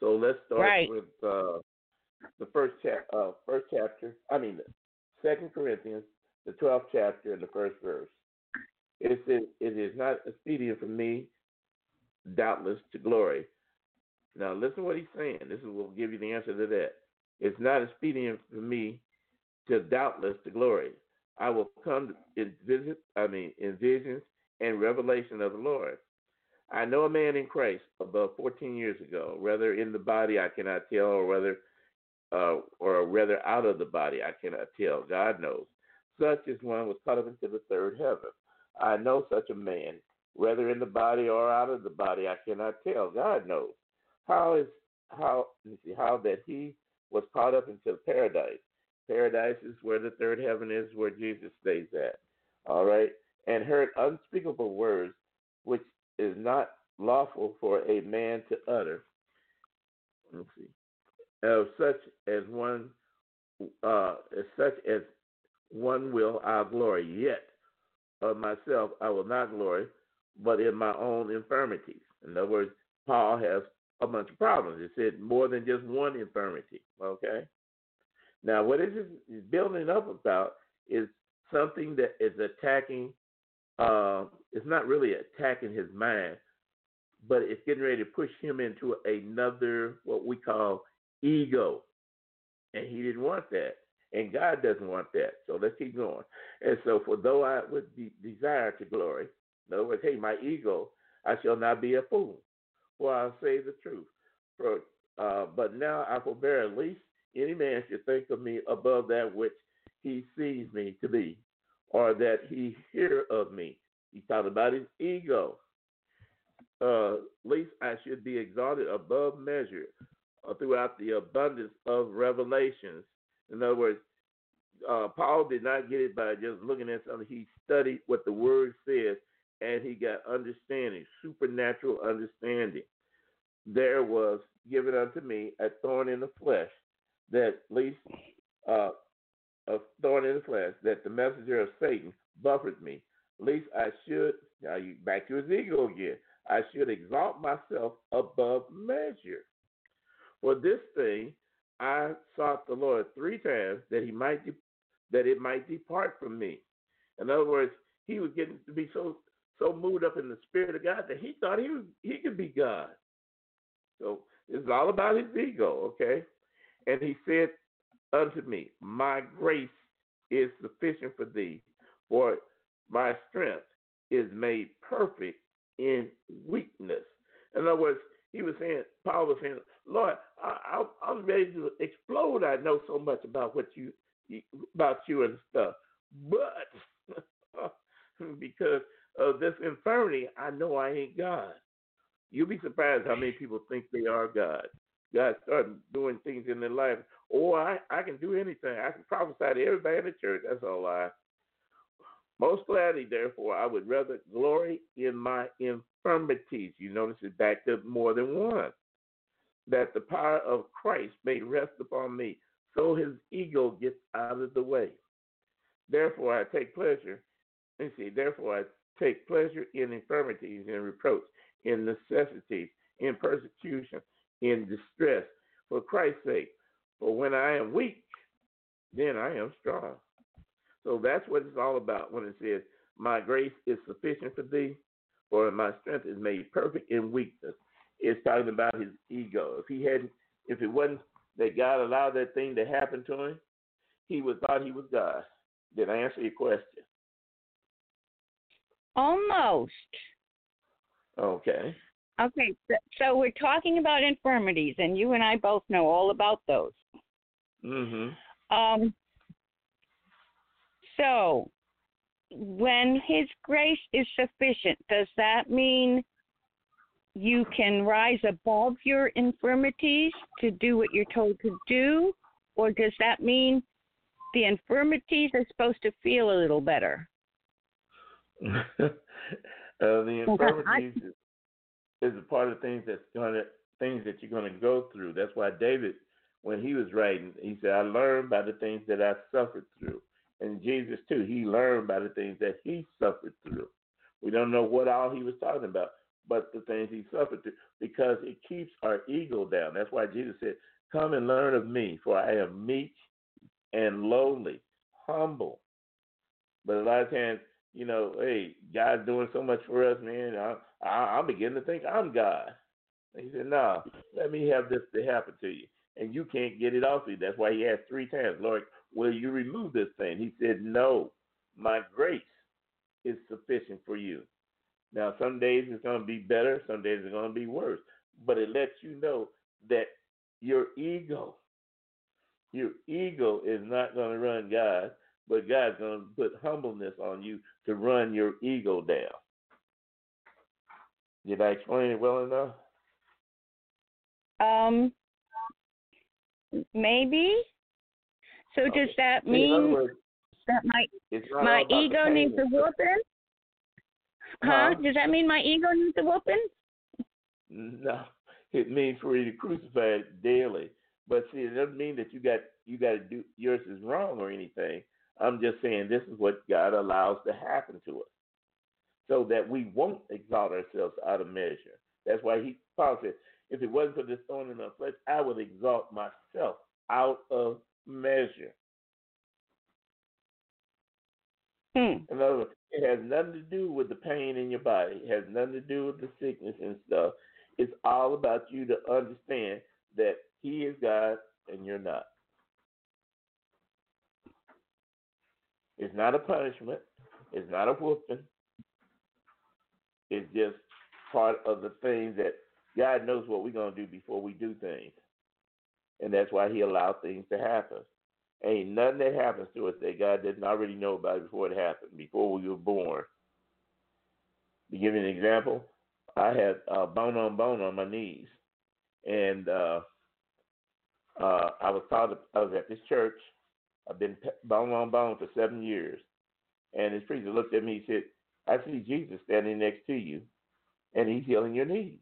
S4: So let's start
S3: Right.
S4: with uh, the first chap, uh, first chapter. I mean, Second Corinthians, the twelfth chapter and the first verse. It says, "It is not expedient for me, doubtless, to glory." Now, listen what he's saying. This will give you the answer to that. It's not expedient for me to doubtless to glory. I will come in visit, I mean, in visions and revelation of the Lord. I know a man in Christ above 14 years ago, whether in the body I cannot tell, or whether, uh, or rather out of the body I cannot tell. God knows. Such as one was caught up into the third heaven. I know such a man, whether in the body or out of the body I cannot tell. God knows. How is how see how that he was caught up into paradise. Paradise is where the third heaven is, where Jesus stays at. All right, and heard unspeakable words, which is not lawful for a man to utter. Let's see, of such as one, uh, as such as one will I glory. Yet of myself I will not glory, but in my own infirmities. In other words, Paul has a bunch of problems. It said more than just one infirmity. Okay. Now, what it is building up about is something that is attacking. Uh, it's not really attacking his mind, but it's getting ready to push him into another what we call ego, and he didn't want that, and God doesn't want that. So let's keep going. And so, for though I would be, desire to glory, in other words, hey, my ego, I shall not be a fool, for I'll say the truth. For, uh, but now I forbear least any man should think of me above that which he sees me to be, or that he hear of me. He's talking about his ego. Uh, least I should be exalted above measure throughout the abundance of revelations. In other words, uh, Paul did not get it by just looking at something. He studied what the word says, and he got understanding, supernatural understanding. there was given unto me a thorn in the flesh, that at least uh, a thorn in the flesh, that the messenger of Satan buffeted me, least I should, now you back to his ego again, I should exalt myself above measure. For this thing I sought the Lord three times that he might de- that it might depart from me. In other words, he was getting to be so so moved up in the spirit of God that he thought he was he could be God. So it's all about his ego, okay? And he said unto me, My grace is sufficient for thee, for my strength is made perfect in weakness. In other words, he was saying, Paul was saying, Lord, I, I, I'm ready to explode. I know so much about what you about you and stuff, but because of this infirmity, I know I ain't God. You'll be surprised how many people think they are God. God started doing things in their life. Oh, I, I can do anything. I can prophesy to everybody in the church. That's all I. Most gladly, therefore, I would rather glory in my infirmities. You notice it backed up more than one. That the power of Christ may rest upon me, so his ego gets out of the way. Therefore, I take pleasure. Let see. Therefore, I take pleasure in infirmities in reproach, in necessities, in persecution, in distress, for Christ's sake. For when I am weak, then I am strong. So that's what it's all about when it says, My grace is sufficient for thee, for my strength is made perfect in weakness. It's talking about his ego. If he hadn't, if it wasn't that God allowed that thing to happen to him, he would thought he was God. Did I answer your question?
S3: Almost.
S4: Okay.
S3: Okay, so we're talking about infirmities, and you and I both know all about those.
S4: Mm-hmm.
S3: Um. So, when His grace is sufficient, does that mean you can rise above your infirmities to do what you're told to do, or does that mean the infirmities are supposed to feel a little better?
S4: uh, the infirmities is, is a part of things that's gonna things that you're gonna go through. That's why David, when he was writing, he said, "I learned by the things that I suffered through." And Jesus too, he learned by the things that he suffered through. We don't know what all he was talking about, but the things he suffered through, because it keeps our ego down. That's why Jesus said, "Come and learn of me, for I am meek and lowly, humble." But a lot of times you know, hey, God's doing so much for us, man. I, I, I'm beginning to think I'm God. And he said, no, let me have this to happen to you. And you can't get it off you. That's why he asked three times, Lord, will you remove this thing? He said, no, my grace is sufficient for you. Now, some days it's going to be better, some days it's going to be worse. But it lets you know that your ego, your ego is not going to run God but God's going to put humbleness on you to run your ego down. Did I explain it well enough?
S3: Um, maybe. So does that mean words, that my my ego needs a whooping? Huh? Does that mean my ego needs a whooping?
S4: No, it means for you to crucify it daily. But see, it doesn't mean that you got you got to do yours is wrong or anything. I'm just saying this is what God allows to happen to us so that we won't exalt ourselves out of measure. That's why he Paul said, if it wasn't for this thorn in the flesh, I would exalt myself out of measure.
S3: Hmm.
S4: In other words, it has nothing to do with the pain in your body. It has nothing to do with the sickness and stuff. It's all about you to understand that He is God and you're not. It's not a punishment. It's not a whooping. It's just part of the things that God knows what we're going to do before we do things. And that's why He allows things to happen. Ain't nothing that happens to us that God didn't already know about before it happened, before we were born. To give you an example, I had uh, bone on bone on my knees. And uh, uh, I was taught, I was at this church I've been bone on bone for seven years. And this preacher looked at me and said, I see Jesus standing next to you, and he's healing your knees.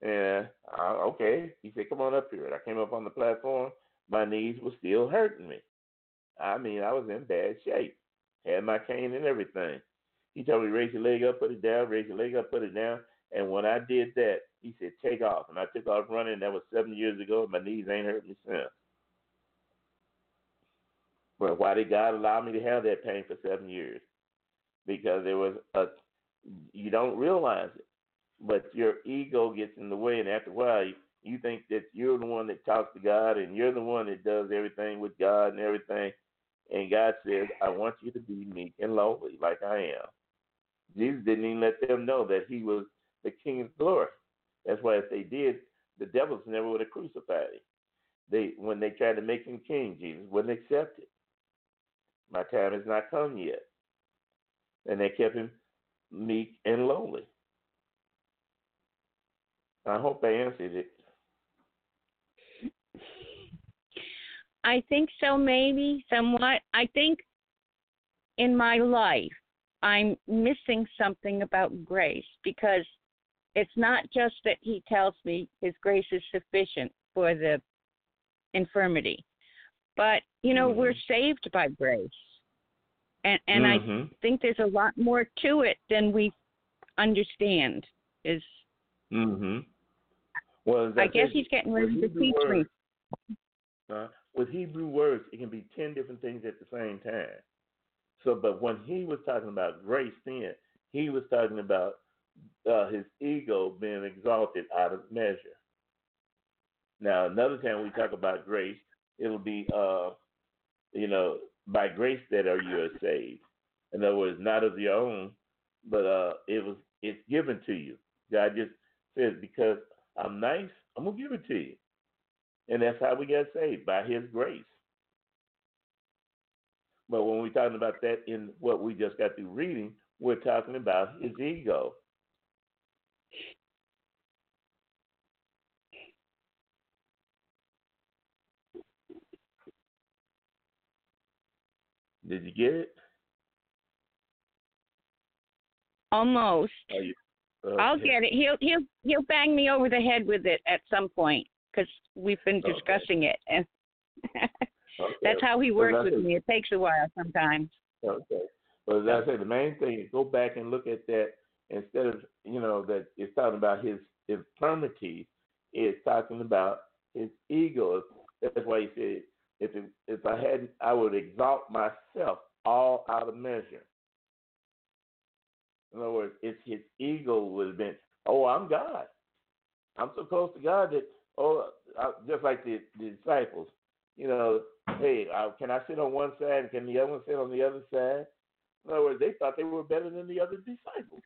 S4: And I, okay, he said, "Come on up here." And I came up on the platform. My knees were still hurting me. I mean, I was in bad shape. Had my cane and everything. He told me, "Raise your leg up, put it down. Raise your leg up, put it down." And when I did that, he said, "Take off." And I took off running. That was seven years ago. And my knees ain't hurt me since. But why did God allow me to have that pain for seven years? Because there was a, you don't realize it, but your ego gets in the way, and after a while, you, think that you're the one that talks to God and you're the one that does everything with God and everything. And God says, I want you to be meek and lowly like I am. Jesus didn't even let them know that he was the King of glory. That's why if they did, the devils never would have crucified him. They when they tried to make him king, Jesus wouldn't accept it. My time has not come yet. And they kept him meek and lowly. I hope I answered it.
S3: I think so, maybe somewhat. I think in my life, I'm missing something about grace because it's not just that he tells me his grace is sufficient for the infirmity, but you know
S4: Mm-hmm.
S3: we're saved by grace, and and
S4: Mhm.
S3: I think there's a lot more to it than we understand. Is
S4: Mm-hmm. Well,
S3: I guess he's getting ready to teach me.
S4: uh, with Hebrew words, it can be ten different things at the same time. So, but when he was talking about grace, then he was talking about uh, his ego being exalted out of measure. Now, another time we talk about grace, it'll be, uh, you know, by grace that are you are saved. In other words, not of your own, but uh, it was it's given to you. God just says, because I'm nice, I'm gonna give it to you, and that's how we got saved by His grace. But when we're talking about that in what we just got through reading, we're talking about his ego. Did you get it?
S3: Almost.
S4: You,
S3: I'll get it. He'll he'll he'll bang me over the head with it at some point because we've been
S4: Okay.
S3: discussing it, and
S4: Okay.
S3: that's how he works with
S4: it.
S3: me. It takes a while sometimes.
S4: Okay. But as I say, the main thing is go back and look at that instead of you know that it's talking about his infirmities. It's talking about his ego. That's why he said, if it, if I hadn't, I would exalt myself all out of measure. In other words, it's his ego would have been, oh, I'm God. I'm so close to God that, oh, just like the, the disciples, you know, hey, can I sit on one side and can the other one sit on the other side? In other words, they thought they were better than the other disciples.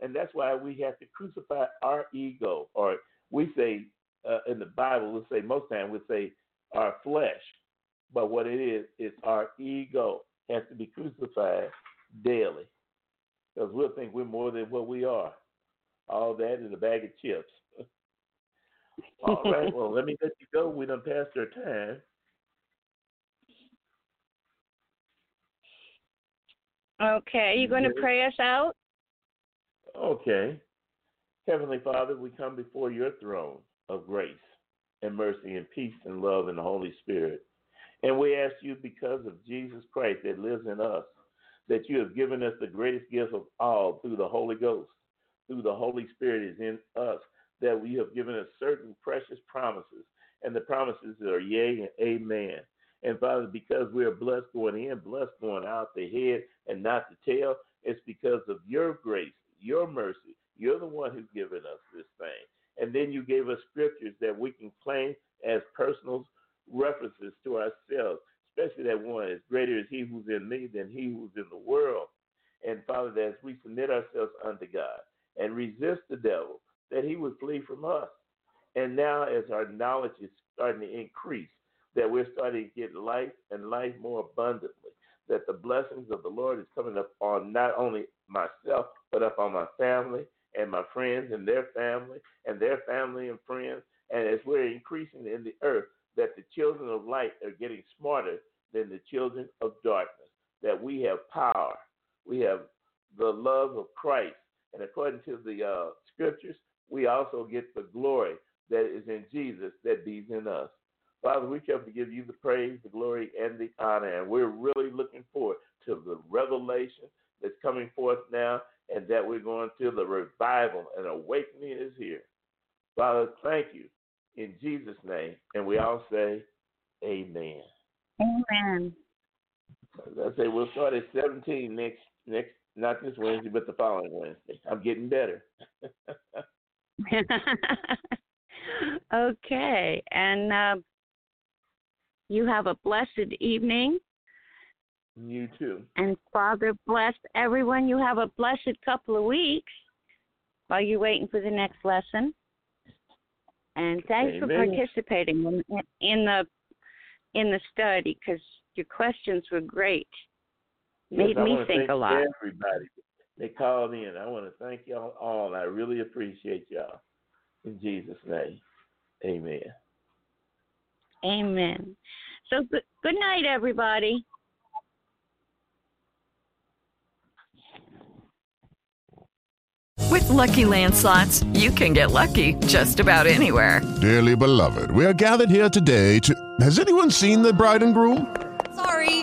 S4: And that's why we have to crucify our ego, or we say uh, in the Bible, we'll say most times we say our flesh, but what it is, it's our ego has to be crucified daily, because we'll think we're more than what we are. All that is a bag of chips. All right, well, let me let you go. We done passed our time.
S3: Okay, Are you going to pray us out?
S4: Okay. Heavenly Father, we come before your throne of grace and mercy and peace and love and the Holy Spirit. And we ask you, because of Jesus Christ that lives in us, that you have given us the greatest gift of all through the Holy Ghost, through the Holy Spirit is in us, that we have given us certain precious promises. And the promises are yea and amen. And Father, because we are blessed going in, blessed going out, the head and not the tail, it's because of your grace, your mercy. You're the one who's given us this thing. And then you gave us scriptures that we can claim as personal references to ourselves, especially that one is greater is he who's in me than he who's in the world. And Father, that as we submit ourselves unto God and resist the devil, that he would flee from us. And now, as our knowledge is starting to increase, that we're starting to get life and life more abundantly, that the blessings of the Lord is coming up on not only myself, but up on my family and my friends and their family and their family and friends. And as we're increasing in the earth, that the children of light are getting smarter than the children of darkness, that we have power, we have the love of Christ. And according to the uh, scriptures, we also get the glory that is in Jesus that be in us. Father, we come to give you the praise, the glory, and the honor. And we're really looking forward to the revelation that's coming forth now and that we're going to the revival and awakening is here. Father, thank you in Jesus' name. And we all say, Amen.
S3: Amen.
S4: I say we'll start at 17 next next not this Wednesday, but the following Wednesday. I'm getting better.
S3: okay, and uh, you have a blessed evening.
S4: You too.
S3: And Father bless everyone. You have a blessed couple of weeks while you're waiting for the next lesson. And thanks
S4: Amen.
S3: for participating in, in the in the study because your questions were great. Made
S4: Yes,
S3: me think a lot.
S4: Everybody, they called in. I want to thank y'all all. I really appreciate y'all. In Jesus' name, Amen.
S3: Amen. So good, good night, everybody.
S12: With Lucky Land slots, you can get lucky just about anywhere.
S13: Dearly beloved, we are gathered here today to. Has anyone seen the bride and groom?
S14: Sorry,